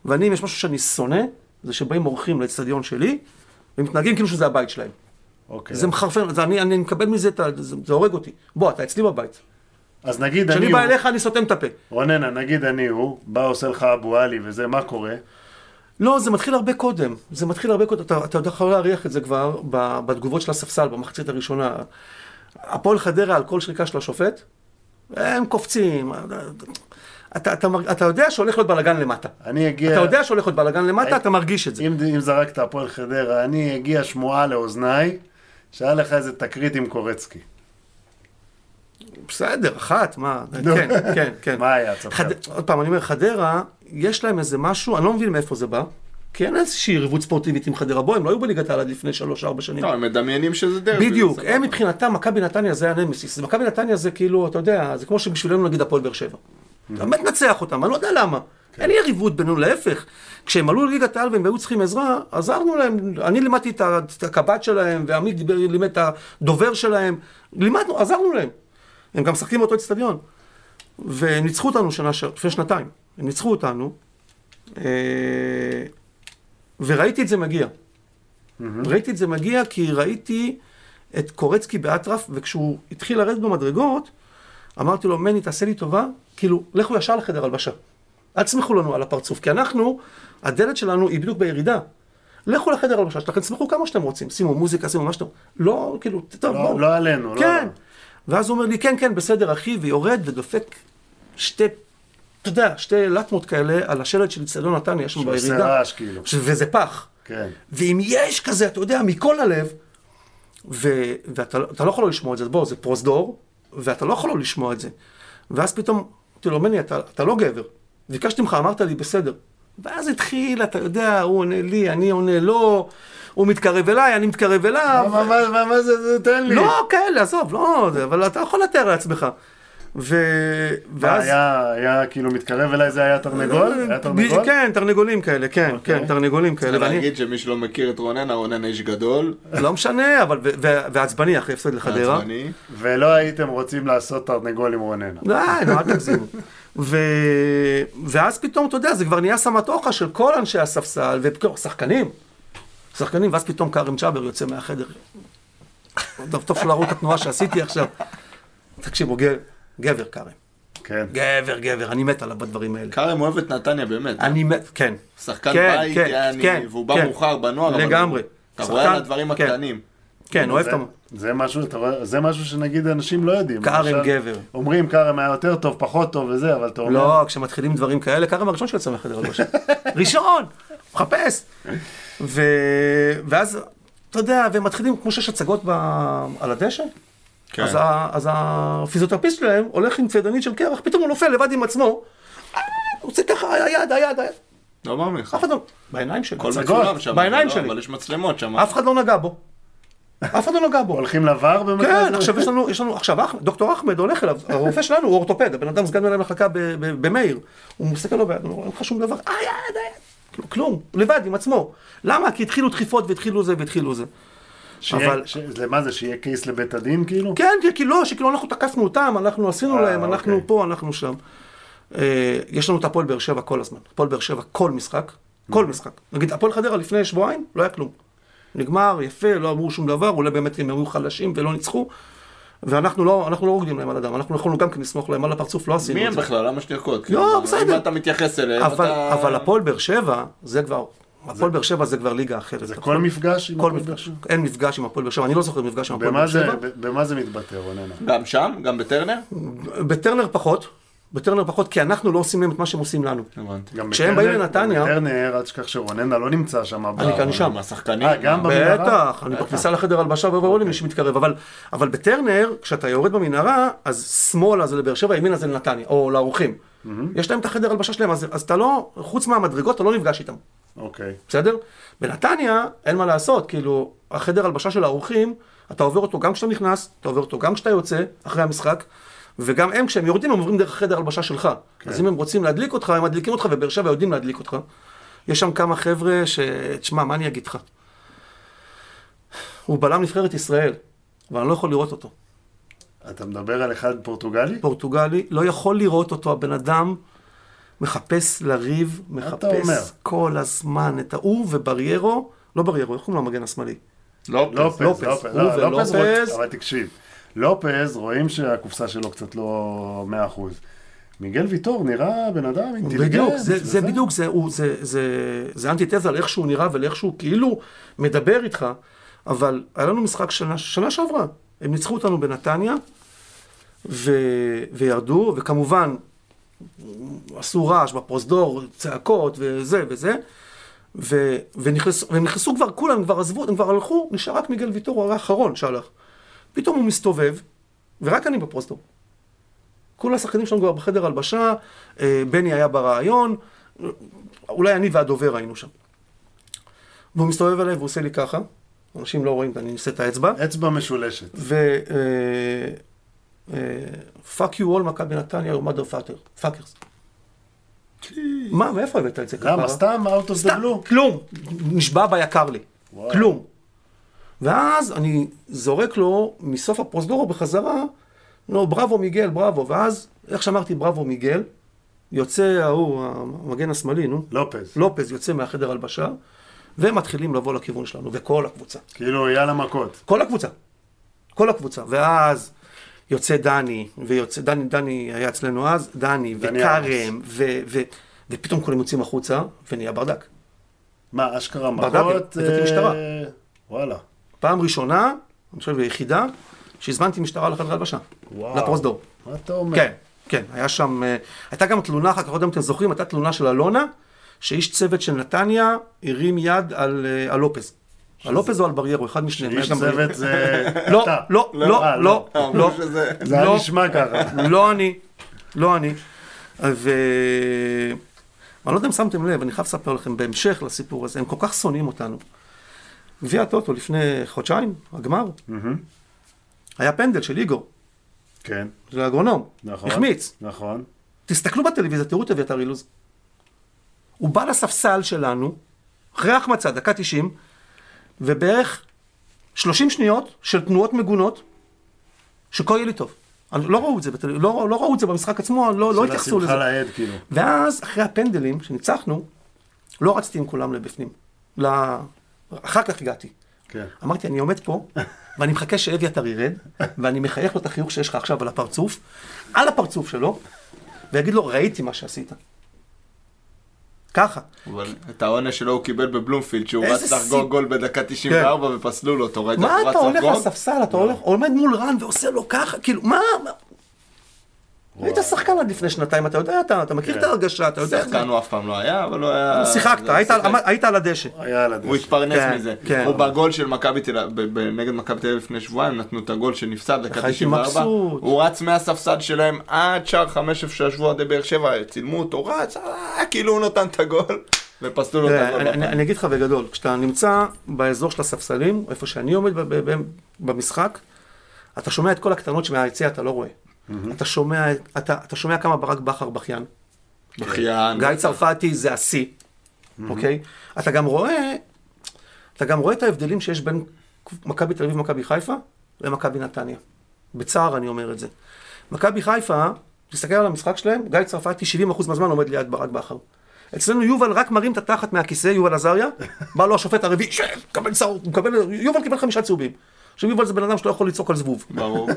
ואני, אם יש משהו שאני שונא, זה שבאים אורחים לאצטדיון שלי, ומתנהגים כאילו שזה הבית שלהם. אוקיי. זה מחרפן, זה, אני, אני מקבל מזה, את ה- זה, זה הורג אותי. בוא, אתה אצלי בבית. אז נגיד אני כשאני הוא, בא אליך, אני סותם את הפה. רוננה, נגיד אני הוא, בא עושה לך אבו עלי וזה, מה קורה? לא, זה מתחיל הרבה קודם. זה מתחיל הרבה קודם. אתה, אתה יכול להריח את זה כבר ב- בתגובות של הספסל, במחצית הראשונה. הפועל חדרה על כל שריקה של השופט, הם קופצים. אתה, אתה, אתה יודע שהולך להיות בלאגן למטה. אני אגיע... אתה יודע שהולך להיות בלאגן למטה, הי- אתה מרגיש את זה. אם, אם זרקת הפועל חדרה, אני אגיע שמועה לאוזניי, שהיה לך איזה תקרית עם קורצקי. בסדר, אחת, מה. כן, כן, כן. מה היה? תספר. חד... עוד פעם, אני אומר, חדרה, יש להם איזה משהו, אני לא מבין מאיפה זה בא, כי אין איזושהי יריבות ספורטיבית עם חדרה. בוא, הם לא היו בליגת העל עד לפני שלוש-ארבע שנים. לא, הם מדמיינים שזה דרבי. בדיוק, הם. מבחינתם, מכבי נתניה זה הנמסיס. מכבי נתניה זה כאילו, אתה יודע, זה כמו שבשבילנו נגיד הפועל באר שבע. אתה באמת נצח אותם, אני לא יודע למה. אין יריבות בינינו, להפך. כשהם עלו לליגת העל והם היו צריכים עזרה, עזרנו להם. אני לימדתי את הקב"ט שלהם, ועמית לימד את הדובר שלהם. לימדנו, עזרנו להם. הם גם משחקים באותו אצטדיון. והם ניצחו אותנו שנה, ש- לפני שנתיים. הם ניצחו אותנו, אה, וראיתי את זה מגיע. ראיתי את זה מגיע כי ראיתי את קורצקי באטרף, וכשהוא התחיל לרדת במדרגות, אמרתי לו, מני, תעשה לי טובה, כאילו, לכו ישר לחדר הלבשה. אל תסמכו לנו על הפרצוף, כי אנחנו, הדלת שלנו היא בדיוק בירידה. לכו לחדר הלבשה שלכם, תסמכו כמה שאתם רוצים, שימו מוזיקה, שימו מה שאתם... לא, כאילו, טוב, לא, בואו. לא עלינו, לא כן. עלינו. ואז הוא אומר לי, כן, כן, בסדר, אחי, ויורד ודופק שתי, אתה יודע, שתי לטמות כאלה על השלט של אצטדיון נתניה, שם שעושה בירידה. רעש כאילו. וזה פח. כן. ואם יש כזה, אתה יודע, מכל הלב, ו- ואתה לא- לא יכול לא לשמוע את זה, בוא, זה פרוזדור, ואתה לא יכול לא לשמוע את זה. ואז פתאום, אמרתי לו, מני, אתה, אתה לא גבר. ביקשתי ממך, אמרת לי, בסדר. ואז התחיל, אתה יודע, הוא עונה לי, אני עונה לו, הוא מתקרב אליי, אני מתקרב אליו. מה, מה, מה, מה זה, זה, תן לי. לא, כאלה, עזוב, לא, אבל אתה יכול לתאר לעצמך. ו... מה, ואז... היה, היה כאילו מתקרב אליי, זה היה תרנגול? היה תרנגול? כן, תרנגולים כאלה, כן, אוקיי. כן, תרנגולים כאלה. צריך ואני- להגיד שמי שלא מכיר את רונן, רונן איש גדול, לא משנה, אבל, ו- ו- ועצבני אחרי הפסד לחדרה. עצבני. ולא הייתם רוצים לעשות תרנגול עם רוננה. די, נו, אל תגזימו. ו... ואז פתאום, אתה יודע, זה כבר נהיה סמטוחה של כל אנשי הספסל, ושחקנים. שחקנים, ואז פתאום כרם צ'אבר יוצא מהחדר. טוב, טוב שלא ראו את התנועה שעשיתי עכשיו. תקשיבו, גבר כרם. כן. גבר, גבר, אני מת עליו בדברים האלה. כרם אוהב את נתניה באמת. אני מת, כן. שחקן כן, בית, כן, יעני, כן, והוא בא כן. מאוחר בנוער, אבל לגמרי. אתה רואה על הדברים כן. הקטנים. כן, אוהב את המ... זה משהו, אתה רואה, זה משהו שנגיד אנשים לא יודעים. כרם גבר. אומרים כרם היה יותר טוב, פחות טוב וזה, אבל אתה אומר... לא, כשמתחילים דברים כאלה, כרם הראשון שיוצא מהחדר הלבשה. ראשון! מחפש! ו... ואז, אתה יודע, והם מתחילים, כמו שיש הצגות ב... על הדשא, כן. אז, ה... אז הפיזיותרפיסט שלהם הולך עם צידנית של קרח, פתאום הוא נופל לבד עם עצמו, הוא עושה ככה, היד, היד, היד, לא מאמין לך. אף אחד לא... בעיניים שלו. הכל הצגות, מצולם שם. בעיניים לא, שלי. אבל יש מצלמות שם. אף אחד לא נגע בו. אף אחד לא נגע בו. הולכים לבר במקרה כן? עכשיו יש לנו, יש לנו, עכשיו דוקטור אחמד הולך אליו, הרופא שלנו הוא אורתופד, הבן אדם סגן מנהל מחלקה במאיר, הוא מסתכל לו ביד, הוא אומר, אין לך שום דבר, אה, יד, יד, כלום, הוא לבד עם עצמו. למה? כי התחילו דחיפות והתחילו זה והתחילו זה. שיהיה- אבל- ש... זה מה זה, שיהיה קייס לבית הדין כאילו? כן, כי- כי לא, שכאילו אנחנו תקפנו אותם, אנחנו עשינו אה, להם, אנחנו אוקיי. פה, אנחנו שם. אה, יש לנו את הפועל באר שבע כל הזמן, הפועל באר שבע כל משחק, כל משחק. נגיד, הפועל חדרה לפני שבועיים, לא היה כלום. נגמר, יפה, לא אמרו שום דבר, אולי באמת הם היו חלשים ולא ניצחו. ואנחנו לא, אנחנו לא רוקדים להם על הדם, אנחנו יכולנו גם כן לסמוך להם על הפרצוף, לא עשינו מי את הם זה. בכלל? למה שתרקוד? לא, כאילו, בסדר. אם אתה מתייחס אליהם, אבל, אתה... אבל הפועל באר שבע, זה כבר, הפועל באר שבע זה כבר ליגה אחרת. זה כל מפגש עם כל הפועל באר מפגש. שבע? אין מפגש עם הפועל באר שבע, אני לא זוכר מפגש עם הפועל באר שבע. במה זה מתבטא רוננה? גם שם? גם בטרנר? בטרנר פחות, בטרנר פחות, כי אנחנו לא עושים להם את מה שהם עושים לנו. הבנתי. כשהם באים לנתניה- בטרנר, אל תשכח שרוננה לא נמצא שם. אני כאן שם. השחקנים? אה, גם במנהרה? בטח, אני בכניסה לחדר הלבשה וברור לי מי שמתקרב, אבל, אבל בטרנר, כשאתה יורד במנהרה, אז שמאלה זה לבאר שבע, ימינה זה לנתניה, או לאורחים. יש להם את החדר הלבשה שלהם, אז, אז אתה לא, חוץ מהמדרגות, אתה לא נפגש איתם, אוקיי. בסדר? בנתניה, אין מה לעשות, כאילו, החדר הלבשה של האורחים, אתה עובר אותו גם כשאתה נכנס, אתה עובר אותו גם כשאתה יוצא, אחרי המשחק, וגם הם, כשהם יורדים, הם עוברים דרך החדר הלבשה שלך. אז אם הם רוצים להדליק אותך, הם מדליקים אותך, ובאר שבע יודעים להדליק אותך. יש שם כמה חבר'ה ש... תשמע, מה אני אגיד לך? הוא בלם נבחרת ישראל, אבל אני לא יכול לראות אותו. אתה מדבר על אחד פורטוגלי? פורטוגלי, לא יכול לראות אותו, הבן אדם מחפש לריב? מחפש כל הזמן את ההוא ובריירו, לא בריירו, איך קוראים לו המגן השמאלי? לופז. לופז, לופז. לופז, הוא לא, לופז, ולופז. רוצ- אבל תקשיב, לופז, רואים שהקופסה שלו קצת לא 100%. מיגל ויטור נראה בן אדם אינטליגנט. בדיוק, זה, זה וזה. בדיוק, זה, הוא, זה, זה, זה אנטיתזה על איך שהוא נראה ולאיך שהוא כאילו מדבר איתך, אבל היה לנו משחק שנה, שנה שעברה, הם ניצחו אותנו בנתניה, ו, וירדו, וכמובן, עשו רעש בפרוזדור, צעקות וזה וזה, ו, ונכנס, והם נכנסו כבר, כולם כבר עזבו, הם כבר הלכו, נשאר רק מיגל ויטור, הוא האחרון שהלך. פתאום הוא מסתובב, ורק אני בפרוזדור. כל השחקנים שלנו כבר בחדר הלבשה, אה, בני היה בראיון, אולי אני והדובר היינו שם. והוא מסתובב אליי והוא עושה לי ככה, אנשים לא רואים, אני עושה את האצבע, אצבע משולשת. ו... fuck you all מכבי נתניה, you mother fucker, fuckers. מה, מאיפה הבאת את זה ככה? למה? סתם? out of the blue? כלום. נשבע ביקר לי. כלום. ואז אני זורק לו מסוף הפרוזדור בחזרה, לא, בראבו מיגל, בראבו. ואז, איך שאמרתי בראבו מיגל, יוצא ההוא, המגן השמאלי, נו, לופז. לופז יוצא מהחדר הלבשה, ומתחילים לבוא לכיוון שלנו, וכל הקבוצה. כאילו, יאללה מכות. כל הקבוצה. כל הקבוצה. ואז יוצא דני, ויוצא, דני, דני היה אצלנו אז, דני, דני וכרם, ו, ו, ופתאום כולם יוצאים החוצה, ונהיה ברדק. מה, אשכרה ברדק, מכות? הבאתי אה, משטרה. וואלה. פעם ראשונה, אני חושב ביחידה, שהזמנתי משטרה לחדר הלבשה. וואו. לפרוזדור. מה אתה אומר? כן, כן, היה שם, אה, הייתה גם תלונה אחר כך, לא יודע אם אתם זוכרים, הייתה תלונה של אלונה, שאיש צוות של נתניה הרים יד על, אה, על לופז. על לופז או על בריירו, אחד משניהם. איש. צוות זה... לא, אתה. לא, לא, אה, לא, לא. שזה- זה היה לא. נשמע ככה. לא אני, לא אני. ו... אני לא יודע אם שמתם לב, אני חייב לספר לכם, בהמשך לסיפור הזה, הם כל כך שונאים אותנו. גביע הטוטו לפני חודשיים, הגמר, היה פנדל של איגור, כן, של האגרונום. נכון. החמיץ. נכון. תסתכלו בטלוויזיה, תראו את אביתר אילוז. הוא בא לספסל שלנו, אחרי החמצה, דקה 90, ובערך 30 שניות של תנועות מגונות, שכה יהיה לי טוב. לא ראו את זה, בטל... לא, לא ראו את זה במשחק עצמו, לא, לא התייחסו של לזה. השמחה לאיד, כאילו. ואז, אחרי הפנדלים, שניצחנו, לא רצתי עם כולם לבפנים. אחר כך הגעתי. כן. אמרתי, אני עומד פה, ואני מחכה שאביתר ירד, ואני מחייך לו את החיוך שיש לך עכשיו על הפרצוף, על הפרצוף שלו, ויגיד לו, ראיתי מה שעשית. ככה. אבל את העונש שלו הוא קיבל בבלומפילד, שהוא רץ לחגוג גול בדקה 94 ופסלו לו אותו, ראית? מה הוא רץ אתה הולך? לספסל, אתה הולך, עומד מול רן ועושה לו ככה, כאילו, מה? היית שחקן עד לפני שנתיים, אתה יודע, אתה אתה מכיר את ההרגשה, אתה יודע. שחקן הוא אף פעם לא היה, אבל הוא היה... שיחקת, היית- שיחק. היית על הדשא. היה על הדשא. הוא התפרנס כן, מזה. כן. הוא בגול של מכבי תל אביב, ב- ב- נגד מכבי תל אביב לפני שבועיים, נתנו את הגול שנפסד, דקה הייתי 94. מבסוט. הוא רץ מהספסל שלהם עד שער חמש איפה שישבו אוהדי באר שבע, צילמו אותו, רץ, אה, כאילו הוא נתן את הגול, ופסלו לו את הגול. אני- בפעם. אני אני אגיד לך בגדול, כשאתה נמצא באזור של הספסלים, איפה שאני עומד ב- ב- ב- במשחק, אתה שומע את כל הקטנות שמהיציע אתה לא רואה. אתה שומע, אתה אתה שומע כמה ברק בכר בכיין. בכיין. גיא צרפתי זה השיא, אוקיי? אתה גם רואה, אתה גם רואה את ההבדלים שיש בין מכבי תל אביב ומכבי חיפה למכבי נתניה. בצער אני אומר את זה. מכבי חיפה, תסתכל על המשחק שלהם, גיא צרפתי 70% מהזמן עומד ליד ברק בכר. אצלנו יובל רק מרים את התחת מהכיסא, יובל עזריה, בא לו השופט הרביעי, שב, קבל צהוב, מקבל, יובל קיבל חמישה צהובים. עכשיו יובל זה בן אדם שאתה לא יכול לצעוק על זבוב. ברור.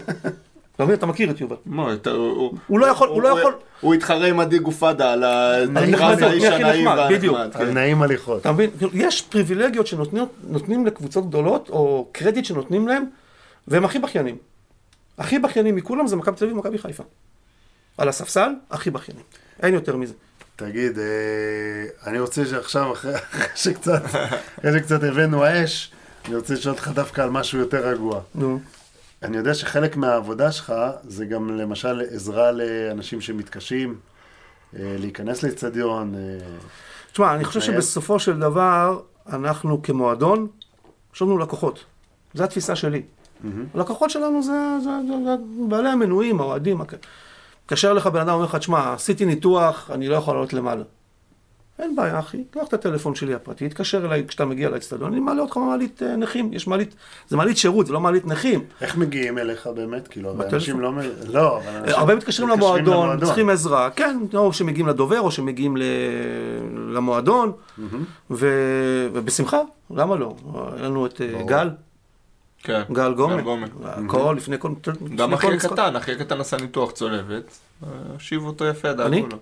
אתה מבין? אתה מכיר את יובל. מה, אתה- הוא- לא יכול- הוא לא יכול- הוא התחרה עם עדי גופדה על האיש מי הכי הנעים נחמד, בדיוק. והנחמד. על כן. נעים הליכות. אתה מבין? כאילו, יש פריבילגיות שנותנים לקבוצות גדולות, או קרדיט שנותנים להם, והם הכי בכיינים. הכי בכיינים מכולם זה מכבי תל אביב ומכבי חיפה. על הספסל, הכי בכיינים. אין יותר מזה. תגיד, אה, אני רוצה שעכשיו, אחרי אחרי שקצת, אחרי שקצת הבאנו האש, אני רוצה לשאול אותך דווקא על משהו יותר רגוע. נו. אני יודע שחלק מהעבודה שלך זה גם למשל עזרה לאנשים שמתקשים, אה, להיכנס לאצטדיון. אה, תשמע, אני חושב. שבסופו של דבר, אנחנו כמועדון, יש לנו לקוחות. זו התפיסה שלי. הלקוחות שלנו זה, זה, זה, זה בעלי המנויים, האוהדים. מתקשר אליך בן אדם, אומר לך, תשמע, עשיתי ניתוח, אני לא יכול לעלות למעלה. אין בעיה, אחי, קח את הטלפון שלי הפרטי, תתקשר אליי כשאתה מגיע לאצטדיון, אני מעלה אותך במעלית אה, נכים, יש מעלית, זה מעלית שירות, זה לא מעלית נכים. איך מגיעים אליך באמת? כאילו, הרבה. אנשים לא... מ- לא, אבל אנשים... הרבה מתקשרים למועדון, צריכים עזרה, כן, או שמגיעים לדובר, או שמגיעים ל... למועדון, ו... ובשמחה, למה לא? היה לנו את אה, גל, כן. גל גומר, גומר. הכל, לפני כל... גם אחי. הקטן, אחי הקטן עשה ניתוח צולבת, אה, הושיבו אותו יפה, דאגו אני? לו.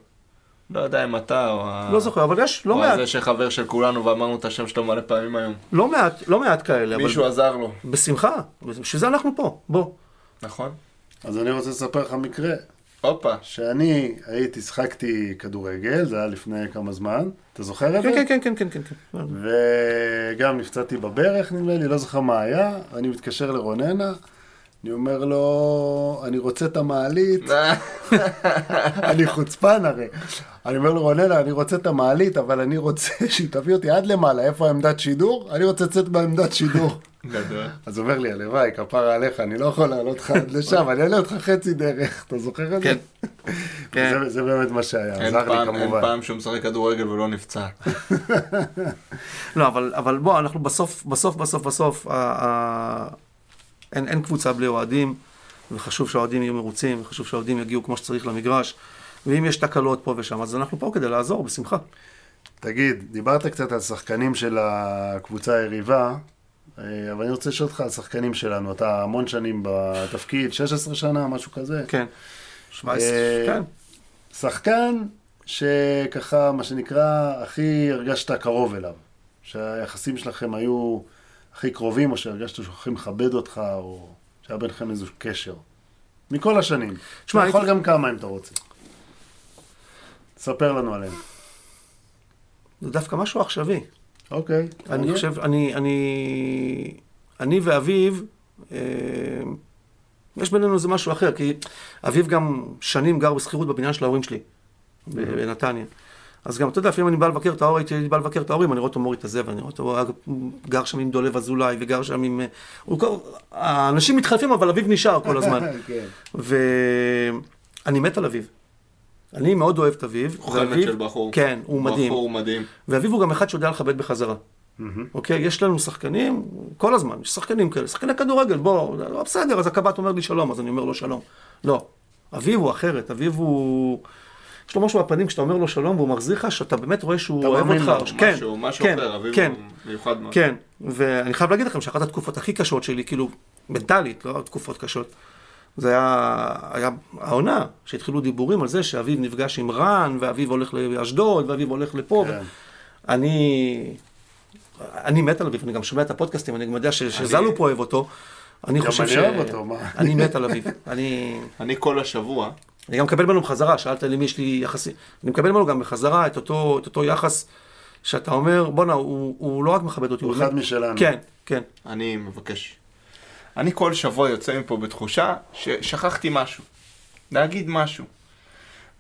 לא יודע אם אתה או ה... לא זוכר, אבל יש לא או מעט, זה שחבר של כולנו ואמרנו את השם שלו מלא פעמים היום. לא מעט, לא מעט כאלה, אבל מישהו עזר לו, בשמחה, בשביל זה אנחנו פה, בוא. נכון? אז אני רוצה לספר לך מקרה, הופה. שאני הייתי, שחקתי כדורגל, זה היה לפני כמה זמן, אתה זוכר את זה? כן, כן, כן, כן, כן, כן. וגם נפצעתי בברך, נדמה לי, לא זוכר מה היה, אני מתקשר לרוננה, אני אומר לו, אני רוצה את המעלית, אני חוצפן הרי. אני אומר לו, רוננה, אני רוצה את המעלית, אבל אני רוצה שהיא תביא אותי עד למעלה, איפה העמדת שידור? אני רוצה לצאת בעמדת שידור. גדול. אז הוא אומר לי, הלוואי, כפרה עליך, אני לא יכול לעלות לך עד לשם, אני אעלה אותך חצי דרך, אתה זוכר את זה? כן. כן. זה- באמת מה שהיה, עזר לי פעם- אין כמובן. פעם שהוא משחק כדורגל ולא נפצע. לא, אבל, אבל בוא, אנחנו בסוף, בסוף, בסוף, בסוף, אין, אין קבוצה בלי אוהדים, וחשוב שהאוהדים יהיו מרוצים, וחשוב שהאוהדים יגיעו כמו שצריך למגרש, ואם יש תקלות פה ושם, אז אנחנו פה כדי לעזור, בשמחה. תגיד, דיברת קצת על שחקנים של הקבוצה היריבה, אה, אבל אני רוצה לשאול אותך על שחקנים שלנו. אתה המון שנים בתפקיד, 16 שנה, משהו כזה. כן. 17, אה, כן. שחקן שככה, מה שנקרא, הכי הרגשת קרוב אליו. שהיחסים שלכם היו הכי קרובים, או שהרגשת שהוא הכי מכבד אותך, או שהיה ביניכם איזשהו קשר. מכל השנים. תשמע, יכול הייתי- גם כמה אם אתה רוצה. ספר לנו עליהם. זה דווקא משהו עכשווי. אוקיי. אני מעניין. חושב, אני, אני, אני ואביב, אה, יש בינינו איזה משהו אחר, כי אביב גם שנים גר בשכירות בבניין של ההורים שלי, בנתניה. אז גם, אתה יודע, לפעמים אני בא לבקר את ההורים, הייתי בא לבקר את ההורים, אני רואה אותו מוריד את הזבל, אני רואה אותו, הוא גר שם עם דולב אזולאי, וגר שם עם... אה, הוא. האנשים מתחלפים, אבל אביב נשאר כל הזמן. כן. ואני מת על אביב. אני מאוד אוהב את אביב. חולמת ואביב- של בחור. כן, הוא מדהים. בחור מדהים. ואביב הוא גם אחד שיודע לכבד בחזרה. אוקיי? יש לנו שחקנים, כל הזמן, יש שחקנים כאלה, שחקני כדורגל, בוא, לא, בסדר, אז הקב"ט אומר לי שלום, אז אני אומר לו שלום. לא. אביב הוא אחרת, אביב הוא... יש לו משהו בפנים, כשאתה אומר לו שלום והוא מחזיר לך, שאתה באמת רואה שהוא אתה אוהב מאמין אותך. לו, כן, משהו, משהו כן, אחר, אביב כן, הוא מיוחד מאוד. כן, ואני חייב להגיד לכם שאחת התקופות הכי קשות שלי, כאילו, מנטלית, לא תקופות קשות, זה היה, היה העונה, שהתחילו דיבורים על זה שאביב נפגש עם רן, ואביב הולך לאשדוד, ואביב הולך לפה. כן. אני, אני מת על אביב, אני גם שומע את הפודקאסטים, אני גם יודע ש- שזלו פה אוהב אותו. אני גם חושב אני ש... אוהב אותו, מה? אני מת על אביב. אני... אני כל השבוע, אני גם מקבל ממנו בחזרה, שאלת לי מי יש לי יחסי, אני מקבל ממנו גם בחזרה את אותו, את אותו יחס שאתה אומר, בואנה, הוא, הוא לא רק מכבד אותי, הוא אחד משלנו. כן, כן. אני מבקש. אני כל שבוע יוצא מפה בתחושה ששכחתי משהו. להגיד משהו.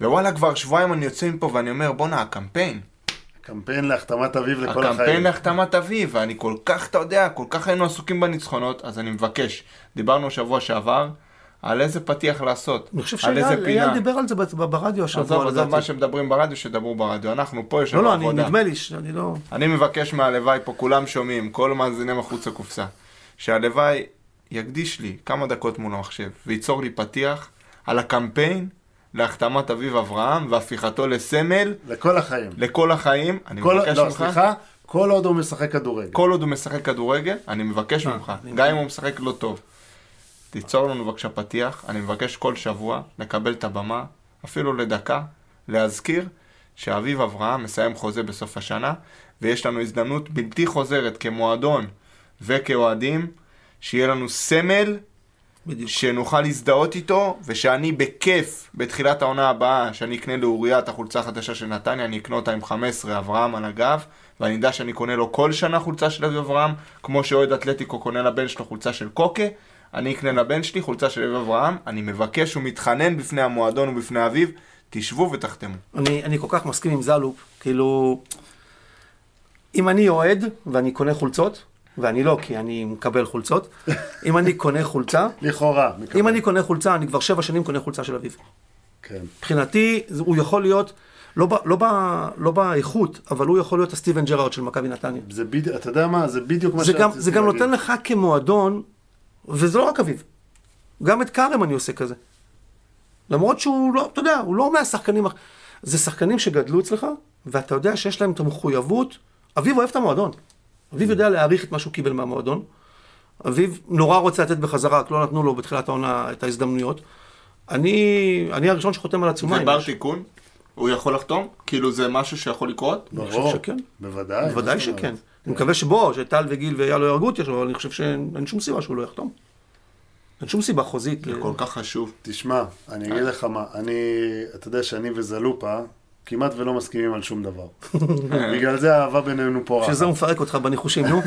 ווואלה, כבר שבועיים אני יוצא מפה ואני אומר, בואנה, הקמפיין. קמפיין להחתמת אביב לכל החיים. הקמפיין להחתמת אביב, ואני כל כך, אתה יודע, כל כך היינו עסוקים בניצחונות, אז אני מבקש. דיברנו שבוע שעבר על איזה פתיח לעשות. אני חושב על איזה שאייל פינה. אייל דיבר על זה ברדיו השבוע, עזוב, עזוב. מה שמדברים ברדיו, שדברו ברדיו. אנחנו פה יש לא, לנו לא, אני, עבודה. נדמה לי שאני לא... אני מבקש מהלוואי פה, כולם שומעים, כל מאזיני מחוץ לקופסה, שהלוואי יקדיש לי כמה דקות מול המחשב וייצור לי פתיח על הקמפיין להחתמת אביב אברהם והפיכתו לסמל לכל החיים. לכל החיים. אני כל- מבקש לא, ממך, סליחה, כל עוד הוא משחק כדורגל. כל עוד הוא משחק כדורגל, אני מבקש אה, ממך, גם אם הוא משחק לא טוב, תיצור לנו בבקשה פתיח, אני מבקש כל שבוע לקבל את הבמה, אפילו לדקה, להזכיר שאביב אברהם מסיים חוזה בסוף השנה, ויש לנו הזדמנות בלתי חוזרת כמועדון וכאוהדים, שיהיה לנו סמל בדיוק. שנוכל להזדהות איתו, ושאני בכיף, בתחילת העונה הבאה, שאני אקנה לאוריה את החולצה החדשה של נתניה, אני אקנה אותה עם 15 אברהם על הגב, ואני אדע שאני קונה לו כל שנה חולצה של אביב אברהם, כמו שאוהד אתלטיקו קונה לבן שלו חולצה של קוקה, אני אקנה לבן שלי חולצה של אביב אברהם, אני מבקש ומתחנן בפני המועדון ובפני אביב, תשבו ותחתמו. אני, אני כל כך מסכים עם זלופ, כאילו, אם אני אוהד ואני קונה חולצות, ואני לא, כי אני מקבל חולצות, אם אני קונה חולצה, לכאורה. מקבל. אם אני קונה חולצה, אני כבר שבע שנים קונה חולצה של אביב. כן. מבחינתי, הוא יכול להיות, לא, ב, לא, ב, לא באיכות, אבל הוא יכול להיות הסטיבן ג'רארד של מכבי נתניה. זה בדיוק, אתה יודע מה? זה בדיוק מה זה גם, שרציתי זה גם. נותן לך כמועדון, וזה לא רק אביב, גם את כרם אני עושה כזה. למרות שהוא לא, אתה יודע, הוא לא מהשחקנים, זה שחקנים שגדלו אצלך, ואתה יודע שיש להם את המחויבות. אביב אוהב את המועדון. אביב יודע להעריך את מה שהוא קיבל מהמועדון. אביב נורא רוצה לתת בחזרה, רק לא נתנו לו בתחילת העונה את ההזדמנויות. אני, אני הראשון שחותם על עצומה. זה בר. תיקון? הוא יכול לחתום? כאילו זה משהו שיכול לקרות? אני חושב ברור. שכן. בוודאי. בוודאי? שכן. אני מקווה שבוא, שטל וגיל ואייל לא יהרגו אותי עכשיו, אבל אני חושב שאין שום סיבה שהוא לא יחתום. אין שום סיבה חוזית. זה כל כך חשוב. תשמע, אני אגיד לך מה, אני, אתה יודע שאני וזלופה כמעט ולא מסכימים על שום דבר. בגלל זה האהבה בינינו פורחת. שזה הוא מפרק אותך בניחושים, נו.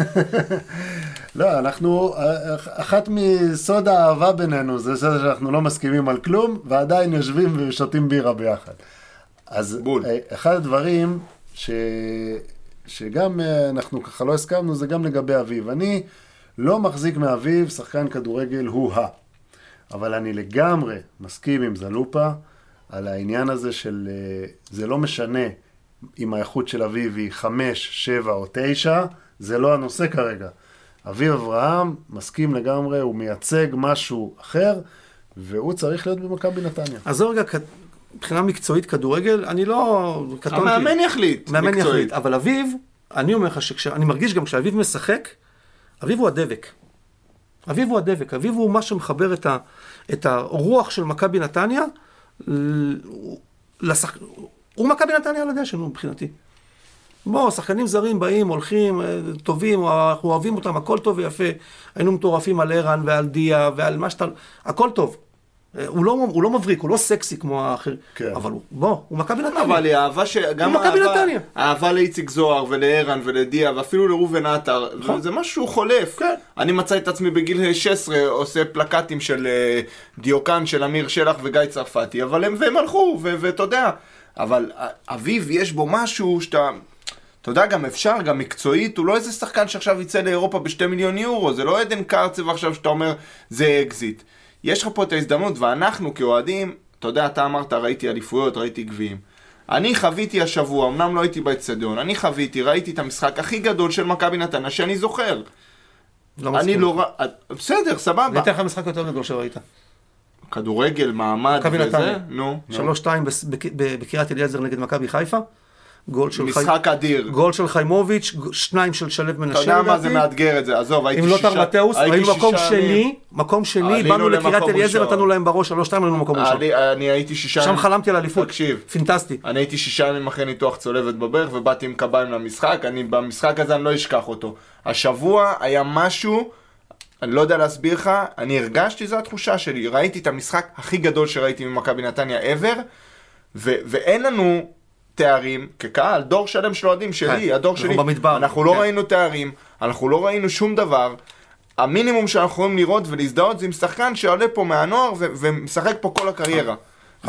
לא, אנחנו, אחת מסוד האהבה בינינו זה זה שאנחנו לא מסכימים על כלום, ועדיין יושבים ושותים בירה ביחד. אז בול. אה, אחד הדברים ש... שגם אה, אנחנו ככה לא הסכמנו, זה גם לגבי אביב. אני לא מחזיק מאביב שחקן כדורגל הוא-ה. אבל אני לגמרי מסכים עם זלופה על העניין הזה של אה, זה לא משנה אם האיכות של אביב היא חמש, שבע או תשע, זה לא הנושא כרגע. אביב אברהם מסכים לגמרי, הוא מייצג משהו אחר, והוא צריך להיות במכבי נתניה. עזוב רגע, מבחינה מקצועית כדורגל, אני לא... קטונתי. המאמן יחליט, מאמן מקצועית. יחליט. אבל אביב, אני אומר לך שאני מרגיש גם כשאביב משחק, אביב הוא הדבק. אביב הוא הדבק, אביב הוא מה שמחבר את, ה, את הרוח של מכבי נתניה ל- לשח... הוא מכבי נתניה על הדשא, נו, מבחינתי. בוא, שחקנים זרים באים, הולכים, אה, טובים, אנחנו אוהבים אותם, הכל טוב ויפה. היינו מטורפים על ערן ועל דיה ועל מה שאתה... הכל טוב. אה, הוא לא, הוא לא מבריק, הוא לא סקסי כמו האחר, כן. אבל הוא, בוא, הוא מכבי נתניה. אבל היא אהבה ש... גם הוא מכבי נתניה. אהבה לאיציק זוהר ולערן ולדיה ואפילו לראובן עטר, נכון. זה משהו חולף. כן. אני מצא את עצמי בגיל 16 עושה פלקטים של אה, דיוקן של אמיר שלח וגיא צרפתי, אבל הם והם הלכו, ואתה יודע, אבל אביב יש בו משהו שאתה... אתה יודע, גם אפשר, גם מקצועית, הוא לא איזה שחקן שעכשיו יצא לאירופה בשתי מיליון יורו, זה לא עדן קרצב עכשיו שאתה אומר, זה אקזיט. יש לך פה את ההזדמנות, ואנחנו כאוהדים, אתה יודע, אתה אמרת, ראיתי אליפויות, ראיתי גביעים. אני חוויתי השבוע, אמנם לא הייתי באצטדיון, אני חוויתי, ראיתי את המשחק הכי גדול של מכבי נתניה שאני זוכר. לא אני מסכים. לא ר... בסדר, סבבה. אני אתן לך משחק יותר גדול שראית. כדורגל, מעמד וזה. נו. שלוש שתיים בס- בק- ב- בקריית אליעזר נגד מכבי חיפה. גול של חי- משחק אדיר. גול של חיימוביץ', שניים של שלו אתה מנשה יודע מה זה. מאתגר את זה, עזוב, הייתי שישה... לוטר מתאוס, הייתי היינו מקום שני. מקום שני, באנו לקריית אליעזר. נתנו להם בראש שלוש שתיים, היינו מקום ראשון. אני, אני הייתי שישה... שם חלמתי על אליפות. תקשיב. פינטסטי. אני הייתי שישה ימים אחרי ניתוח צולבת בברך ובאתי עם קביים למשחק, אני במשחק הזה אני לא אשכח אותו. השבוע היה משהו, אני לא יודע להסביר לך, אני הרגשתי, זו התחושה שלי, ראיתי את המשחק הכי גדול שראיתי ממכבי נתניה ever, ו- ואין לנו תארים כקהל, דור שלם של אוהדים שלי, כן, הדור אנחנו שלי, במדבר, אנחנו לא כן. ראינו תארים, אנחנו לא ראינו שום דבר. המינימום שאנחנו יכולים לראות ולהזדהות זה עם שחקן שעולה פה מהנוער ו- ומשחק פה כל הקריירה.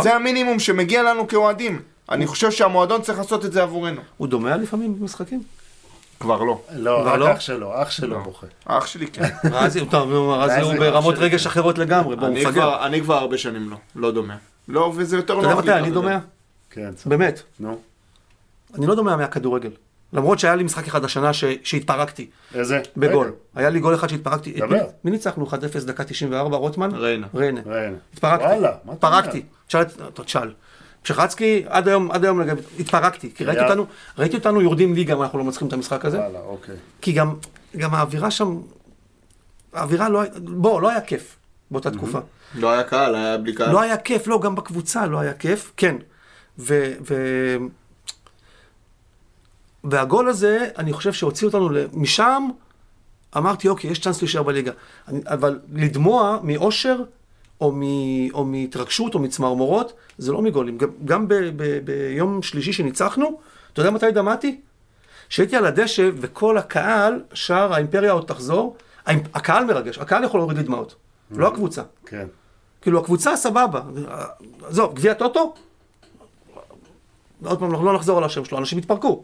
זה המינימום שמגיע לנו כאוהדים. אני חושב שהמועדון צריך לעשות את זה עבורנו. הוא דומע לפעמים במשחקים? כבר לא. לא, רק לא? אח שלו, אח שלו בוכה. אח שלי כן. רזי, טוב, רזי רזי הוא ברמות. רגש אחרות לגמרי, אני. כבר- הרבה שנים לא. לא דומה. לא, וזה יותר אתה יודע נוח מתי לי אני. דומע? כן, באמת. נו. אני לא דומע מהכדורגל. למרות שהיה לי משחק אחד השנה ש- שהתפרקתי איזה? בגול. רגע, היה לי גול אחד שהתפרקתי. דבר. מי- מי ניצחנו? 1-0 דקה 94, רוטמן? ריינה. ריינה. ריינה. התפרקתי. וואלה, מה אתה אומר? התפרקתי. תשאל, את- תשאל. פשחצקי, עד היום, עד היום, לגב- התפרקתי. כי ראיתי אותנו, ראיתי אותנו יורדים ליגה, ואנחנו לא מצליחים את המשחק הזה. וואלה, אוקיי. כי גם, גם האווירה שם, האווירה לא, היה- בוא, לא היה כיף באותה תקופה. לא היה קהל, היה בלי קהל. לא היה כיף, לא, גם בקבוצה לא היה כיף, כן. ו... ו... והגול הזה, אני חושב שהוציא אותנו משם, אמרתי, אוקיי, יש צ'אנס להישאר בליגה. אני, אבל לדמוע מאושר, או, מ, או מהתרגשות, או מצמרמורות, זה לא מגולים. גם, גם ב, ב, ביום שלישי שניצחנו, אתה יודע מתי דמעתי? שהייתי על הדשא, וכל הקהל שר, האימפריה עוד תחזור. הקהל מרגש, הקהל יכול להוריד לי דמעות, לא הקבוצה. כן. כאילו, הקבוצה סבבה. עזוב, גביע טוטו? עוד פעם, אנחנו לא נחזור על השם שלו, אנשים התפרקו.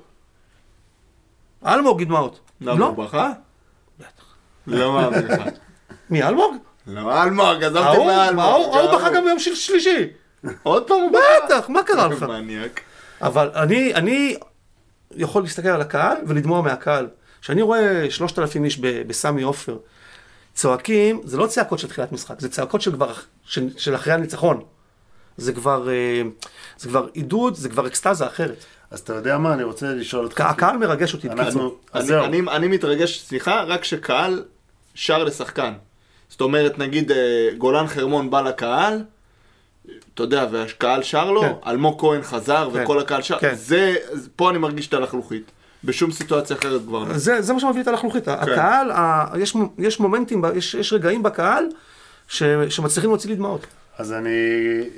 אלמוג דמעות. למה, לא? הוא בכה? לא מאמין לך. מי, אלמוג? לא, אלמוג, ההוא, מאלמוג. ההוא בכה גם ביום של- שלישי. עוד פעם הוא? בטח, מה קרה לך? מניאק. אבל אני, אני יכול להסתכל על הקהל ולדמוע מהקהל. כשאני רואה שלושת אלפים איש ב- בסמי עופר צועקים, זה לא צעקות של תחילת משחק, זה צעקות של, כבר, של, של אחרי הניצחון. זה כבר, אה, זה כבר עידוד, זה כבר אקסטזה אחרת. אז אתה יודע מה, אני רוצה לשאול אותך. הקהל מרגש אותי, בקיצור. אנחנו, אז אני- זהו. אני, אני מתרגש, סליחה, רק שקהל שר לשחקן. זאת אומרת, נגיד אה, גולן חרמון בא לקהל, אתה יודע, והקהל שר לו, כן. אלמוג כהן חזר כן. וכל הקהל שר, כן. זה, פה אני מרגיש את הלחלוכית. בשום סיטואציה אחרת כבר לא. זה, זה מה שמביא את הלחלוכית. הקהל, ה, יש, יש מומנטים, יש, יש רגעים בקהל ש, שמצליחים להוציא לי דמעות. אז אני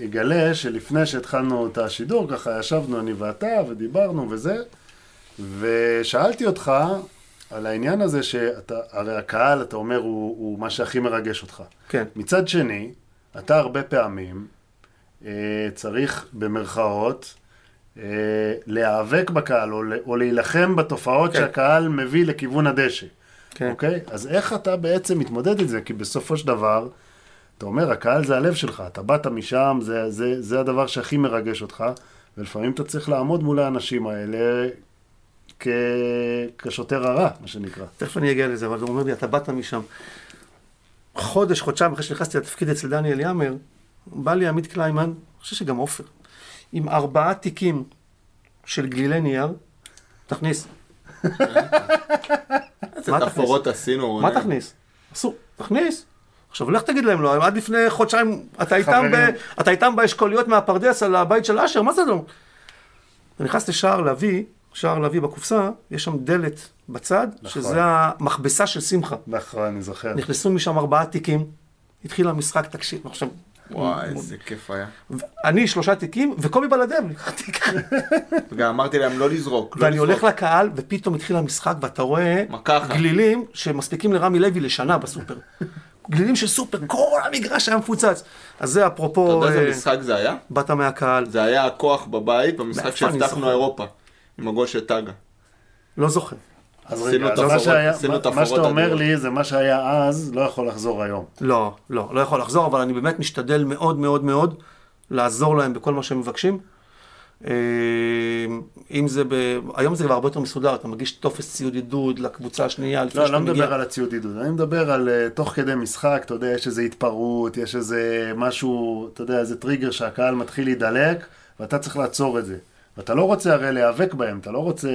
אגלה שלפני שהתחלנו את השידור, ככה ישבנו אני ואתה ודיברנו וזה, ושאלתי אותך על העניין הזה שאתה, הרי הקהל, אתה אומר, הוא, הוא מה שהכי מרגש אותך. כן. מצד שני, אתה הרבה פעמים אה, צריך במרכאות אה, להיאבק בקהל או, או להילחם בתופעות כן. שהקהל מביא לכיוון הדשא. כן. אוקיי? אז איך אתה בעצם מתמודד עם זה? כי בסופו של דבר, אתה אומר, הקהל זה הלב שלך, אתה באת משם, זה, זה, זה הדבר שהכי מרגש אותך, ולפעמים אתה צריך לעמוד מול האנשים האלה כ... כשוטר הרע, מה שנקרא. תכף אני אגיע לזה, אבל הוא אומר לי, אתה באת משם. חודש, חודשיים אחרי שנכנסתי לתפקיד אצל דניאל יאמר, בא לי עמית קליימן, אני חושב שגם עופר, עם ארבעה תיקים של גלילי נייר, תכניס. איזה מה תכניס? תפאורות עשינו, מה. תכניס? אסור, תכניס. עכשיו, לך תגיד להם, לא, עד לפני חודשיים, אתה איתם, ב. אתה איתם באשכוליות מהפרדס על הבית של אשר, מה זה לא? אתה נכנס לשער לביא, שער לביא בקופסה, יש שם דלת בצד, נכון. שזה המכבסה של שמחה. נכון, אני זוכר. נכנסו משם ארבעה תיקים, התחיל המשחק, תקשיב, עכשיו, וואי, איזה כיף היה. אני שלושה תיקים, וקובי בלדב. וגם אמרתי להם לא לזרוק. לא ואני. הולך לקהל, ופתאום התחיל המשחק, ואתה רואה. גלילים שמספיקים לרמי לוי לשנה בסופר. גלילים של סופר, כל המגרש היה מפוצץ. אז זה אתה אפרופו, יודע איזה אה, משחק זה היה? באת מהקהל, זה היה הכוח בבית במשחק שהבטחנו? אירופה. עם הגול של טאגה. לא זוכר. אז רגע, מה שאתה אומר. לי זה מה שהיה אז, לא יכול לחזור היום. לא, לא, לא יכול לחזור, אבל אני באמת משתדל מאוד מאוד מאוד לעזור להם בכל מה שהם מבקשים. אה, אם זה ב... היום זה כבר הרבה יותר מסודר, אתה מגיש טופס ציוד עידוד לקבוצה השנייה לפני לא, אני שאתה לא מגיע. מדבר על הציוד עידוד, אני מדבר על אה, תוך כדי משחק, אתה יודע, יש איזו התפרעות, יש איזה משהו, אתה יודע, איזה טריגר שהקהל מתחיל להידלק, ואתה צריך לעצור את זה. ואתה לא רוצה הרי להיאבק בהם, אתה לא רוצה...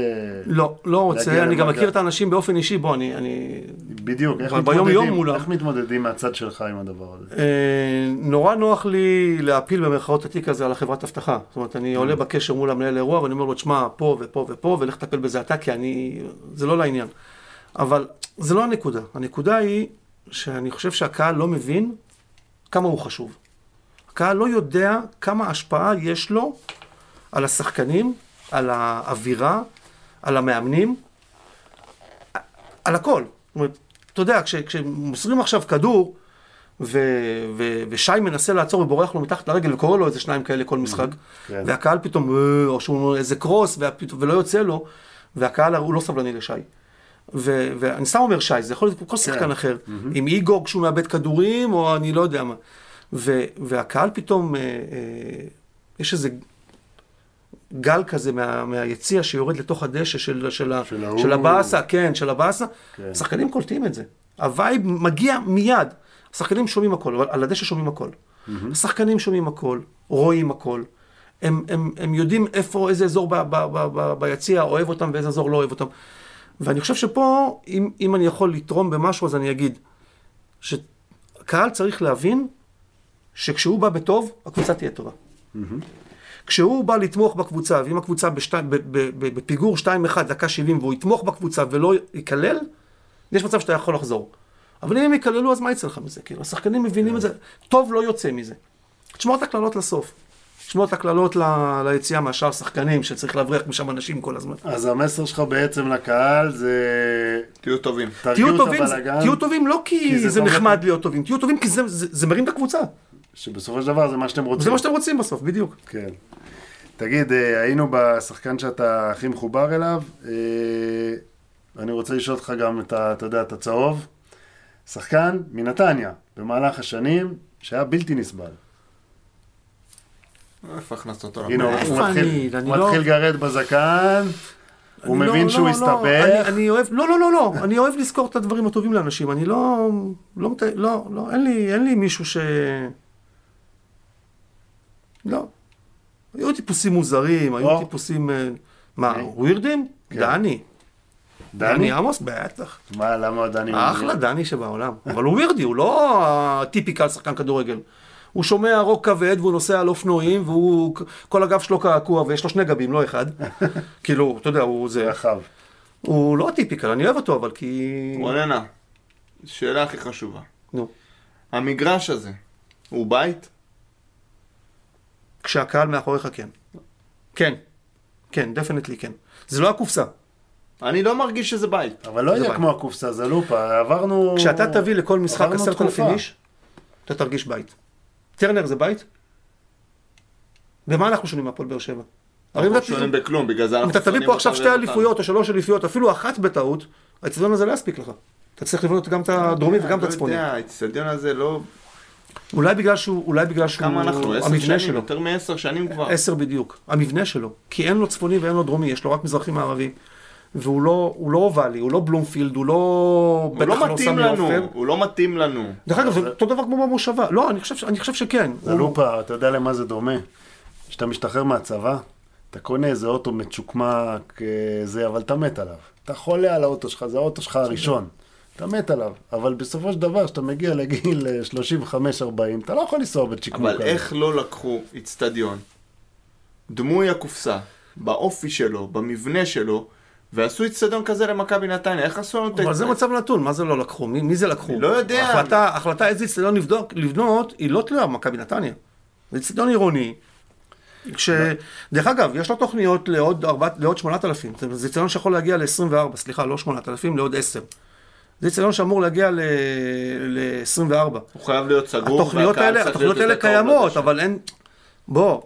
לא, לא רוצה, אני גם. מכיר את האנשים באופן אישי, בוא, אני... אני... בדיוק, איך מתמודדים. איך מתמודדים מהצד שלך עם הדבר הזה? אה, נורא נוח לי להפיל במרכאות את התיק הזה על החברת אבטחה. זאת אומרת, אני עולה בקשר מול המנהל אירוע ואני אומר לו, תשמע, פה ופה ופה, ולך תטפל בזה אתה, כי אני... זה לא לעניין. אבל זה לא הנקודה. הנקודה היא שאני חושב שהקהל לא מבין כמה הוא חשוב. הקהל לא יודע כמה השפעה יש לו על השחקנים, על האווירה, על המאמנים, על הכל. זאת אומרת, אתה יודע, כש, כשמוסרים עכשיו כדור, ו, ו, ושי מנסה לעצור ובורח לו מתחת לרגל וקורא לו איזה שניים כאלה כל משחק, כן. והקהל פתאום, "אה", או שהוא אומר איזה קרוס, והפתאום, ולא יוצא לו, והקהל הוא לא סבלני לשי. ו, ואני סתם אומר שי, זה יכול להיות כל שחקן אחר, עם איגו כשהוא מאבד כדורים, או אני לא יודע מה. ו, והקהל פתאום, אה, אה, יש איזה גל כזה מה, מהיציע שיורד לתוך הדשא של, של, של. של הבאסה, כן, של הבאסה. כן. השחקנים קולטים את זה. הווייב מגיע מיד. השחקנים שומעים הכל, אבל על הדשא שומעים הכל. השחקנים שומעים הכל, רואים הכל. הם, הם, הם יודעים איפה, איזה אזור ב, ב, ב, ב, ביציע אוהב אותם ואיזה אזור לא אוהב אותם. ואני חושב שפה, אם, אם אני יכול לתרום במשהו, אז אני אגיד שקהל צריך להבין שכשהוא בא בטוב, הקבוצה תהיה טובה. כשהוא בא לתמוך בקבוצה, ואם הקבוצה בשתי, ב, ב, ב, בפיגור 2-1, דקה 70, והוא יתמוך בקבוצה ולא ייכלל, יש מצב שאתה יכול לחזור. אבל אם הם יקללו, אז מה יצא לך מזה? כאילו, השחקנים מבינים את זה, טוב לא יוצא מזה. תשמור את הקללות לסוף. תשמור את הקללות ל- ליציאה מהשאר שחקנים, שצריך להבריח משם אנשים כל הזמן. אז המסר שלך בעצם לקהל זה... תהיו טובים. תהיו טובים, תהיו טובים לא כי כי זה זה נחמד להיות טובים, תהיו טובים כי זה- זה זה מרים את הקבוצה. שבסופו של דבר זה מה שאתם רוצים. זה מה שאתם רוצים בסוף, בדיוק. כן. תגיד, אה, היינו בשחקן שאתה הכי מחובר אליו, אה, ואני רוצה לשאול אותך גם את ה... אתה יודע, את הצהוב. שחקן מנתניה, במהלך השנים, שהיה בלתי נסבל. איפה הכנסת אותו? הנה, הוא- מתחיל- אני? אני הוא לא- מתחיל לגרד בזקן, הוא אני מבין לא- שהוא לא, הסתבך. לא, אני, אני אוהב, לא, לא, לא, לא, אני אוהב לזכור את הדברים הטובים לאנשים, אני לא, לא, לא, לא, אין לי, אין לי מישהו ש... לא. היו טיפוסים מוזרים, היו או. טיפוסים, אה, מה, אוקיי. ווירדים? כן. דני. דני? דני עמוס? בטח. מה, למה דני? אחלה דני שבעולם. אבל הוא ווירדי, הוא לא הטיפיקל שחקן כדורגל. הוא שומע רוק כבד והוא נוסע על אופנועים והוא, כל הגב שלו קעקוע ויש לו שני גבים, לא אחד. כאילו, אתה יודע, הוא זה... רחב. הוא לא הטיפיקל, אני אוהב אותו, אבל כי... רוננה, שאלה הכי חשובה. נו. המגרש הזה, הוא בית? כשהקהל מאחוריך כן. כן. כן, definitely כן. זה לא הקופסה. אני לא מרגיש שזה בית. אבל לא יהיה בית. כמו הקופסה, זה לופה, עברנו... כשאתה תביא לכל משחק עשרת אלפים. איש, אתה תרגיש בית. טרנר זה בית? במה אנחנו שונים מהפועל באר שבע? אם אנחנו אתה- שונים בכלום, בגלל זה אם אנחנו אתה תביא פה עכשיו שתי. אליפויות או שלוש אליפויות, אפילו אחת בטעות, האצטדיון הזה לא יספיק לך. אתה צריך לבנות גם את הדרומי וגם את הצפוני. לא יודע, האצטדיון הזה לא... אולי בגלל שהוא, אולי בגלל שהוא, כמה אנחנו? עשר שנים? שלו. יותר מעשר שנים כבר. עשר בדיוק. המבנה שלו. כי אין לו צפוני ואין לו דרומי, יש לו רק מזרחי מערבי. והוא לא, הוא לא אובלי, הוא לא בלומפילד, הוא לא... הוא בטח לא מתאים סמי לנו, עופר. הוא לא מתאים לנו. דרך אגב, זה אותו דבר כמו במושבה. לא, אני חושב, אני חושב שכן. זה הוא- לופה, אתה יודע למה זה דומה? כשאתה משתחרר מהצבא, אתה קונה איזה אוטו מצ'וקמק, אה, זה, אבל אתה מת עליו. אתה חולה על האוטו שלך, זה האוטו שלך הראשון. אתה מת עליו, אבל בסופו של דבר, כשאתה מגיע לגיל אה, 35-40, אתה לא יכול לנסוע בצ'יקמוק אבל הזה. איך לא לקחו איצטדיון, דמוי הקופסה, באופי שלו, במבנה שלו, ועשו אצטדיון כזה למכבי נתניה, איך עשו לנו את אבל זה מצב נתון, מה זה לא לקחו? מי, מי זה לקחו? אני לא יודע. ההחלטה, ההחלטה איזה אצטדיון לבדוק- לבנות, היא לא תלויה במכבי נתניה. זה אצטדיון עירוני. כש... דרך אגב, יש לו תוכניות לעוד, ארבע, לעוד 8,000. זה זה אצטדיון שיכול להגיע ל-24, סליחה, לא 8,000, לעוד 10. זה אצטדיון שאמור להגיע ל-24. הוא חייב להיות סגור, התוכניות האלה, התוכניות האלה קיימות. אבל אין... בוא,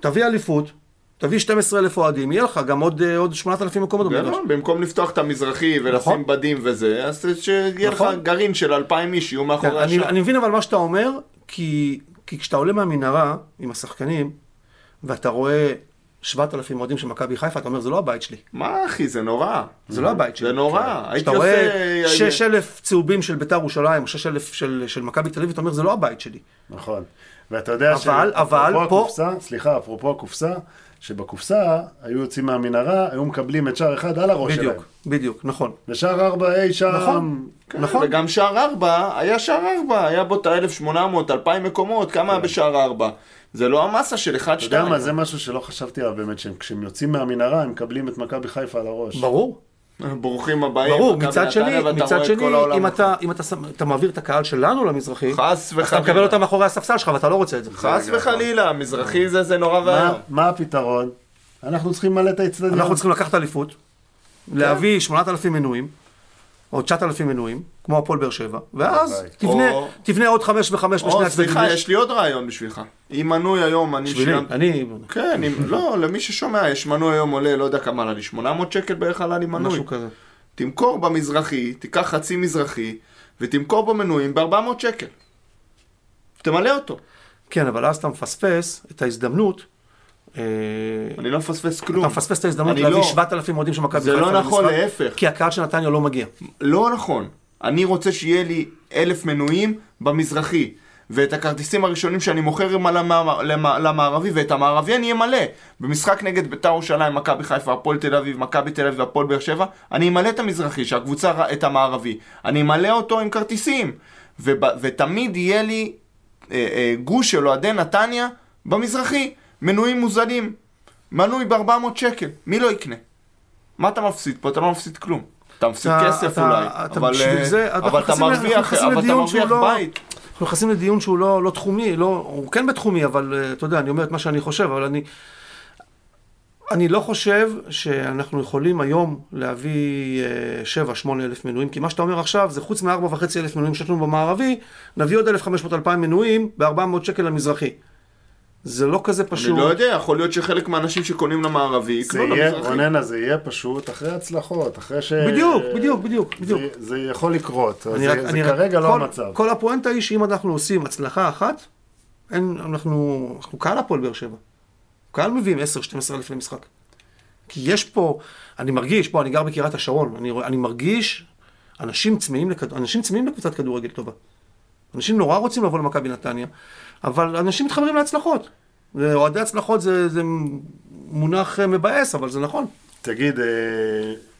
תביא אליפות, תביא 12,000 אוהדים, יהיה לך גם עוד, אה, עוד 8,000 מקומות במגרש. נכון, במקום לפתוח את המזרחי נכון. ולשים בדים וזה, אז שיהיה לך נכון. גרעין של אלפיים איש, יהיו כן, מאחורי אני, השער. אני מבין אבל מה שאתה אומר, כי, כי כשאתה עולה מהמנהרה עם השחקנים, ואתה רואה 7,000 אוהדים של מכבי חיפה, אתה אומר, זה לא הבית שלי. מה אחי, זה נורא. זה לא הבית שלי. זה נורא. הייתי כשאתה רואה עושה... 6,000 צהובים של ביתר ירושלים, או 6,000 של, של מכבי תל אביב, אתה אומר, זה לא הבית שלי. נכון. ואתה יודע אבל- אבל אפרופו פה- הקופסה, סליחה, אפרופו הקופסה, שבקופסה היו יוצאים מהמנהרה, היו מקבלים את שער אחד על הראש שלהם. בדיוק, בדיוק, נכון. ושער ארבע אי שם... נכון. כן, נכון. וגם שער ארבע, היה שער ארבע, היה בו את ה-1800, 2,000 מקומות, כמה היה בשער ארבע? זה לא המסה של 1-2. כן. אתה יודע מה, זה משהו שלא חשבתי עליו באמת, שכשהם יוצאים מהמנהרה הם מקבלים את מכבי חיפה על הראש. ברור. ברוכים הבאים. ברור, מצד שני, מצד שני, אם. אתה, אם אתה, שם- אתה מעביר את הקהל שלנו למזרחי, חס אז אתה וחלילה. מקבל אותם מאחורי הספסל שלך ואתה לא רוצה את זה. חס וחלילה, מזרחי זה זה נורא מה, ואיום. מה הפתרון? אנחנו צריכים למלא את האצטדיון. אנחנו צריכים לקחת אליפות, להביא 8,000 מנויים, או 9,000 מנויים, כמו הפועל באר שבע, ואז. תבנה, או- תבנה עוד חמש וחמש בשני או, הצדדים. סליחה, יש- יש לי עוד רעיון בשבילך. אם מנוי היום, אני בשבילי, שילמתי... אני, כן, אם, לא, למי ששומע, יש מנוי היום עולה, לא יודע כמה עלה לי, 800 שקל בערך עלה לי מנוי. משהו כזה. תמכור במזרחי, תיקח חצי מזרחי, ותמכור במנויים ב-400 שקל. תמלא אותו. כן, אבל אז אתה מפספס את ההזדמנות, אה, אני לא מפספס כלום. אתה מפספס את ההזדמנות להביא לא. 7,000 אוהדים של מכבי זה חיפה לא נכון, למשחק, להפך. כי הקהל של נתניה לא מגיע. לא נכון. אני רוצה שיהיה לי אלף מנויים במזרחי. ואת הכרטיסים הראשונים שאני מוכר הם על המע- למע- למערבי, ואת המערבי אני אמלא. במשחק נגד בית"ר ירושלים, מכבי חיפה, הפועל תל אביב, מכבי תל אביב והפועל באר שבע, אני אמלא את המזרחי, שהקבוצה, את המערבי. אני אמלא אותו עם כרטיסים. וב, ותמיד יהיה לי אה, אה, גוש של אוהדי נתניה במזרחי. מנויים מוזלים. מנוי ב-400 שקל. מי לא יקנה? מה אתה מפסיד פה? אתה לא מפסיד כלום. אתה מפסיד כסף אולי, אבל, אתה מרוויח לא- בית. אנחנו נכנסים לדיון שהוא לא, לא תחומי, לא, הוא כן בתחומי, אבל אה, אתה יודע, אני אומר את מה שאני חושב, אבל אני, אני לא חושב שאנחנו יכולים היום להביא 7-8 אלף מנויים, כי מה שאתה אומר עכשיו זה חוץ מ-4.5 אלף מנויים שיש לנו במערבי, נביא עוד 1,500-2,000 מנויים ב-400 שקל למזרחי. זה לא כזה אני פשוט. לא יודע, יכול להיות שחלק מהאנשים שקונים למערבי זה יקנו למזרחי. רוננה, זה יהיה פשוט אחרי הצלחות, אחרי ש... בדיוק, בדיוק, בדיוק, בדיוק. זה, זה יכול לקרות, אני זה, רק- זה אני רק- כרגע לא כל- המצב. כל הפואנטה היא שאם אנחנו עושים הצלחה אחת, אין, אנחנו, אנחנו קהל הפועל באר שבע. קהל מביאים 10-12 אלף למשחק. כי יש פה, אני מרגיש, פה אני גר בקריית השרון, אני, אני מרגיש אנשים צמאים, לכד, אנשים צמאים לקבוצת כדורגל טובה. אנשים נורא רוצים לבוא למכבי נתניה, אבל אנשים מתחברים להצלחות. אוהדי הצלחות זה, זה מונח אה, מבאס, אבל זה נכון. תגיד, אה,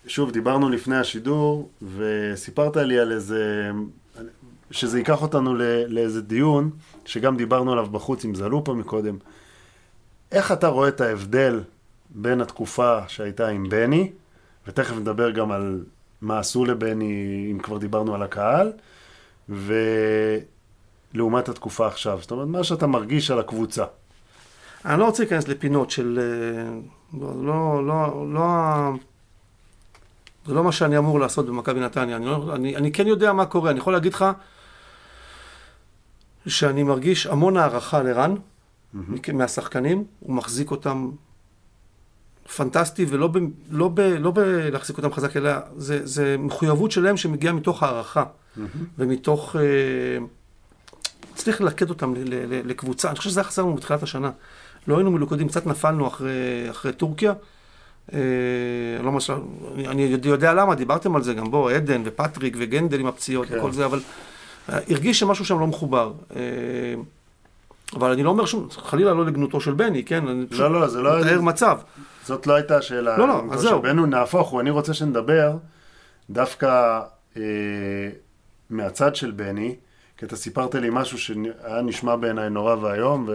שוב, דיברנו לפני השידור, וסיפרת לי על איזה... שזה ייקח אותנו ל- לאיזה דיון, שגם דיברנו עליו בחוץ עם זלופה מקודם. איך אתה רואה את ההבדל בין התקופה שהייתה עם בני, ותכף נדבר גם על מה עשו לבני, אם כבר דיברנו על הקהל, ולעומת התקופה עכשיו. זאת אומרת, מה שאתה מרגיש על הקבוצה. אני לא רוצה להיכנס לפינות של... אה, לא, לא, לא, לא, זה לא מה שאני אמור לעשות במכבי נתניה. אני, לא, אני, אני כן יודע מה קורה. אני יכול להגיד לך שאני מרגיש המון הערכה לרן, מכ- מהשחקנים. הוא מחזיק אותם פנטסטי, ולא ב, לא ב, לא בלהחזיק אותם חזק, אלא זה, זה מחויבות שלהם שמגיעה מתוך הערכה, ומתוך... אה, צריך ללכד אותם לקבוצה, אני חושב שזה היה חסר לנו בתחילת השנה. לא היינו מלוכדים, קצת נפלנו אחרי, אחרי טורקיה. אה, לא משל, אני, אני יודע- יודע למה, דיברתם על זה גם בו, עדן ופטריק וגנדל עם הפציעות כן. וכל זה, אבל אה, הרגיש שמשהו שם לא מחובר. אה, אבל אני לא אומר שום, חלילה לא לגנותו של בני, כן? אני פשוט לא, לא, זה לא... מתאר מצב. זאת לא הייתה השאלה. לא, לא, אז זהו. בנו, נהפוך הוא, אני רוצה שנדבר דווקא אה, מהצד של בני, כי אתה סיפרת לי משהו שהיה נשמע בעיניי נורא ואיום,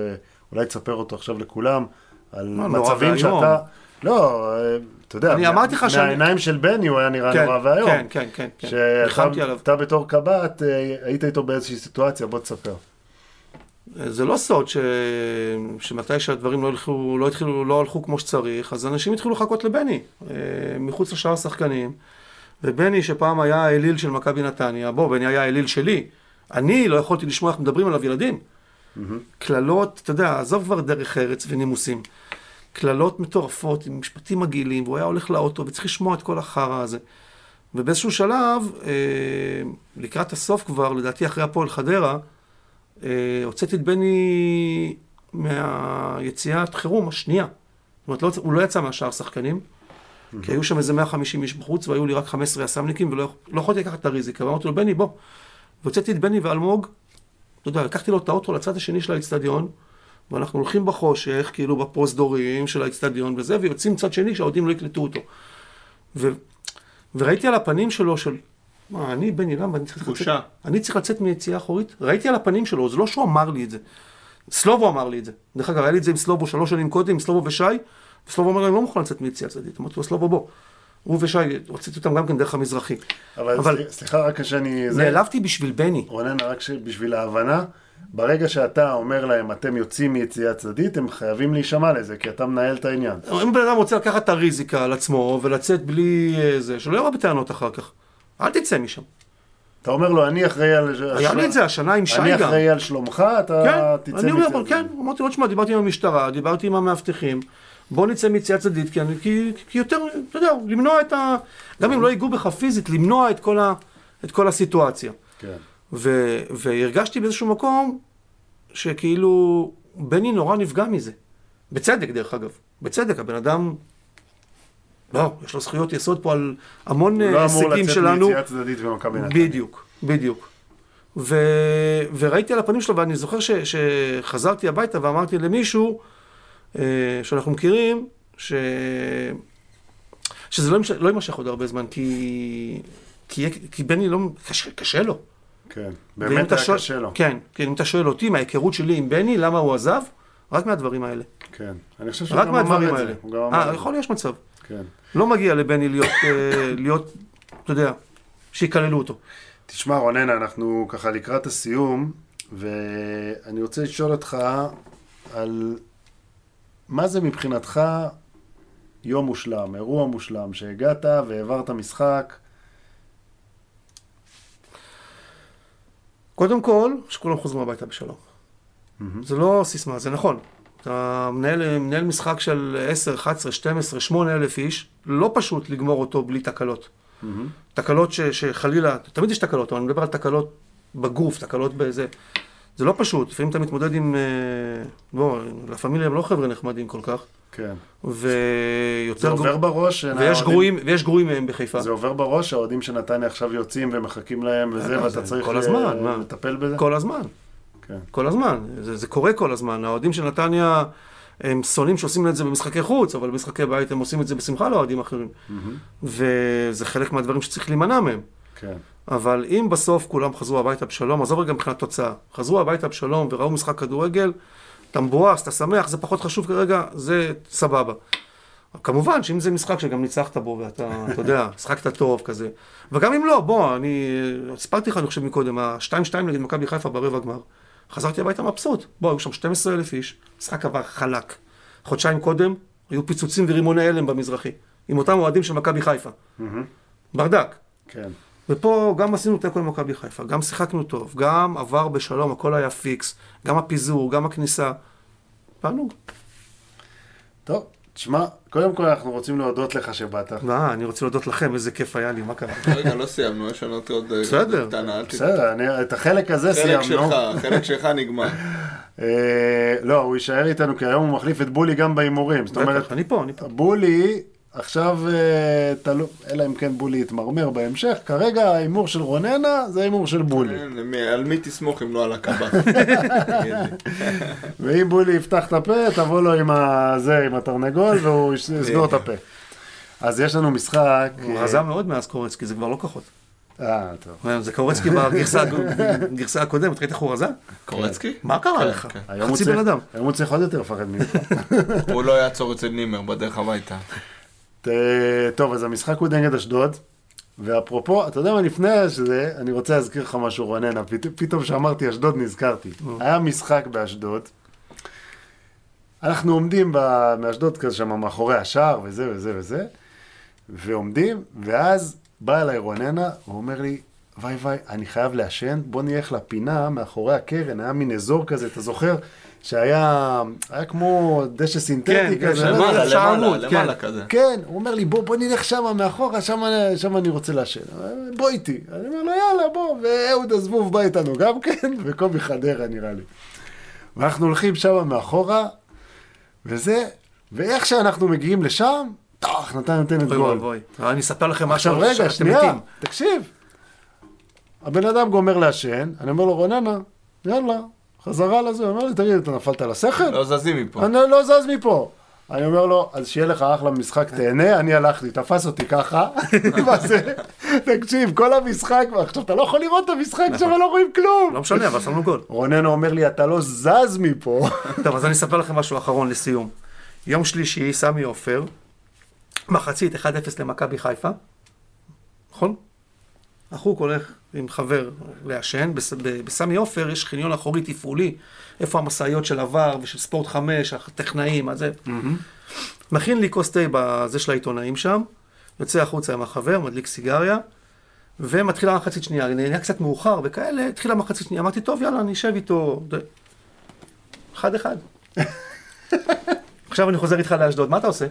ואולי תספר אותו עכשיו לכולם, על מצבים. שאתה... לא, אה, אתה יודע, אני אמרתי לך שאני- מהעיניים של בני הוא היה נראה כן, נורא ואיום. כן, כן, כן, כן. שאתה בתור קב"ט, אה, היית איתו באיזושהי סיטואציה, בוא תספר. זה לא סוד ש... שמתי שהדברים לא, הלכו, לא, התחילו, לא הלכו כמו שצריך, אז אנשים התחילו לחכות לבני, אה, מחוץ לשאר השחקנים. ובני, שפעם היה האליל של מכבי נתניה, בוא, בני היה האליל שלי. אני לא יכולתי לשמוע איך מדברים עליו ילדים. קללות, אתה יודע, עזוב כבר דרך ארץ ונימוסים. קללות מטורפות עם משפטים מגעילים, והוא היה הולך לאוטו וצריך לשמוע את כל החרא הזה. ובאיזשהו שלב, אה, לקראת הסוף כבר, לדעתי אחרי הפועל חדרה, אה, הוצאתי את בני מהיציאת חירום השנייה. זאת אומרת, לא, הוא לא יצא מהשאר שחקנים, כי היו שם איזה 150 איש בחוץ, והיו לי רק 15 יס"מניקים, ולא לא יכולתי לקחת את הריזיקה. ואמרתי לו, בני, בוא. והוצאתי את בני ואלמוג, אתה יודע, לקחתי לו את האוטו לצד השני של האיצטדיון, ואנחנו הולכים בחושך, כאילו בפרוזדורים של האיצטדיון וזה, ויוצאים צד שני שהאוהדים לא יקלטו אותו. ו... וראיתי על הפנים שלו של, מה, אני, בני, למה? אני צריך בושה. לצאת, אני צריך לצאת מיציאה אחורית? ראיתי על הפנים שלו, זה לא שהוא אמר לי את זה. סלובו אמר לי את זה. דרך אגב, היה לי את זה עם סלובו שלוש שנים קודם, עם סלובו ושי, וסלובו אמר לי, אני לא מוכן לצאת מיציאה צדדית. אמרתי לו, סלובו, בוא. הוא ושי, הוצאתי אותם גם כן דרך המזרחי. אבל, אבל- סליחה- רק שאני... זה- נעלבתי בשביל בני. רונן, רק בשביל ההבנה, ברגע שאתה אומר להם, אתם יוצאים מיציאה צדדית, הם חייבים להישמע לזה, כי אתה מנהל את העניין. אם בן אדם רוצה לקחת את הריזיקה על עצמו ולצאת בלי אה, זה, שלא יבוא בטענות אחר כך. אל תצא משם. אתה אומר לו, אני אחראי על... היה לי את זה השנה עם שי אני גם. אחראי על שלומך, אתה כן, תצא אני אומר, מציאה אבל כן, אמרתי לו, תשמע, דיברתי עם המשטרה, דיברתי עם המאבטחים, בוא נצא מיציאה צדדית, כי, אני- כי, כי יותר, אתה יודע, למנוע את ה... גם אם לא ייגעו בך פיזית, למנוע את כל, ה, את כל הסיטואציה. כן. ו, והרגשתי באיזשהו מקום שכאילו בני נורא נפגע מזה. בצדק, דרך אגב. בצדק, הבן אדם... לא, יש לו זכויות יסוד פה על המון הוא אה, לא אמור הישגים לצאת שלנו. מיציאה צדדית במכבי נתניה. בדיוק, בדיוק. ו... וראיתי על הפנים שלו, ואני זוכר ש... שחזרתי הביתה ואמרתי למישהו אה, שאנחנו מכירים, ש... שזה לא, ימש... לא יימשך עוד הרבה זמן, כי, כי... כי בני לא... קשה, קשה לו. כן, באמת היה שואל- קשה לו. כן, כן, אם אתה שואל אותי, מההיכרות שלי עם בני, למה הוא עזב? רק מהדברים האלה. כן. אני חושב שהוא גם אמר את זה. אה. יכול להיות מצב. כן. לא מגיע לבני להיות, אה, להיות, אתה יודע, שיקללו אותו. תשמע רונן, אנחנו ככה לקראת הסיום, ואני רוצה לשאול אותך על מה זה מבחינתך יום מושלם, אירוע מושלם, שהגעת והעברת משחק. קודם כל, שכולם חוזרים הביתה בשלום. זה לא סיסמה, זה נכון. אתה מנהל, מנהל משחק של 10, 11, 12, 8 אלף איש, לא פשוט לגמור אותו בלי תקלות. תקלות ש, שחלילה, תמיד יש תקלות, אבל אני מדבר על תקלות בגוף, תקלות באיזה... זה לא פשוט, לפעמים אתה מתמודד עם... אה, בוא, לה פמיליה הם לא חבר'ה נחמדים כל כך, כן. ויותר... זה עובר בראש, ויש האוהדים- גרועים, ויש גרועים מהם בחיפה. זה עובר בראש, האוהדים של נתניה עכשיו יוצאים ומחכים להם וזה, אה, ואתה צריך כל אה, הזמן, מה? לטפל בזה? כל הזמן. כן. כל הזמן, זה, זה קורה כל הזמן. האוהדים של נתניה הם שונאים שעושים את זה במשחקי חוץ, אבל במשחקי בית הם עושים את זה בשמחה לאוהדים אחרים. וזה חלק מהדברים שצריך להימנע מהם. כן. אבל אם בסוף כולם חזרו הביתה בשלום, עזוב רגע מבחינת תוצאה, חזרו הביתה בשלום וראו משחק כדורגל, אתה מבואס, אתה שמח, זה פחות חשוב כרגע, זה סבבה. כמובן שאם זה משחק שגם ניצחת בו ואתה, אתה יודע, שחקת טוב כזה. וגם אם לא, בוא, אני, סיפרתי לך, אני חושב מקודם, ה-2-2 נגד מכבי חיפה ברבע גמר, חזרתי הביתה מבסוט. בוא, היו שם 12 אלף איש, משחק עבר חלק. חודשיים קודם, היו פיצוצים ורימוני הלם במזרחי, עם אותם אוהדים של מכבי חיפה. ברדק. כן. ופה גם עשינו תיקו עם מכבי חיפה, גם שיחקנו טוב, גם עבר בשלום, הכל היה פיקס, גם הפיזור, גם הכניסה. תענוג. טוב, תשמע, קודם כל אנחנו רוצים להודות לך שבאת. מה, אני רוצה להודות לכם, איזה כיף היה לי, מה קרה? רגע, לא סיימנו, יש לנו עוד אה, בסדר. קטנה, אל תדאג. בסדר, את החלק הזה חלק סיימנו. שלך, החלק שלך נגמר. אה, לא, הוא יישאר איתנו, כי היום הוא מחליף את בולי גם בהימורים. זאת אומרת, אני פה, אני פה. בולי, עכשיו, אה, תלו- אלא אם כן בולי יתמרמר בהמשך, כרגע ההימור של רוננה זה ההימור של בולי. כן, על מי תסמוך אם לא על הקב"ט? ואם בולי יפתח את הפה, תבוא לו עם הזה, עם התרנגול, והוא יש- יסגור את הפה. אז יש לנו משחק. הוא אה, רזה מאוד מאז קורץ, כי זה כבר לא כוחות. אה, טוב. זה קורצקי בגרסה הקודמת, ראית איך הוא רזה? קורצקי? מה קרה כן, לך? כן. חצי בן אדם. היום הוא צריך עוד יותר לפחד ממך. הוא לא יעצור אצל נימר בדרך הביתה. ת- טוב, אז המשחק הוא נגד אשדוד, ואפרופו, אתה יודע מה, לפני שזה, אני רוצה להזכיר לך משהו, רוננה, פת- פתאום כשאמרתי אשדוד נזכרתי. היה משחק באשדוד, אנחנו עומדים מאשדוד כזה שם מאחורי השער, וזה וזה וזה, ועומדים, ואז בא אליי רוננה, הוא אומר לי, וואי וואי, אני חייב לעשן, בוא נלך לפינה מאחורי הקרן, היה מין אזור כזה, אתה זוכר? שהיה היה כמו דשא סינתטי כן, כזה. כן, לא למעלה, למעלה, למעלה כן. כזה. כן, הוא אומר לי, בוא, בוא נלך שמה מאחורה, שמה, שמה אני רוצה לעשן. בוא איתי. אני אומר לו, יאללה, בוא. ואהוד הזבוב בא איתנו גם כן, וקובי חדרה נראה לי. ואנחנו הולכים שמה מאחורה, וזה, ואיך שאנחנו מגיעים לשם, טח, נתן נותנת אוי גול. ואבוי. אני אספר לכם משהו, עכשיו רגע, שנייה. תקשיב. הבן אדם גומר לעשן, אני אומר לו, רוננה, יאללה, חזרה לזה. הוא אומר לי, תגיד, אתה נפלת על השכל? לא זזים מפה. אני לא זז מפה. אני אומר לו, אז שיהיה לך אחלה משחק, תהנה, אני הלכתי, תפס אותי ככה, מה זה? תקשיב, כל המשחק, עכשיו אתה לא יכול לראות את המשחק שם, לא רואים כלום. לא משנה, אבל שמנו גול. רוננו אומר לי, אתה לא זז מפה. טוב, אז אני אספר לכם משהו אחרון לסיום. יום שלישי, סמי עופר, מחצית 1-0 למכבי חיפה, נכון? החוק הולך עם חבר לעשן, בסמי עופר יש חניון אחורי תפעולי, איפה המשאיות של עבר ושל ספורט 5, הטכנאים, הזה. מכין לי כוס תה בזה של העיתונאים שם, יוצא החוצה עם החבר, מדליק סיגריה, ומתחילה מחצית שנייה, אני נהיה קצת מאוחר וכאלה, התחילה מחצית שנייה, אמרתי, טוב, יאללה, אני אשב איתו. זה- אחד אחד. עכשיו אני חוזר איתך לאשדוד, מה אתה עושה?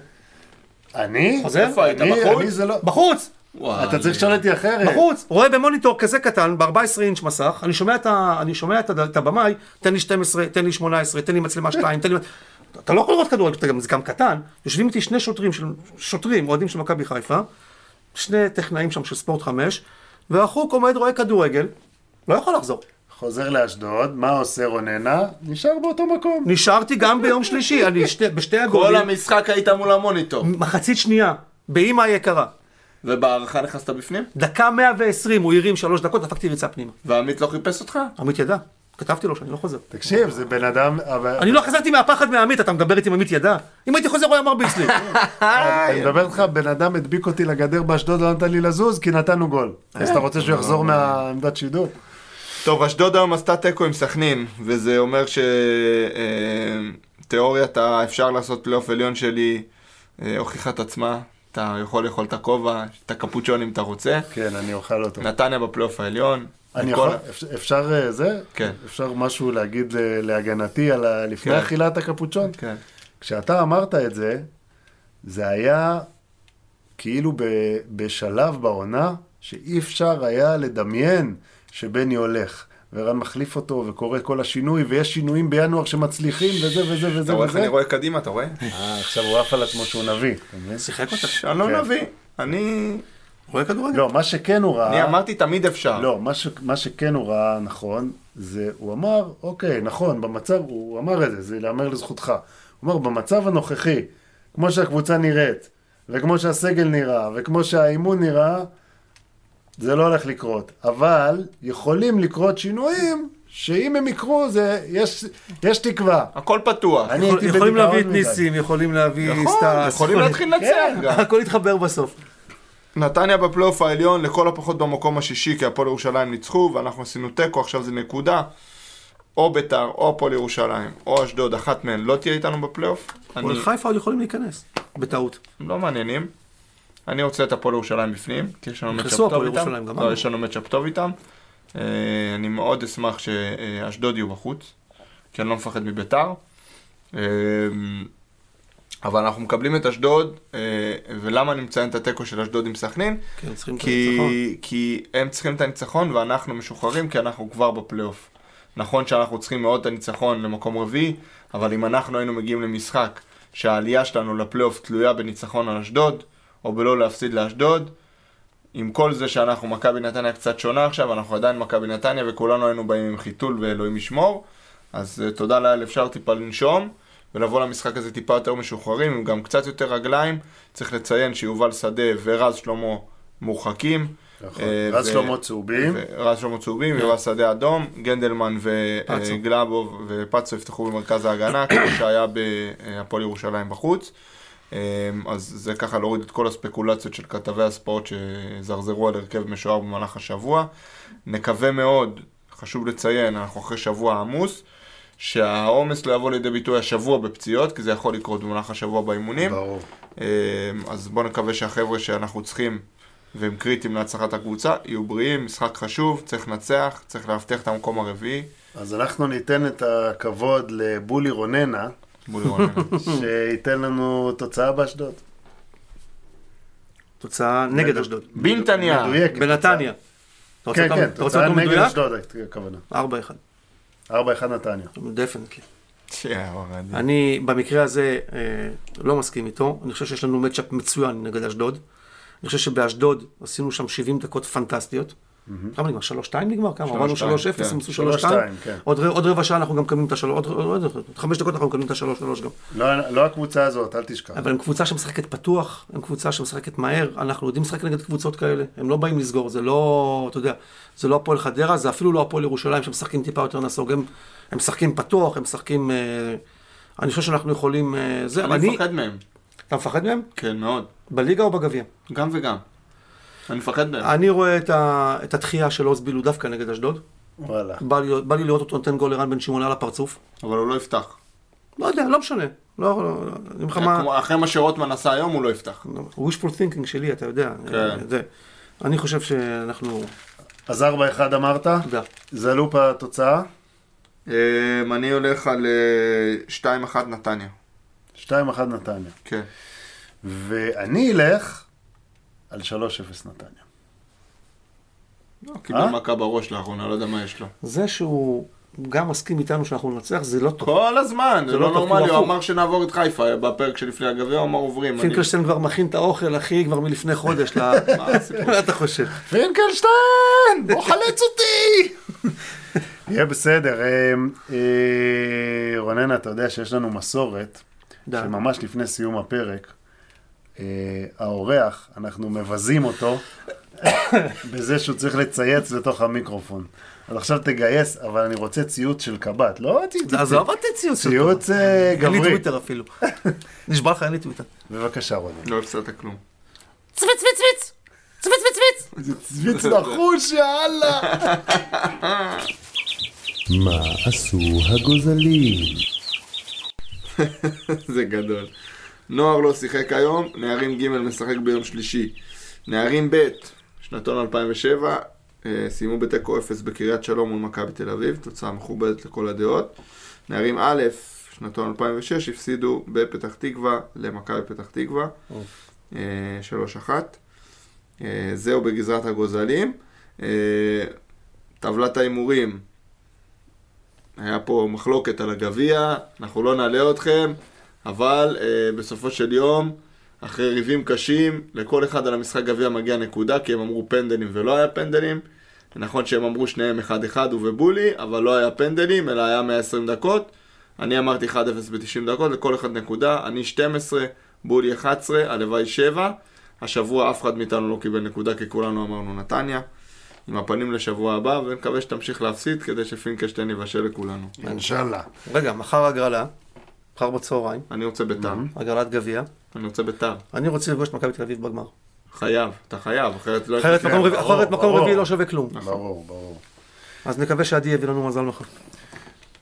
אני? חוזר? איפה היית? בחוץ? אני זה לא... בחוץ! וואי. אתה צריך לשאול אותי אחרת. בחוץ! רואה במוניטור כזה קטן, ב-14 אינץ' מסך, אני שומע את ה- אני שומע את ה- את הבמאי, תן לי 12, תן לי 18, תן לי מצלמה 2, תן לי... אתה לא יכול לראות כדורגל, אתה גם- זה גם קטן. יושבים איתי שני שוטרים, של- שוטרים, אוהדים של מכבי חיפה, שני טכנאים שם של ספורט 5, והחוק עומד, רואה כדורגל, לא יכול לחזור. חוזר לאשדוד, מה עושה רוננה? נשאר באותו מקום. נשארתי גם ביום שלישי, אני שתי, בשתי כל הגולים, המשחק היית מול המוניטור. מחצית שנייה, באימא היקרה. ובהערכה נכנסת בפנים? דקה 120, הוא הרים שלוש דקות, דפקתי ריצה פנימה. ועמית לא חיפש אותך? עמית ידע, כתבתי לו שאני לא חוזר. תקשיב, זה בן אדם... אבל- אני לא חזרתי מהפחד מעמית, אתה מדבר איתי עם עמית ידע? אם הייתי חוזר הוא היה מרביץ לי. אני מדבר איתך, בן אדם הדביק אותי לגדר באשדוד, לא נתן לי לזוז, כי נתנו גול. אז אתה רוצה שהוא יחזור מהעמדת שידור? טוב, אשדוד היום עשתה תיקו עם סכנין, וזה אומר שתיאוריית האפשר לעשות פלייאוף עליון שלי אה, הוכיחה את עצמה. אתה יכול לאכול את הכובע, את הקפוצ'ון אם אתה רוצה. כן, אני אוכל אותו. נתניה בפלייאוף העליון. אני יכול, אפשר- אה, זה? כן. אפשר משהו להגיד להגנתי על לפני כן. אכילת הקפוצ'ון? כן. כשאתה אמרת את זה, זה היה כאילו בשלב בעונה שאי אפשר היה לדמיין שבני הולך. ורן מחליף אותו וקורה כל השינוי, ויש שינויים בינואר שמצליחים, וזה וזה אתה וזה רואה איך וזה. אני רואה קדימה, אתה רואה? אה, עכשיו הוא עף על עצמו שהוא נביא, אתה מבין? שיחק אותה. אני לא כן. נביא. אני... רואה כדורגל? לא, מה שכן הוא ראה... אני אמרתי תמיד אפשר. לא, מה שכן הוא ראה נכון, זה, הוא אמר, אוקיי, נכון, במצב, הוא אמר את זה, זה להמר לזכותך. הוא אמר, במצב הנוכחי, כמו שהקבוצה נראית, וכמו שהסגל נראה, וכמו שהאימון נראה, זה לא הולך לקרות. אבל יכולים לקרות שינויים, שאם הם יקרו, זה, יש, יש תקווה. הכל פתוח. אני יכול- הייתי יכולים להביא את מדי. ניסים, יכולים להביא נכון, סטאס. יכולים להתחיל לנצח כן. גם. הכל יתחבר בסוף. נתניה בפלייאוף העליון, לכל הפחות במקום השישי, כי הפועל ירושלים ניצחו, ואנחנו עשינו תיקו, עכשיו זה נקודה. או ביתר, או הפועל ירושלים, או אשדוד, אחת מהן לא תהיה איתנו בפלייאוף. אני... הפועל חיפה עוד יכולים להיכנס, בטעות. לא מעניינים. אני רוצה את הפועל ירושלים בפנים, כי יש לנו מצ'אפ טוב איתם. לא, יש לנו מצ'אפ טוב איתם. אה, אני מאוד אשמח שאשדוד יהיו בחוץ, כי אני לא מפחד מביתר. אה, אבל אנחנו מקבלים את אשדוד, אה, ולמה אני מציין את התיקו של אשדוד עם סכנין? כן, צריכים את הניצחון. כי, כי הם צריכים את הניצחון ואנחנו משוחררים כי אנחנו כבר בפלייאוף. נכון שאנחנו צריכים מאוד את הניצחון למקום רביעי, אבל אם אנחנו היינו מגיעים למשחק שהעלייה שלנו לפלייאוף תלויה בניצחון על אשדוד, או בלא להפסיד לאשדוד, עם כל זה שאנחנו מכבי נתניה קצת שונה עכשיו, אנחנו עדיין מכבי נתניה וכולנו היינו באים עם חיתול ואלוהים ישמור, אז uh, תודה לאל אפשר טיפה לנשום ולבוא למשחק הזה טיפה יותר משוחררים, עם גם קצת יותר רגליים. צריך לציין שיובל שדה ורז שלמה מורחקים. נכון. אה, רז שלמה צהובים. רז שלמה צהובים, יואב שדה אדום, גנדלמן. וגלאבוב ופצו יפתחו במרכז ההגנה, כמו שהיה בהפועל ירושלים בחוץ. אה, אז זה ככה להוריד את כל הספקולציות של כתבי הספורט שזרזרו על הרכב משוער במהלך השבוע. נקווה מאוד, חשוב לציין, אנחנו אחרי שבוע עמוס, שהעומס לא יבוא לידי ביטוי השבוע בפציעות, כי זה יכול לקרות במהלך השבוע באימונים. ברור. אה, אז בואו נקווה שהחבר'ה שאנחנו צריכים והם קריטיים להצלחת הקבוצה יהיו בריאים, משחק חשוב, צריך לנצח, צריך להבטיח את המקום הרביעי. אז אנחנו ניתן את הכבוד לבולי רוננה, שייתן לנו תוצאה באשדוד. תוצאה נגד אשדוד. בנתניה. רוצה כן, כן, תוצאה נגד? אשדוד, הכוונה. 4-1. 4-1 נתניה. דפנטלי. אני במקרה הזה אה, לא מסכים איתו, אני חושב שיש לנו מצ'אפ מצוין נגד אשדוד. אני חושב שבאשדוד עשינו שם 70 דקות פנטסטיות. כמה נגמר? 3-2 נגמר? כמה? עברנו 3-0, כן. הם עשו 3-2. 3-2, כן. עוד רבע שעה אנחנו גם מקבלים את השלוש, עוד- עוד עוד חמש דקות אנחנו מקבלים את השלוש-שלוש גם. לא לא הקבוצה הזאת, אל תשכח. אבל הם קבוצה שמשחקת פתוח, הם קבוצה שמשחקת מהר, אנחנו יודעים לשחק נגד קבוצות כאלה, הם לא באים לסגור, זה לא, אתה יודע, זה לא הפועל חדרה, זה אפילו לא הפועל ירושלים שמשחקים טיפה יותר נסוג, הם, הם משחקים פתוח, הם משחקים, אה, אני חושב שאנחנו יכולים, אה, זה, אבל אני אני, מפחד מהם. אתה מפחד מהם? כן, מאוד. בליגה או בגביע? גם וגם. אני מפחד מהם. אני רואה את, ה, את התחייה של עוז בילו דווקא נגד אשדוד, וואלה. בא לי, בא לי לראות אותו נותן גול לרן בן שמעון על הפרצוף, אבל הוא לא יפתח. לא יודע, לא משנה, לא, לא, אני לך מה, כמו- אחרי מה שרוטמן עשה היום, הוא לא יפתח. wishful thinking שלי, אתה יודע, כן. אה, זה, אני חושב שאנחנו, אז 4-1 אמרת? תודה. זלופה תוצאה? אמ, אני הולך על אה, 2-1 נתניה. 2-1 נתניה. כן. ואני אלך על 3-0 נתניה. לא, קיבל אה? מכה בראש לאחרונה, לא יודע מה יש לו. זה שהוא גם מסכים איתנו שאנחנו ננצח, זה לא טוב. כל הזמן, זה לא לא נורמלי, הוא. אמר שנעבור את חיפה בפרק שלפני הגביע, הוא אמר עוברים. פינקלשטיין כבר מכין את האוכל, אחי, כבר מלפני חודש. מה אתה חושב? פינקלשטיין! בוא חלץ אותי! יהיה בסדר. אה, אה, רוננה, אתה יודע שיש לנו מסורת. שממש לפני סיום הפרק, האורח, אנחנו מבזים אותו בזה שהוא צריך לצייץ לתוך המיקרופון. אז עכשיו תגייס, אבל אני רוצה ציוץ של קב"ט, לא ציוץ. עזוב אותי ציוץ. של ציוץ טוב. אה, אין לי גברי. טוויטר אפילו. נשבע לך, אין לי טוויטר. בבקשה, רונן. לא הפסדת כלום. צוויץ, צוויץ, צוויץ! צוויץ, צוויץ, צוויץ! זה צוויץ נחוש, יאללה! מה עשו הגוזלים? זה גדול. נוער לא שיחק היום, נערים ג' משחק ביום שלישי. נערים ב', שנתון 2007, אה, סיימו בתיקו 0 בקריית שלום מול מכבי תל אביב, תוצאה מכובדת לכל הדעות. נערים א', שנתון 2006, הפסידו בפתח תקווה למכבי פתח תקווה, אה, 3-1. אה, זהו בגזרת הגוזלים. אה, טבלת ההימורים, היה פה מחלוקת על הגביע, אנחנו לא נעלה אתכם, אבל אה, בסופו של יום, אחרי ריבים קשים, לכל אחד על המשחק גביע מגיע נקודה, כי הם אמרו פנדלים ולא היה פנדלים. נכון שהם אמרו שניהם 1-1 הוא ובולי, אבל לא היה פנדלים, אלא היה 120 דקות. אני אמרתי 1-0 ב-90 דקות, לכל אחד נקודה. אני 12, בולי 11, הלוואי 7. השבוע אף אחד מאיתנו לא קיבל נקודה, כי כולנו אמרנו נתניה. עם הפנים לשבוע הבא, ונקווה שתמשיך להפסיד כדי שפינקלשטיין יבשל לכולנו. אינשאללה. רגע, מחר הגרלה, מחר בצהריים, אני רוצה ביתר, הגרלת גביע. אני רוצה ביתר. אני רוצה לפגוש את מכבי תל אביב בגמר. חייב, אתה חייב, אחרת לא... אחרת. מקום ברור, אחרת מקום ברור. רביעי לא שווה כלום. ברור, ברור. אז נקווה שעדי יביא לנו מזל מחר.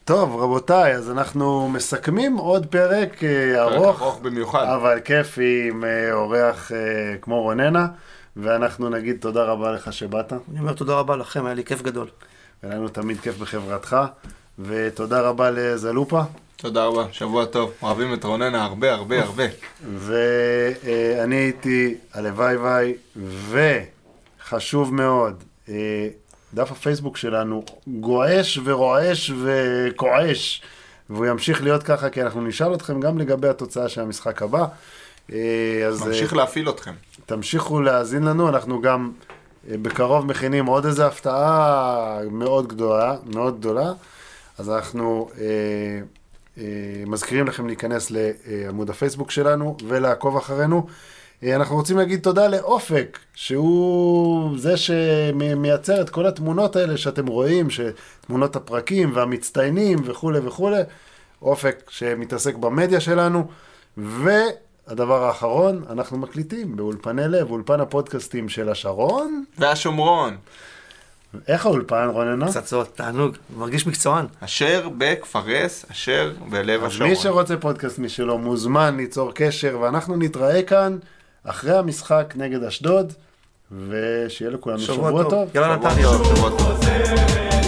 טוב, רבותיי, אז אנחנו מסכמים עוד פרק אה, פרק ארוך, ארוך במיוחד. אבל כיפי עם אה, אורח אה, כמו רוננה, ואנחנו נגיד תודה רבה לך שבאת, אני אומר תודה רבה לכם, היה לי כיף גדול. היה לנו תמיד כיף בחברתך, ותודה רבה לזלופה, תודה רבה, שבוע טוב. אוהבים את רוננה הרבה הרבה הרבה. ואני הייתי הלוואי ויי, וחשוב מאוד, אה, דף הפייסבוק שלנו גועש ורועש וכועש, והוא ימשיך להיות ככה, כי אנחנו נשאל אתכם גם לגבי התוצאה של המשחק הבא. אה, אז אה, ממשיך להפעיל אתכם. תמשיכו להאזין לנו, אנחנו גם אה, בקרוב מכינים עוד איזו הפתעה מאוד גדולה, מאוד גדולה, אז אנחנו אה, מזכירים לכם להיכנס לעמוד הפייסבוק שלנו ולעקוב אחרינו. אה, אנחנו רוצים להגיד תודה לאופק, שהוא זה שמייצר את כל התמונות האלה שאתם רואים, תמונות הפרקים והמצטיינים וכולי וכולי. אופק שמתעסק במדיה שלנו. והדבר האחרון, אנחנו מקליטים באולפני לב, אולפן הפודקאסטים של השרון. והשומרון, איך האולפן, רוננה? פצצות, תענוג, מרגיש מקצוען. אשר בכפרס, אשר בלב השרון. מי שרוצה פודקאסט משלו מוזמן ליצור קשר, ואנחנו נתראה כאן אחרי המשחק נגד אשדוד, ושיהיה לכולם שבוע, שבוע טוב. טוב. יאללה שבוע נתניה. טוב, שבוע טוב.